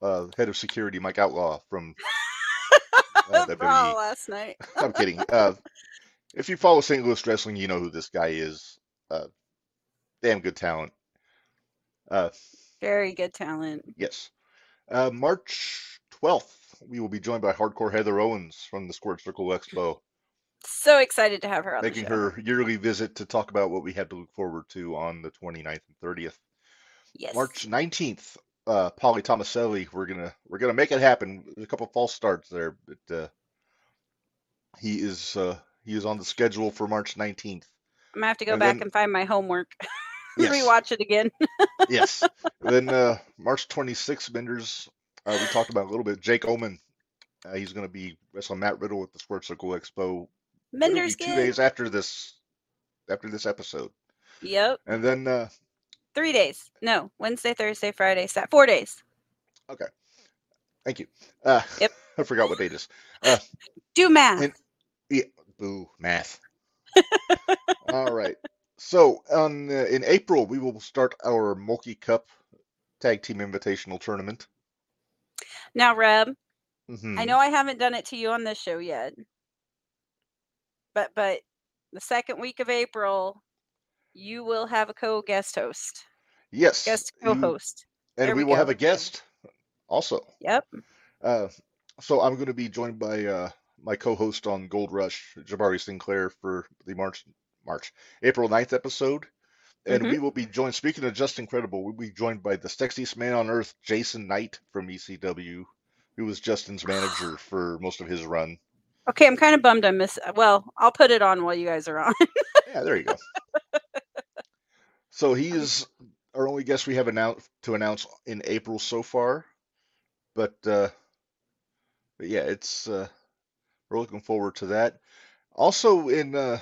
uh, head of security Mike Outlaw from uh, oh, WWE. last night. I'm kidding. Uh, if you follow St. Louis wrestling, you know who this guy is. Uh, damn good talent. Uh, Very good talent. yes. Uh, March 12th, we will be joined by Hardcore Heather Owens from the Squared Circle Expo, So excited to have her on making the show. her yearly visit to talk about what we had to look forward to on the 29th and 30th. Yes. March 19th, uh, Polly Tomaselli. We're gonna we're gonna make it happen. There's a couple false starts there, but uh, he is uh, he is on the schedule for March 19th. I'm gonna have to go and back then- and find my homework. Yes. Rewatch it again. yes. Then uh, March 26th, Benders. Uh, we talked about a little bit. Jake Oman. Uh, he's going to be wrestling Matt Riddle at the Squared Circle Expo. Mender's two days after this after this episode, Yep. and then uh, Three days. No, Wednesday, Thursday, Friday, Sat. Four days. Okay. Thank you. Uh, Yep. I forgot what date it is. Do math. And- Yeah, boo math. All right. So on uh, in April we will start our Multi Cup Tag Team Invitational Tournament. now, Reb, I Mhm. know I haven't done it to you on this show yet, but but the second week of April, you will have a co-guest host, Yes. guest co-host. and There we will have a guest also. Yep. Uh, so I'm going to be joined by uh, my co-host on Gold Rush, Jabari Sinclair, for the March March April 9th episode. And Mm-hmm. we will be joined. Speaking of Justin Credible, we'll be joined by the sexiest man on earth, Jason Knight from ECW, who was Justin's manager for most of his run. Okay, I'm kind of bummed I miss. Well, I'll put it on while you guys are on. Yeah, there you go. so he is our only guest we have announced to announce in April so far, but uh, but yeah, it's uh, we're looking forward to that. Also, in uh,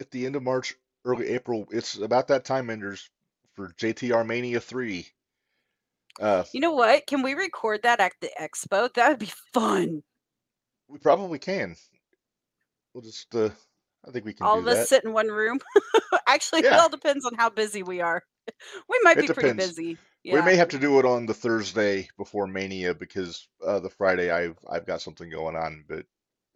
at the end of March, early April, it's about that time, Enders, for JTR Mania three. Uh, you know what? Can we record that at the expo? That would be fun. We probably can. We'll just, uh, I think we can All of us that. sit in one room. Actually, it all depends on how busy we are. We might It be pretty depends. busy. We may have to do it on the Thursday before Mania because uh, the Friday I've I've got something going on, but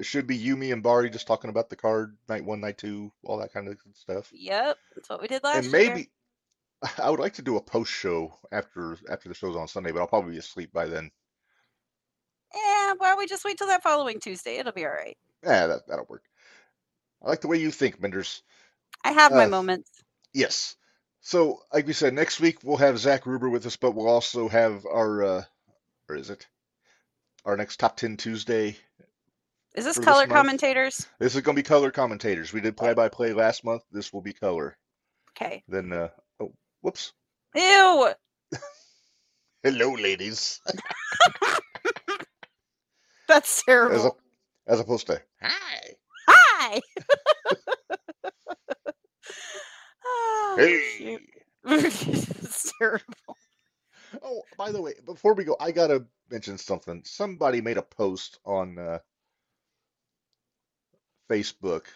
it should be you, me, and Bari just talking about the card, night one, night two, all that kind of stuff. Yep, that's what we did last and year. maybe I would like to do a post show after after the show's on Sunday, but I'll probably be asleep by then. Yeah, why don't we just wait till that following Tuesday? It'll be all right. Yeah, that that'll work. I like the way you think, Minderz. I have my Uh, moments. Yes. So, like we said, next week we'll have Zach Ruber with us, but we'll also have our, uh, or is it? Our next Top 10 Tuesday. Is this for this color commentators? This is going to be color commentators. We did play by play last month. This will be color. Okay. Then, uh, oh, whoops. Ew. Hello, ladies. That's terrible. As, a, as opposed to, hi. Hi. oh, Hey. it's terrible. Oh, by the way, before we go, I gotta mention something. Somebody made a post on uh, Facebook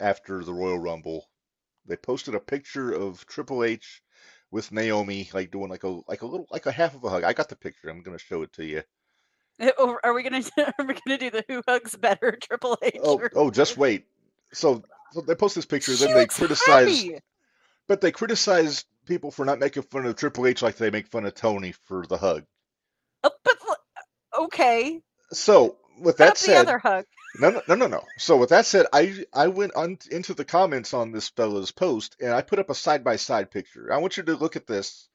after the Royal Rumble. They posted a picture of Triple H with Naomi, like doing like a like a little like a half of a hug. I got the picture. I'm gonna show it to you. Are we gonna are we gonna do the who hugs better Triple H? Oh, oh, just wait. So, so they post this picture, She then they criticize, happy. but they criticize people for not making fun of Triple H like they make fun of Tony for the hug. Oh, but uh, okay. So, with Not that the said, other hug. No, no, no, no, no. So with that said, I I went on into the comments on this fella's post and I put up a side by side picture. I want you to look at this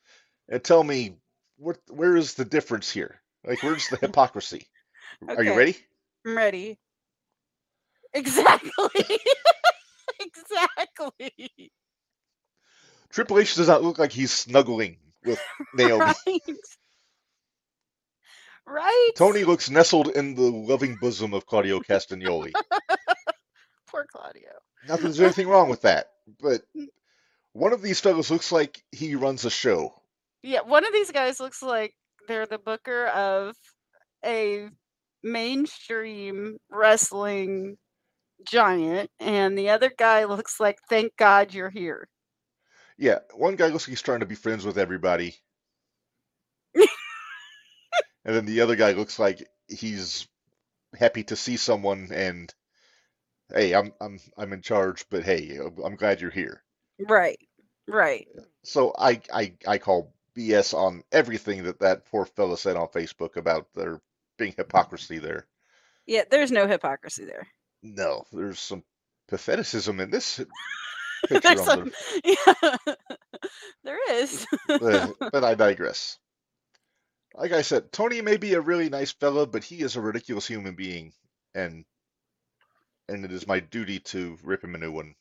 and tell me what where is the difference here? Like where's the hypocrisy? Are you ready? I'm ready. Exactly. exactly. Triple H does not look like he's snuggling with Naomi. Right. Right. Tony looks nestled in the loving bosom of Claudio Castagnoli. Poor Claudio. Not that there's anything wrong with that, but mm. one of these fellows looks like he runs a show. Yeah, one of these guys looks like they're the booker of a mainstream wrestling giant, and the other guy looks like, thank God you're here. Yeah, one guy looks like he's trying to be friends with everybody. and then the other guy looks like he's happy to see someone and hey, I'm I'm I'm in charge, but hey, I'm- glad you're here. Right. Right. So I I I call BS on everything that that poor fella said on Facebook about there being hypocrisy there. Yeah, there's no hypocrisy there. No, there's some patheticism in this picture some, the yeah, there is. but, but I digress. Like I said, Tony may be a really nice fella, but he is a ridiculous human being, and and it is my duty to rip him a new one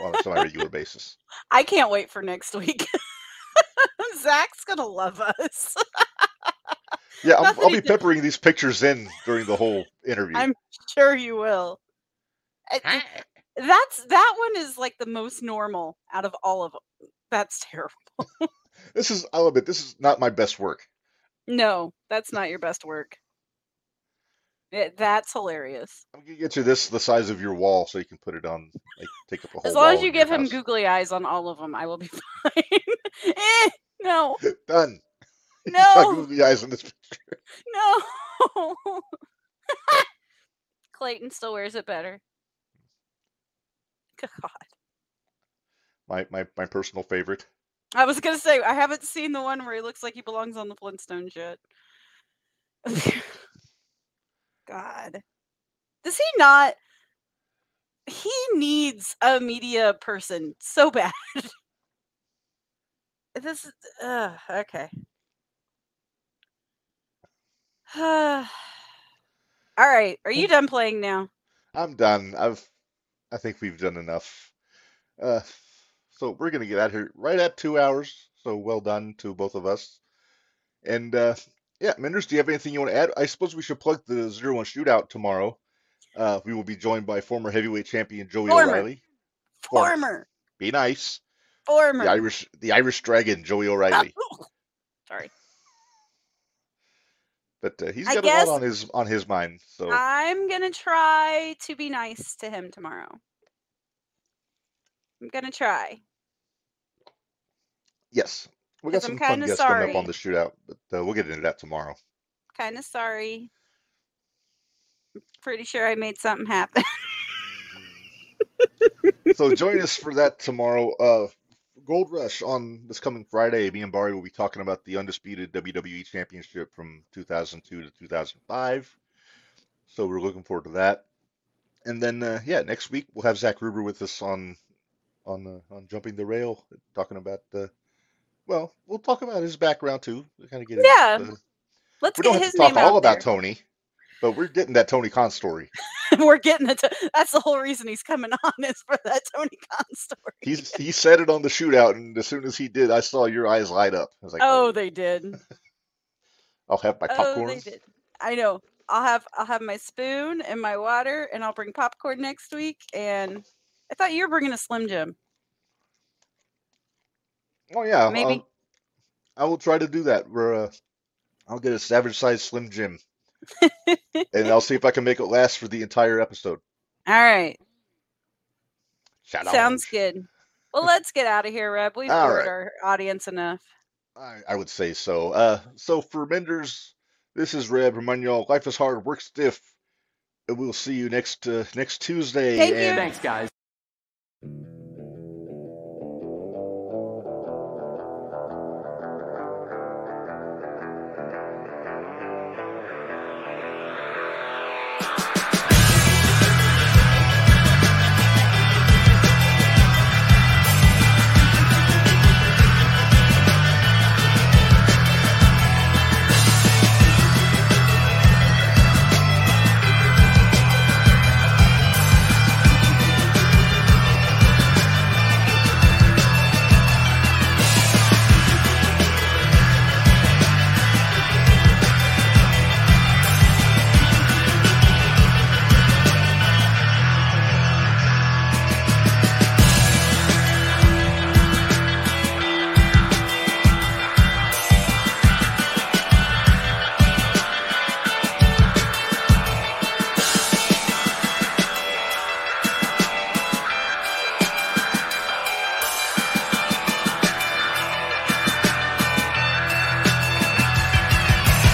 on a semi-regular basis. I can't wait for next week. Zach's gonna love us. Yeah, I'll, I'll he be did- peppering these pictures in during the whole interview. I'm sure you will. I- I- That's that one is like the most normal out of all of them. That's terrible. This is, I'll it. this is not my best work. No, that's not your best work. It, that's hilarious. I'm gonna get you this the size of your wall so you can put it on, like, take up a whole As long wall as you give him house. googly eyes on all of them, I will be fine. eh, no, Done. No, googly eyes in this picture. no. Clayton still wears it better. God. My, my, my personal favorite. I was gonna say I haven't seen the one where he looks like he belongs on the Flintstones yet. God, does he not? He needs a media person so bad. This is uh, okay. All right, are you done playing now? I'm done. I've, I think we've done enough. Uh, so we're gonna get out here right at two hours. So well done to both of us. And uh, yeah, Minderz, do you have anything you want to add? I suppose we should plug the zero one shootout tomorrow. Uh, we will be joined by former heavyweight champion Joey Former. O'Reilly. Former. Former, Be nice. Former. The Irish, the Irish Dragon, Joey O'Reilly. Sorry. But uh, he's got a lot on his on his mind. So I'm gonna try to be nice to him tomorrow. I'm gonna try. yes, we got some fun guests coming up on the shootout, but uh, we'll get into that tomorrow. Kind of sorry. I'm pretty sure I made something happen. so join us for that tomorrow. Uh, Gold Rush on this coming Friday. Me and Barry will be talking about the undisputed WWE Championship from 2002 to 2005. So we're looking forward to that. And then, uh, yeah, next week we'll have Zach Ruber with us on on uh, on jumping the rail, talking about the. Well, we'll talk about his background too. We kind of get. Yeah. into- Let's we get don't have his to talk all about there. Tony, but we're getting that Tony Khan story. We're getting it. That's the whole reason he's coming on is for that Tony Khan story. He's he said it on the shootout, and as soon as he did, I saw your eyes light up. I was like, oh, they did. I'll have my Oh, popcorn. they did. I know. I'll have I'll have my spoon and my water, and I'll bring popcorn next week. And I thought you were bringing a Slim Jim. Oh yeah, Maybe. I'll- I will try to do that. We're uh, I'll get a savage size Slim Jim, and I'll see if I can make it last for the entire episode. All right, Shout sounds good. Well, let's get out of here, Reb. We've All bored right. our audience enough. I, I would say so. Uh, so for Minderz, this is Reb. Remind y'all, life is hard, work stiff, and we'll see you next uh, next Tuesday. Thank you. Thanks, guys.